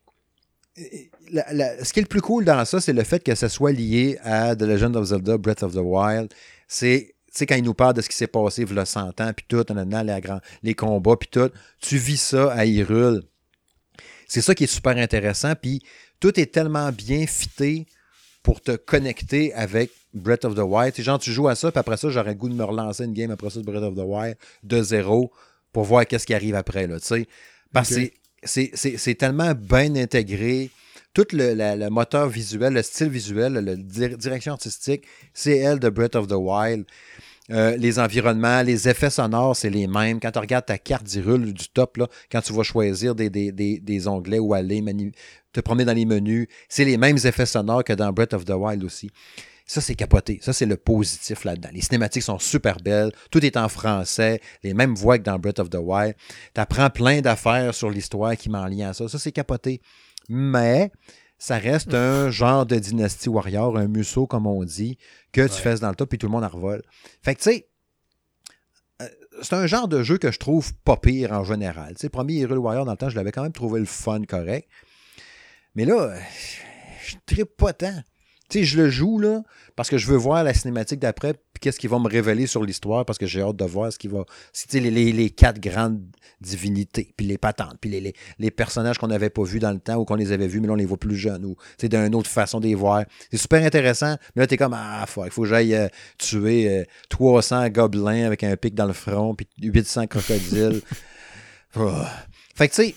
la- la- ce qui est le plus cool dans ça, c'est le fait que ça soit lié à The Legend of Zelda Breath of the Wild. C'est sais, quand il nous parle de ce qui s'est passé il y a 100 ans, puis tout, nanana, les, les combats, puis tout, tu vis ça à Hyrule. C'est ça qui est super intéressant, puis tout est tellement bien fité pour te connecter avec Breath of the Wild. Genre, tu joues à ça, puis après ça, j'aurais le goût de me relancer une game après ça de Breath of the Wild de zéro pour voir qu'est-ce qui arrive après, là, tu sais. Parce que c'est tellement bien intégré. Tout le, la- le moteur visuel, le style visuel, la direction artistique, c'est elle de Breath of the Wild. Euh, les environnements, les effets sonores, c'est les mêmes. Quand tu regardes ta carte d'Hyrule du top, quand tu vas choisir des, des, des, des onglets où aller, te promener dans les menus, c'est les mêmes effets sonores que dans Breath of the Wild aussi. Ça, c'est capoté. Ça, c'est le positif là-dedans. Les cinématiques sont super belles. Tout est en français. Les mêmes voix que dans Breath of the Wild. Tu apprends plein d'affaires sur l'histoire qui m'en lien à ça. Ça, c'est capoté. Mais ça reste un genre de dynastie warrior, un musso, comme on dit, que tu Ouais. fesses dans le top puis tout le monde en revole. Fait que, tu sais, euh, c'est un genre de jeu que je trouve pas pire en général. Tu sais, premier Hyrule Warrior, dans le temps, je l'avais quand même trouvé le fun correct. Mais là, je trippe pas tant. Tu sais, je le joue, là, parce que je veux voir la cinématique d'après, puis qu'est-ce qu'ils vont me révéler sur l'histoire, parce que j'ai hâte de voir ce qui va. si, tu sais, les, les- les quatre grandes divinités, puis les patentes, puis les, les- les personnages qu'on n'avait pas vus dans le temps, ou qu'on les avait vus, mais là, on les voit plus jeunes, ou tu sais, d'une autre façon de les voir. C'est super intéressant, mais là, t'es comme, ah, fuck, il faut que j'aille euh, tuer euh, 300 gobelins avec un pic dans le front, puis 800 crocodiles. Oh. Fait que, tu sais,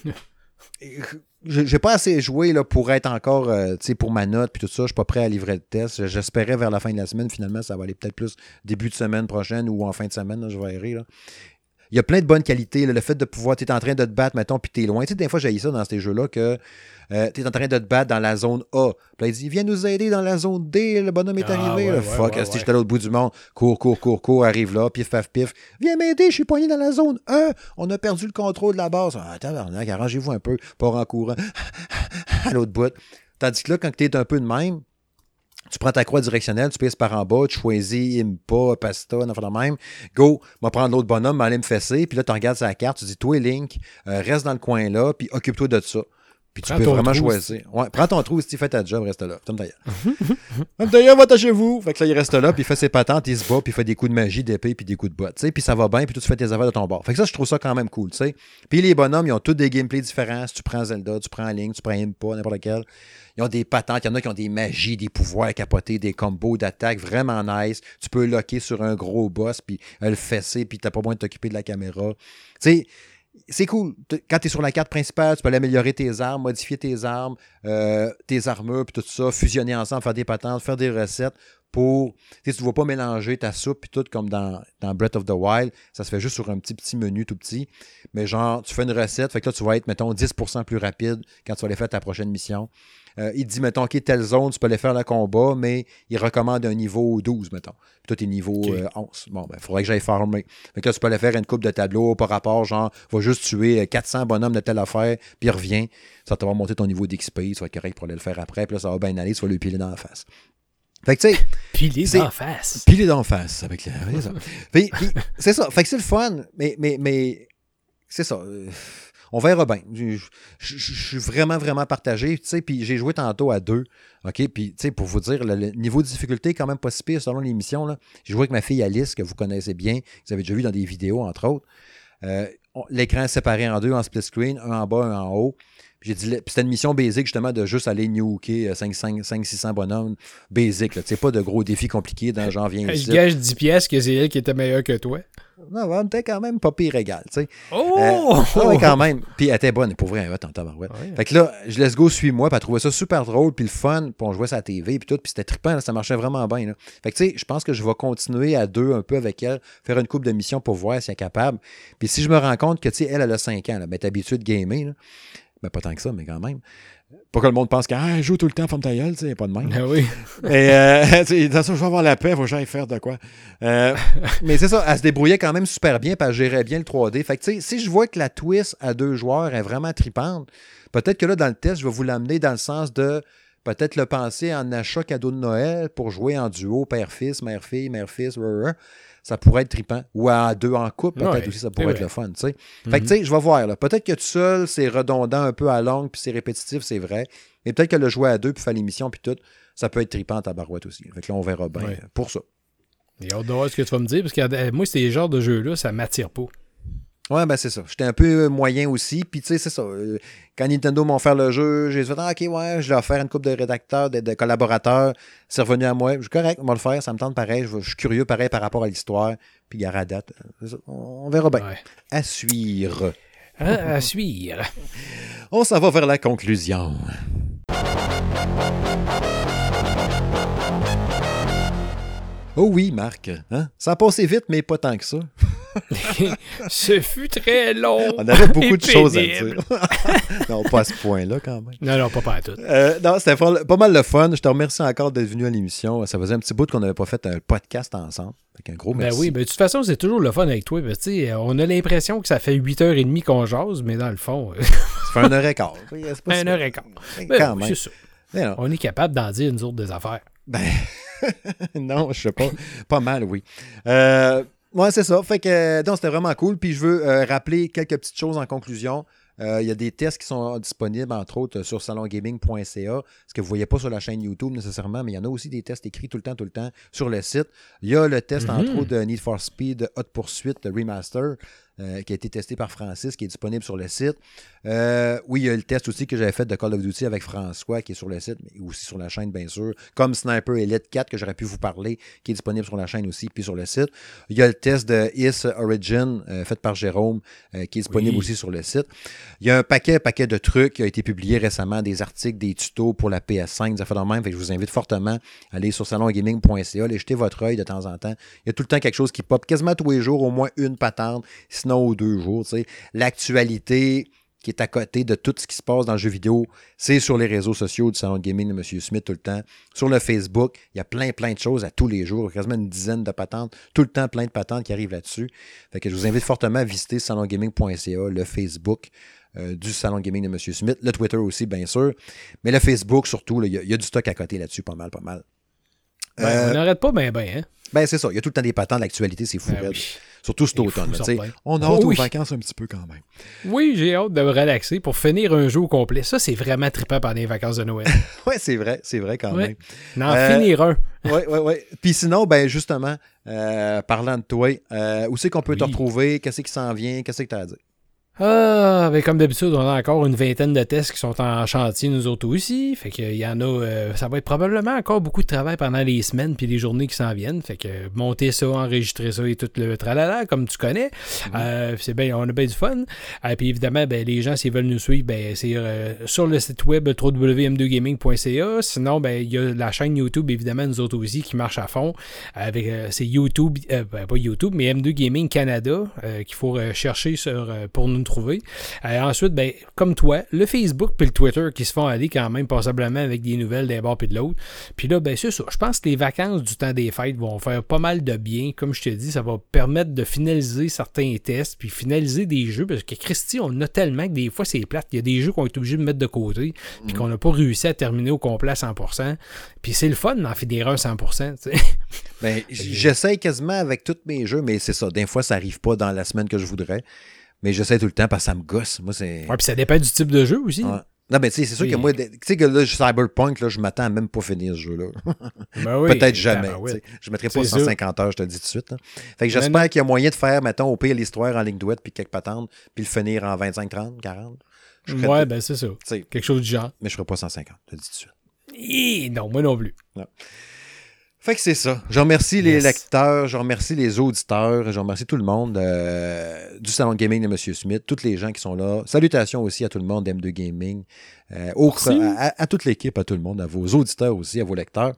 j'ai pas assez joué là, pour être encore, euh, pour ma note puis tout ça. Je suis pas prêt à livrer le test. J'espérais vers la fin de la semaine. Finalement, ça va aller peut-être plus début de semaine prochaine ou en fin de semaine. je errer. Là. Il y a plein de bonnes qualités. là. le fait de pouvoir, tu es en train de te battre, mettons, puis tu es loin. Tu sais, des fois, j'ai ça dans ces jeux-là que tu es en train de te battre dans la zone A. Puis là, il dit Viens nous aider dans la zone D. Le bonhomme est Ah, arrivé. ouais, là. ouais, Fuck, ouais, j'étais à l'autre bout du monde. Cours, cours, cours, cours, arrive là. Pif, paf, pif. Viens m'aider, je suis poigné dans la zone 1. On a perdu le contrôle de la base. Ah, tabarnak, arrangez-vous un peu. Pas en courant. à l'autre bout. Tandis que là, quand tu es un peu de même, tu prends ta croix directionnelle, tu pèses par en bas, tu choisis Impa, Pasta, n'en de même. Go, va prendre l'autre bonhomme, aller me fesser. Puis là, tu regardes sa carte, tu dis, toi, Link, euh, reste dans le coin là, puis occupe-toi de ça. Puis tu Prends peux vraiment trou, choisir. Ouais, prends ton trou, si tu fais ta job, reste là. Tom d'ailleurs. Tom va chez vous. Fait que là, il reste là, puis il fait ses patentes, il se bat, puis il fait des coups de magie, d'épée, puis des coups de botte. tu sais, Puis ça va bien, puis tu fais tes affaires de ton bord. Fait que ça, je trouve ça quand même cool. tu sais. Puis les bonhommes, ils ont tous des gameplays différents. Si tu prends Zelda, tu prends Link, tu prends Impa, n'importe lequel. Ils ont des patentes, il y en a qui ont des magies, des pouvoirs capotés, des combos d'attaque vraiment nice. Tu peux locker sur un gros boss, puis le fesser, puis t'as pas besoin de t'occuper de la caméra. Tu sais, c'est cool. Quand tu es sur la carte principale, tu peux aller améliorer tes armes, modifier tes armes, euh, tes armures, puis tout ça, fusionner ensemble, faire des patentes, faire des recettes pour. Tu sais, tu ne vas pas mélanger ta soupe, puis tout comme dans, dans Breath of the Wild. Ça se fait juste sur un petit, petit menu tout petit. Mais genre, tu fais une recette, fait que là, tu vas être, mettons, 10% plus rapide quand tu vas aller faire ta prochaine mission. Euh, il te dit, mettons, OK, telle zone, tu peux aller faire le combat, mais il recommande un niveau 12, mettons. Puis toi, t'es niveau OK. euh, 11. Bon, ben, il faudrait que j'aille farmer. Fait que là, tu peux aller faire une coupe de tableau par rapport, genre, va juste tuer euh, 400 bonhommes de telle affaire, puis reviens. Ça te va monter ton niveau d'XP, ça va être correct pour aller le faire après, puis là, ça va bien aller, tu vas lui piler dans la face. Fait que, tu sais, Puis les C'est- en face. piler d'en face avec la. c'est ça. Fait que c'est le fun, mais, mais, mais c'est ça. euh, On verra bien. Je, je- je- je suis vraiment, vraiment partagé. Tu sais, puis j'ai joué tantôt à deux. OK? Puis, tu sais, pour vous dire, le, le niveau de difficulté est quand même pas si pire selon l'émission. J'ai joué avec ma fille Alice, que vous connaissez bien, que vous avez déjà vu dans des vidéos, entre autres. Euh, l'écran est séparé en deux en split screen, un en bas, un en haut. J'ai dit, c'était une mission basique justement de juste aller nuker 500-600 bonhommes basique. là. Tu sais, pas de gros défis compliqués dans genre viens Je ici. gage 10 pièces que c'est elle qui était meilleure que toi. Non, on était quand même pas pire égal, tu sais. Oh! Euh, ouais, quand même. Puis elle était bonne, pour vrai, ouais, en tabarouette. Ouais. Fait que là, je laisse go, suis-moi, puis elle trouvait ça super drôle, puis le fun, puis on jouait sa TV, puis tout, puis c'était trippant, là, ça marchait vraiment bien. là. Fait que tu sais, je pense que je vais continuer à deux un peu avec elle, faire une coupe de missions pour voir si elle est capable. Puis si je me rends compte que, tu sais, elle, elle a 5 ans, là, mais est habituée de gamer, là. Ben, pas tant que ça, mais quand même. Pas que le monde pense qu'elle ah, joue tout le temps, femme ta gueule, pas de même. Ah oui. Et euh, ça, je vais avoir la paix, faut que j'aille faire de quoi. Euh, mais c'est ça, elle se débrouillait quand même super bien, elle gérait bien le 3D. Fait que si je vois que la twist à deux joueurs est vraiment tripante, peut-être que là, dans le test, je vais vous l'amener dans le sens de peut-être le penser en achat cadeau de Noël pour jouer en duo, père-fils, mère-fille, mère-fils. Ça pourrait être tripant. Ou à deux en couple, peut-être Ouais, aussi, ça pourrait être vrai. le fun, tu sais. Fait que, tu sais, je vais voir, là. Peut-être que tout seul, c'est redondant un peu à longue, puis c'est répétitif, c'est vrai. Mais peut-être que le jouer à deux, puis faire l'émission, puis tout, ça peut être tripant à barouette aussi. Fait que là, on verra bien Ouais. pour ça. J'ai hâte de voir ce que tu vas me dire, parce que euh, moi, ces genres de jeux-là, ça m'attire pas. Ouais, ben c'est ça. J'étais un peu euh, moyen aussi. Puis, tu sais, c'est ça. euh, Quand Nintendo m'ont fait le jeu, j'ai dit, ah, OK, ouais, je vais faire une coupe de rédacteurs, de, de collaborateurs. C'est revenu à moi. Je suis correct, on va le faire. Ça me tente pareil. Je, je suis curieux pareil par rapport à l'histoire. Puis, il y aura date. Euh. On verra bien. Ouais. À suivre. Hein, à suivre. On s'en va vers la conclusion. Oh oui, Marc. Hein? Ça a passé vite, mais pas tant que ça. Ce fut très long. On avait beaucoup de choses à dire. non, pas à ce point-là, quand même. Non, non, pas pas à tout. Euh, non, c'était pas mal le fun. Je te remercie encore d'être venu à l'émission. Ça faisait un petit bout qu'on n'avait pas fait un podcast ensemble. Fait un gros Ben merci. oui, ben de toute façon, c'est toujours le fun avec toi. Sais, on a l'impression que ça fait 8h30 qu'on jase, mais dans le fond, Ça fait un heure et quart. Pas un heure et quart. Ben Quand oui, même. c'est ça. Mais non. On est capable d'en dire nous autres des affaires. Ben, non, je sais pas. Pas mal, oui. Euh, ouais, c'est ça. Fait que, euh, non, c'était vraiment cool. Puis je veux euh, rappeler quelques petites choses en conclusion. Euh, Il y a des tests qui sont disponibles, entre autres, sur salongaming.ca, ce que vous ne voyez pas sur la chaîne YouTube nécessairement, mais il y en a aussi des tests écrits tout le temps, tout le temps sur le site. Il y a le test, Mhm. entre autres, de Need for Speed Hot Pursuit Remaster, euh, qui a été testé par Francis, qui est disponible sur le site. Euh, oui, il y a le test aussi que j'avais fait de Call of Duty avec François, qui est sur le site, mais aussi sur la chaîne, bien sûr, comme Sniper Elite 4, que j'aurais pu vous parler, qui est disponible sur la chaîne aussi, puis sur le site. Il y a le test de Is Origin, euh, fait par Jérôme, qui est disponible Oui. aussi sur le site. Il y a un paquet, paquet de trucs qui a été publié récemment, des articles, des tutos pour la PS5, des affaires de même. Fait que je vous invite fortement à aller sur salongaming.ca, aller jeter votre œil de temps en temps. Il y a tout le temps quelque chose qui pop, quasiment tous les jours, au moins une patente, sinon aux deux jours. tu sais. L'actualité qui est à côté de tout ce qui se passe dans le jeu vidéo, c'est sur les réseaux sociaux du Salon de Gaming de M. Smith tout le temps. Sur le Facebook, il y a plein, plein de choses à tous les jours, quasiment une dizaine de patentes, tout le temps plein de patentes qui arrivent là-dessus. Fait que je vous invite fortement à visiter salongaming.ca, le Facebook euh, du Salon Gaming de M. Smith, le Twitter aussi, bien sûr, mais le Facebook surtout, il y, a- il y a du stock à côté là-dessus, pas mal, pas mal. Ben, Euh, on n'arrête pas ben ben, hein? ben, c'est ça, il y a tout le temps des patentes, l'actualité, c'est fou. Ben oui. Surtout cet automne. fou, là. On a Oh hâte aux oui. vacances un petit peu quand même. Oui, j'ai hâte de me relaxer pour finir un jeu au complet. Ça, c'est vraiment trippant pendant les vacances de Noël. Ouais, c'est vrai, c'est vrai quand Ouais. même. N'en Euh, finir un. Oui, oui, oui. Puis sinon, ben justement, euh, parlant de toi, euh, où c'est qu'on peut te Oui. retrouver? Qu'est-ce qui s'en vient? Qu'est-ce que tu as à dire? Ah, ben comme d'habitude, on a encore une vingtaine de tests qui sont en chantier, nous autres aussi. Fait qu'il y en a. euh, ça va être probablement encore beaucoup de travail pendant les semaines puis les journées qui s'en viennent. Fait que monter ça, enregistrer ça et tout le tralala, comme tu connais. Euh, c'est bien, on a bien du fun. Euh, puis évidemment, ben, les gens, s'ils veulent nous suivre, ben, c'est euh, sur le site web www.m2gaming.ca. Sinon, ben, il y a la chaîne YouTube, évidemment, nous autres aussi, qui marche à fond. Avec, c'est YouTube, euh, ben, pas YouTube, mais M2 Gaming Canada, qu'il faut chercher sur, pour nous trouver. Euh, ensuite, ben, comme toi, le Facebook puis le Twitter qui se font aller quand même passablement avec des nouvelles d'un bord puis de l'autre. Puis là, ben, c'est ça. Je pense que les vacances du temps des fêtes vont faire pas mal de bien. Comme je te dis, ça va permettre de finaliser certains tests puis finaliser des jeux parce que Christy, on a tellement que des fois, c'est plate. Il y a des jeux qu'on est obligé de mettre de côté puis qu'on n'a pas réussi à terminer au complet à 100%. Puis c'est le fun d'en finir un 100%. tu sais. Ben, j'essaie quasiment avec tous mes jeux, mais c'est ça. Des fois, ça arrive pas dans la semaine que je voudrais. Mais j'essaie tout le temps parce que ça me gosse. Moi, c'est. Ouais, puis ça dépend du type de jeu aussi. Ouais. Non, mais tu sais, c'est sûr Oui. que moi, tu sais que là, Cyberpunk, là, je m'attends à même pas finir ce jeu-là. Ben oui, Peut-être jamais. tabarouette. tu sais. Je ne mettrai pas C'est ça. 150 heures, je te le dis tout de suite. là. Fait que j'espère non. qu'il y a moyen de faire, mettons, au pire, l'histoire en ligne douette, puis quelques patentes, puis le finir en 25, 30, 40. Je Ouais, ben c'est ça. Quelque chose du genre. mais je ne ferai pas 150, je te le dis tout de suite. Non, moi non plus. Fait que c'est ça. Je remercie les lecteurs, je remercie les auditeurs, je remercie tout le monde euh, du Salon de Gaming de M. Smith, tous les gens qui sont là. Salutations aussi à tout le monde d'M2 Gaming, euh, au- à, toute l'équipe, à tout le monde, à vos auditeurs aussi, à vos lecteurs.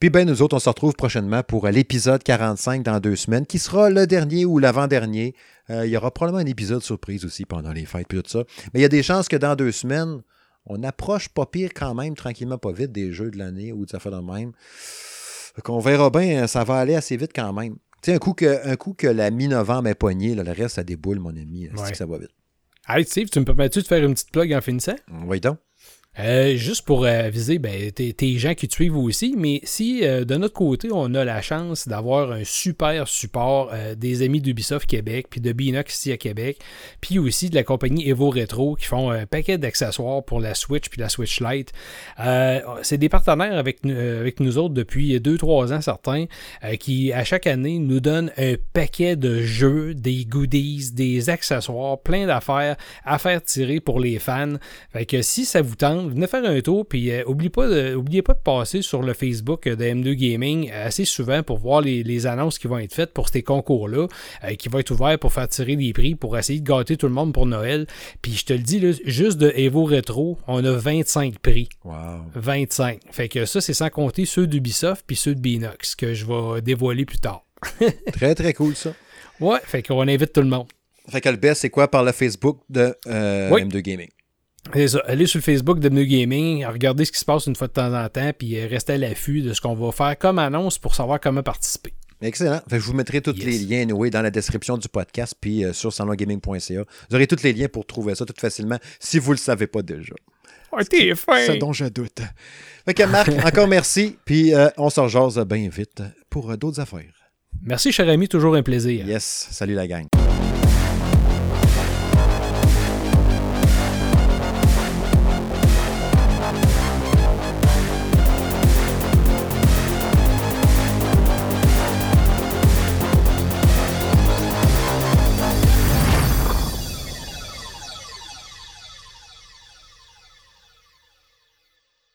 Puis ben nous autres, on se retrouve prochainement pour euh, l'épisode 45 dans deux semaines, qui sera le dernier ou l'avant-dernier. Euh, il y aura probablement un épisode surprise aussi pendant les fêtes puis tout ça. Mais il y a des chances que dans deux semaines, on approche pas pire quand même, tranquillement pas vite, des jeux de l'année ou des affaires de même. Qu'on verra bien, ça va aller assez vite quand même. Tu sais, un coup que, un coup que la mi-novembre est poignée, là, le reste, ça déboule, mon ami. Ouais. que ça va vite? Hey, Steve, tu me permets-tu de faire une petite plug en finissant? Oui, donc. Euh, juste pour aviser ben, tes, gens qui te suivent aussi, mais si euh, de notre côté, on a la chance d'avoir un super support euh, des amis d'Ubisoft Québec, puis de Binox ici à Québec, puis aussi de la compagnie Evo Retro qui font un paquet d'accessoires pour la Switch puis la Switch Lite. C'est des partenaires avec, nous- avec nous autres depuis 2-3 ans certains, qui à chaque année nous donnent un paquet de jeux, des goodies, des accessoires, plein d'affaires à faire tirer pour les fans. Fait que si ça vous tente, venez faire un tour, puis euh, oubliez, pas de, oubliez pas de passer sur le Facebook de M2 Gaming euh, assez souvent pour voir les, les annonces qui vont être faites pour ces concours-là, euh, qui vont être ouverts pour faire tirer des prix, pour essayer de gâter tout le monde pour Noël. Puis je te le dis, là, juste de Evo Retro, on a 25 prix. Wow. 25. Fait que ça, c'est sans compter ceux d'Ubisoft puis ceux de Binox, que je vais dévoiler plus tard. Très, très cool, ça. Ouais, fait qu'on invite tout le monde. Fait que le best, c'est quoi par le Facebook de euh, Oui. M2 Gaming? C'est ça. Allez sur le Facebook de Menu Gaming, regardez ce qui se passe une fois de temps en temps, puis euh, restez à l'affût de ce qu'on va faire comme annonce pour savoir comment participer. Excellent. Fait que je vous mettrai tous Yes. les liens anyway, dans la description du podcast puis euh, sur salongaming.ca. Vous aurez tous les liens pour trouver ça tout facilement si vous ne le savez pas déjà. Oh, t'es fin! Ça dont je doute. Fait que Marc, encore merci. Puis euh, on se rejase bien vite pour euh, d'autres affaires. Merci, cher ami, toujours un plaisir. Yes. Salut la gang.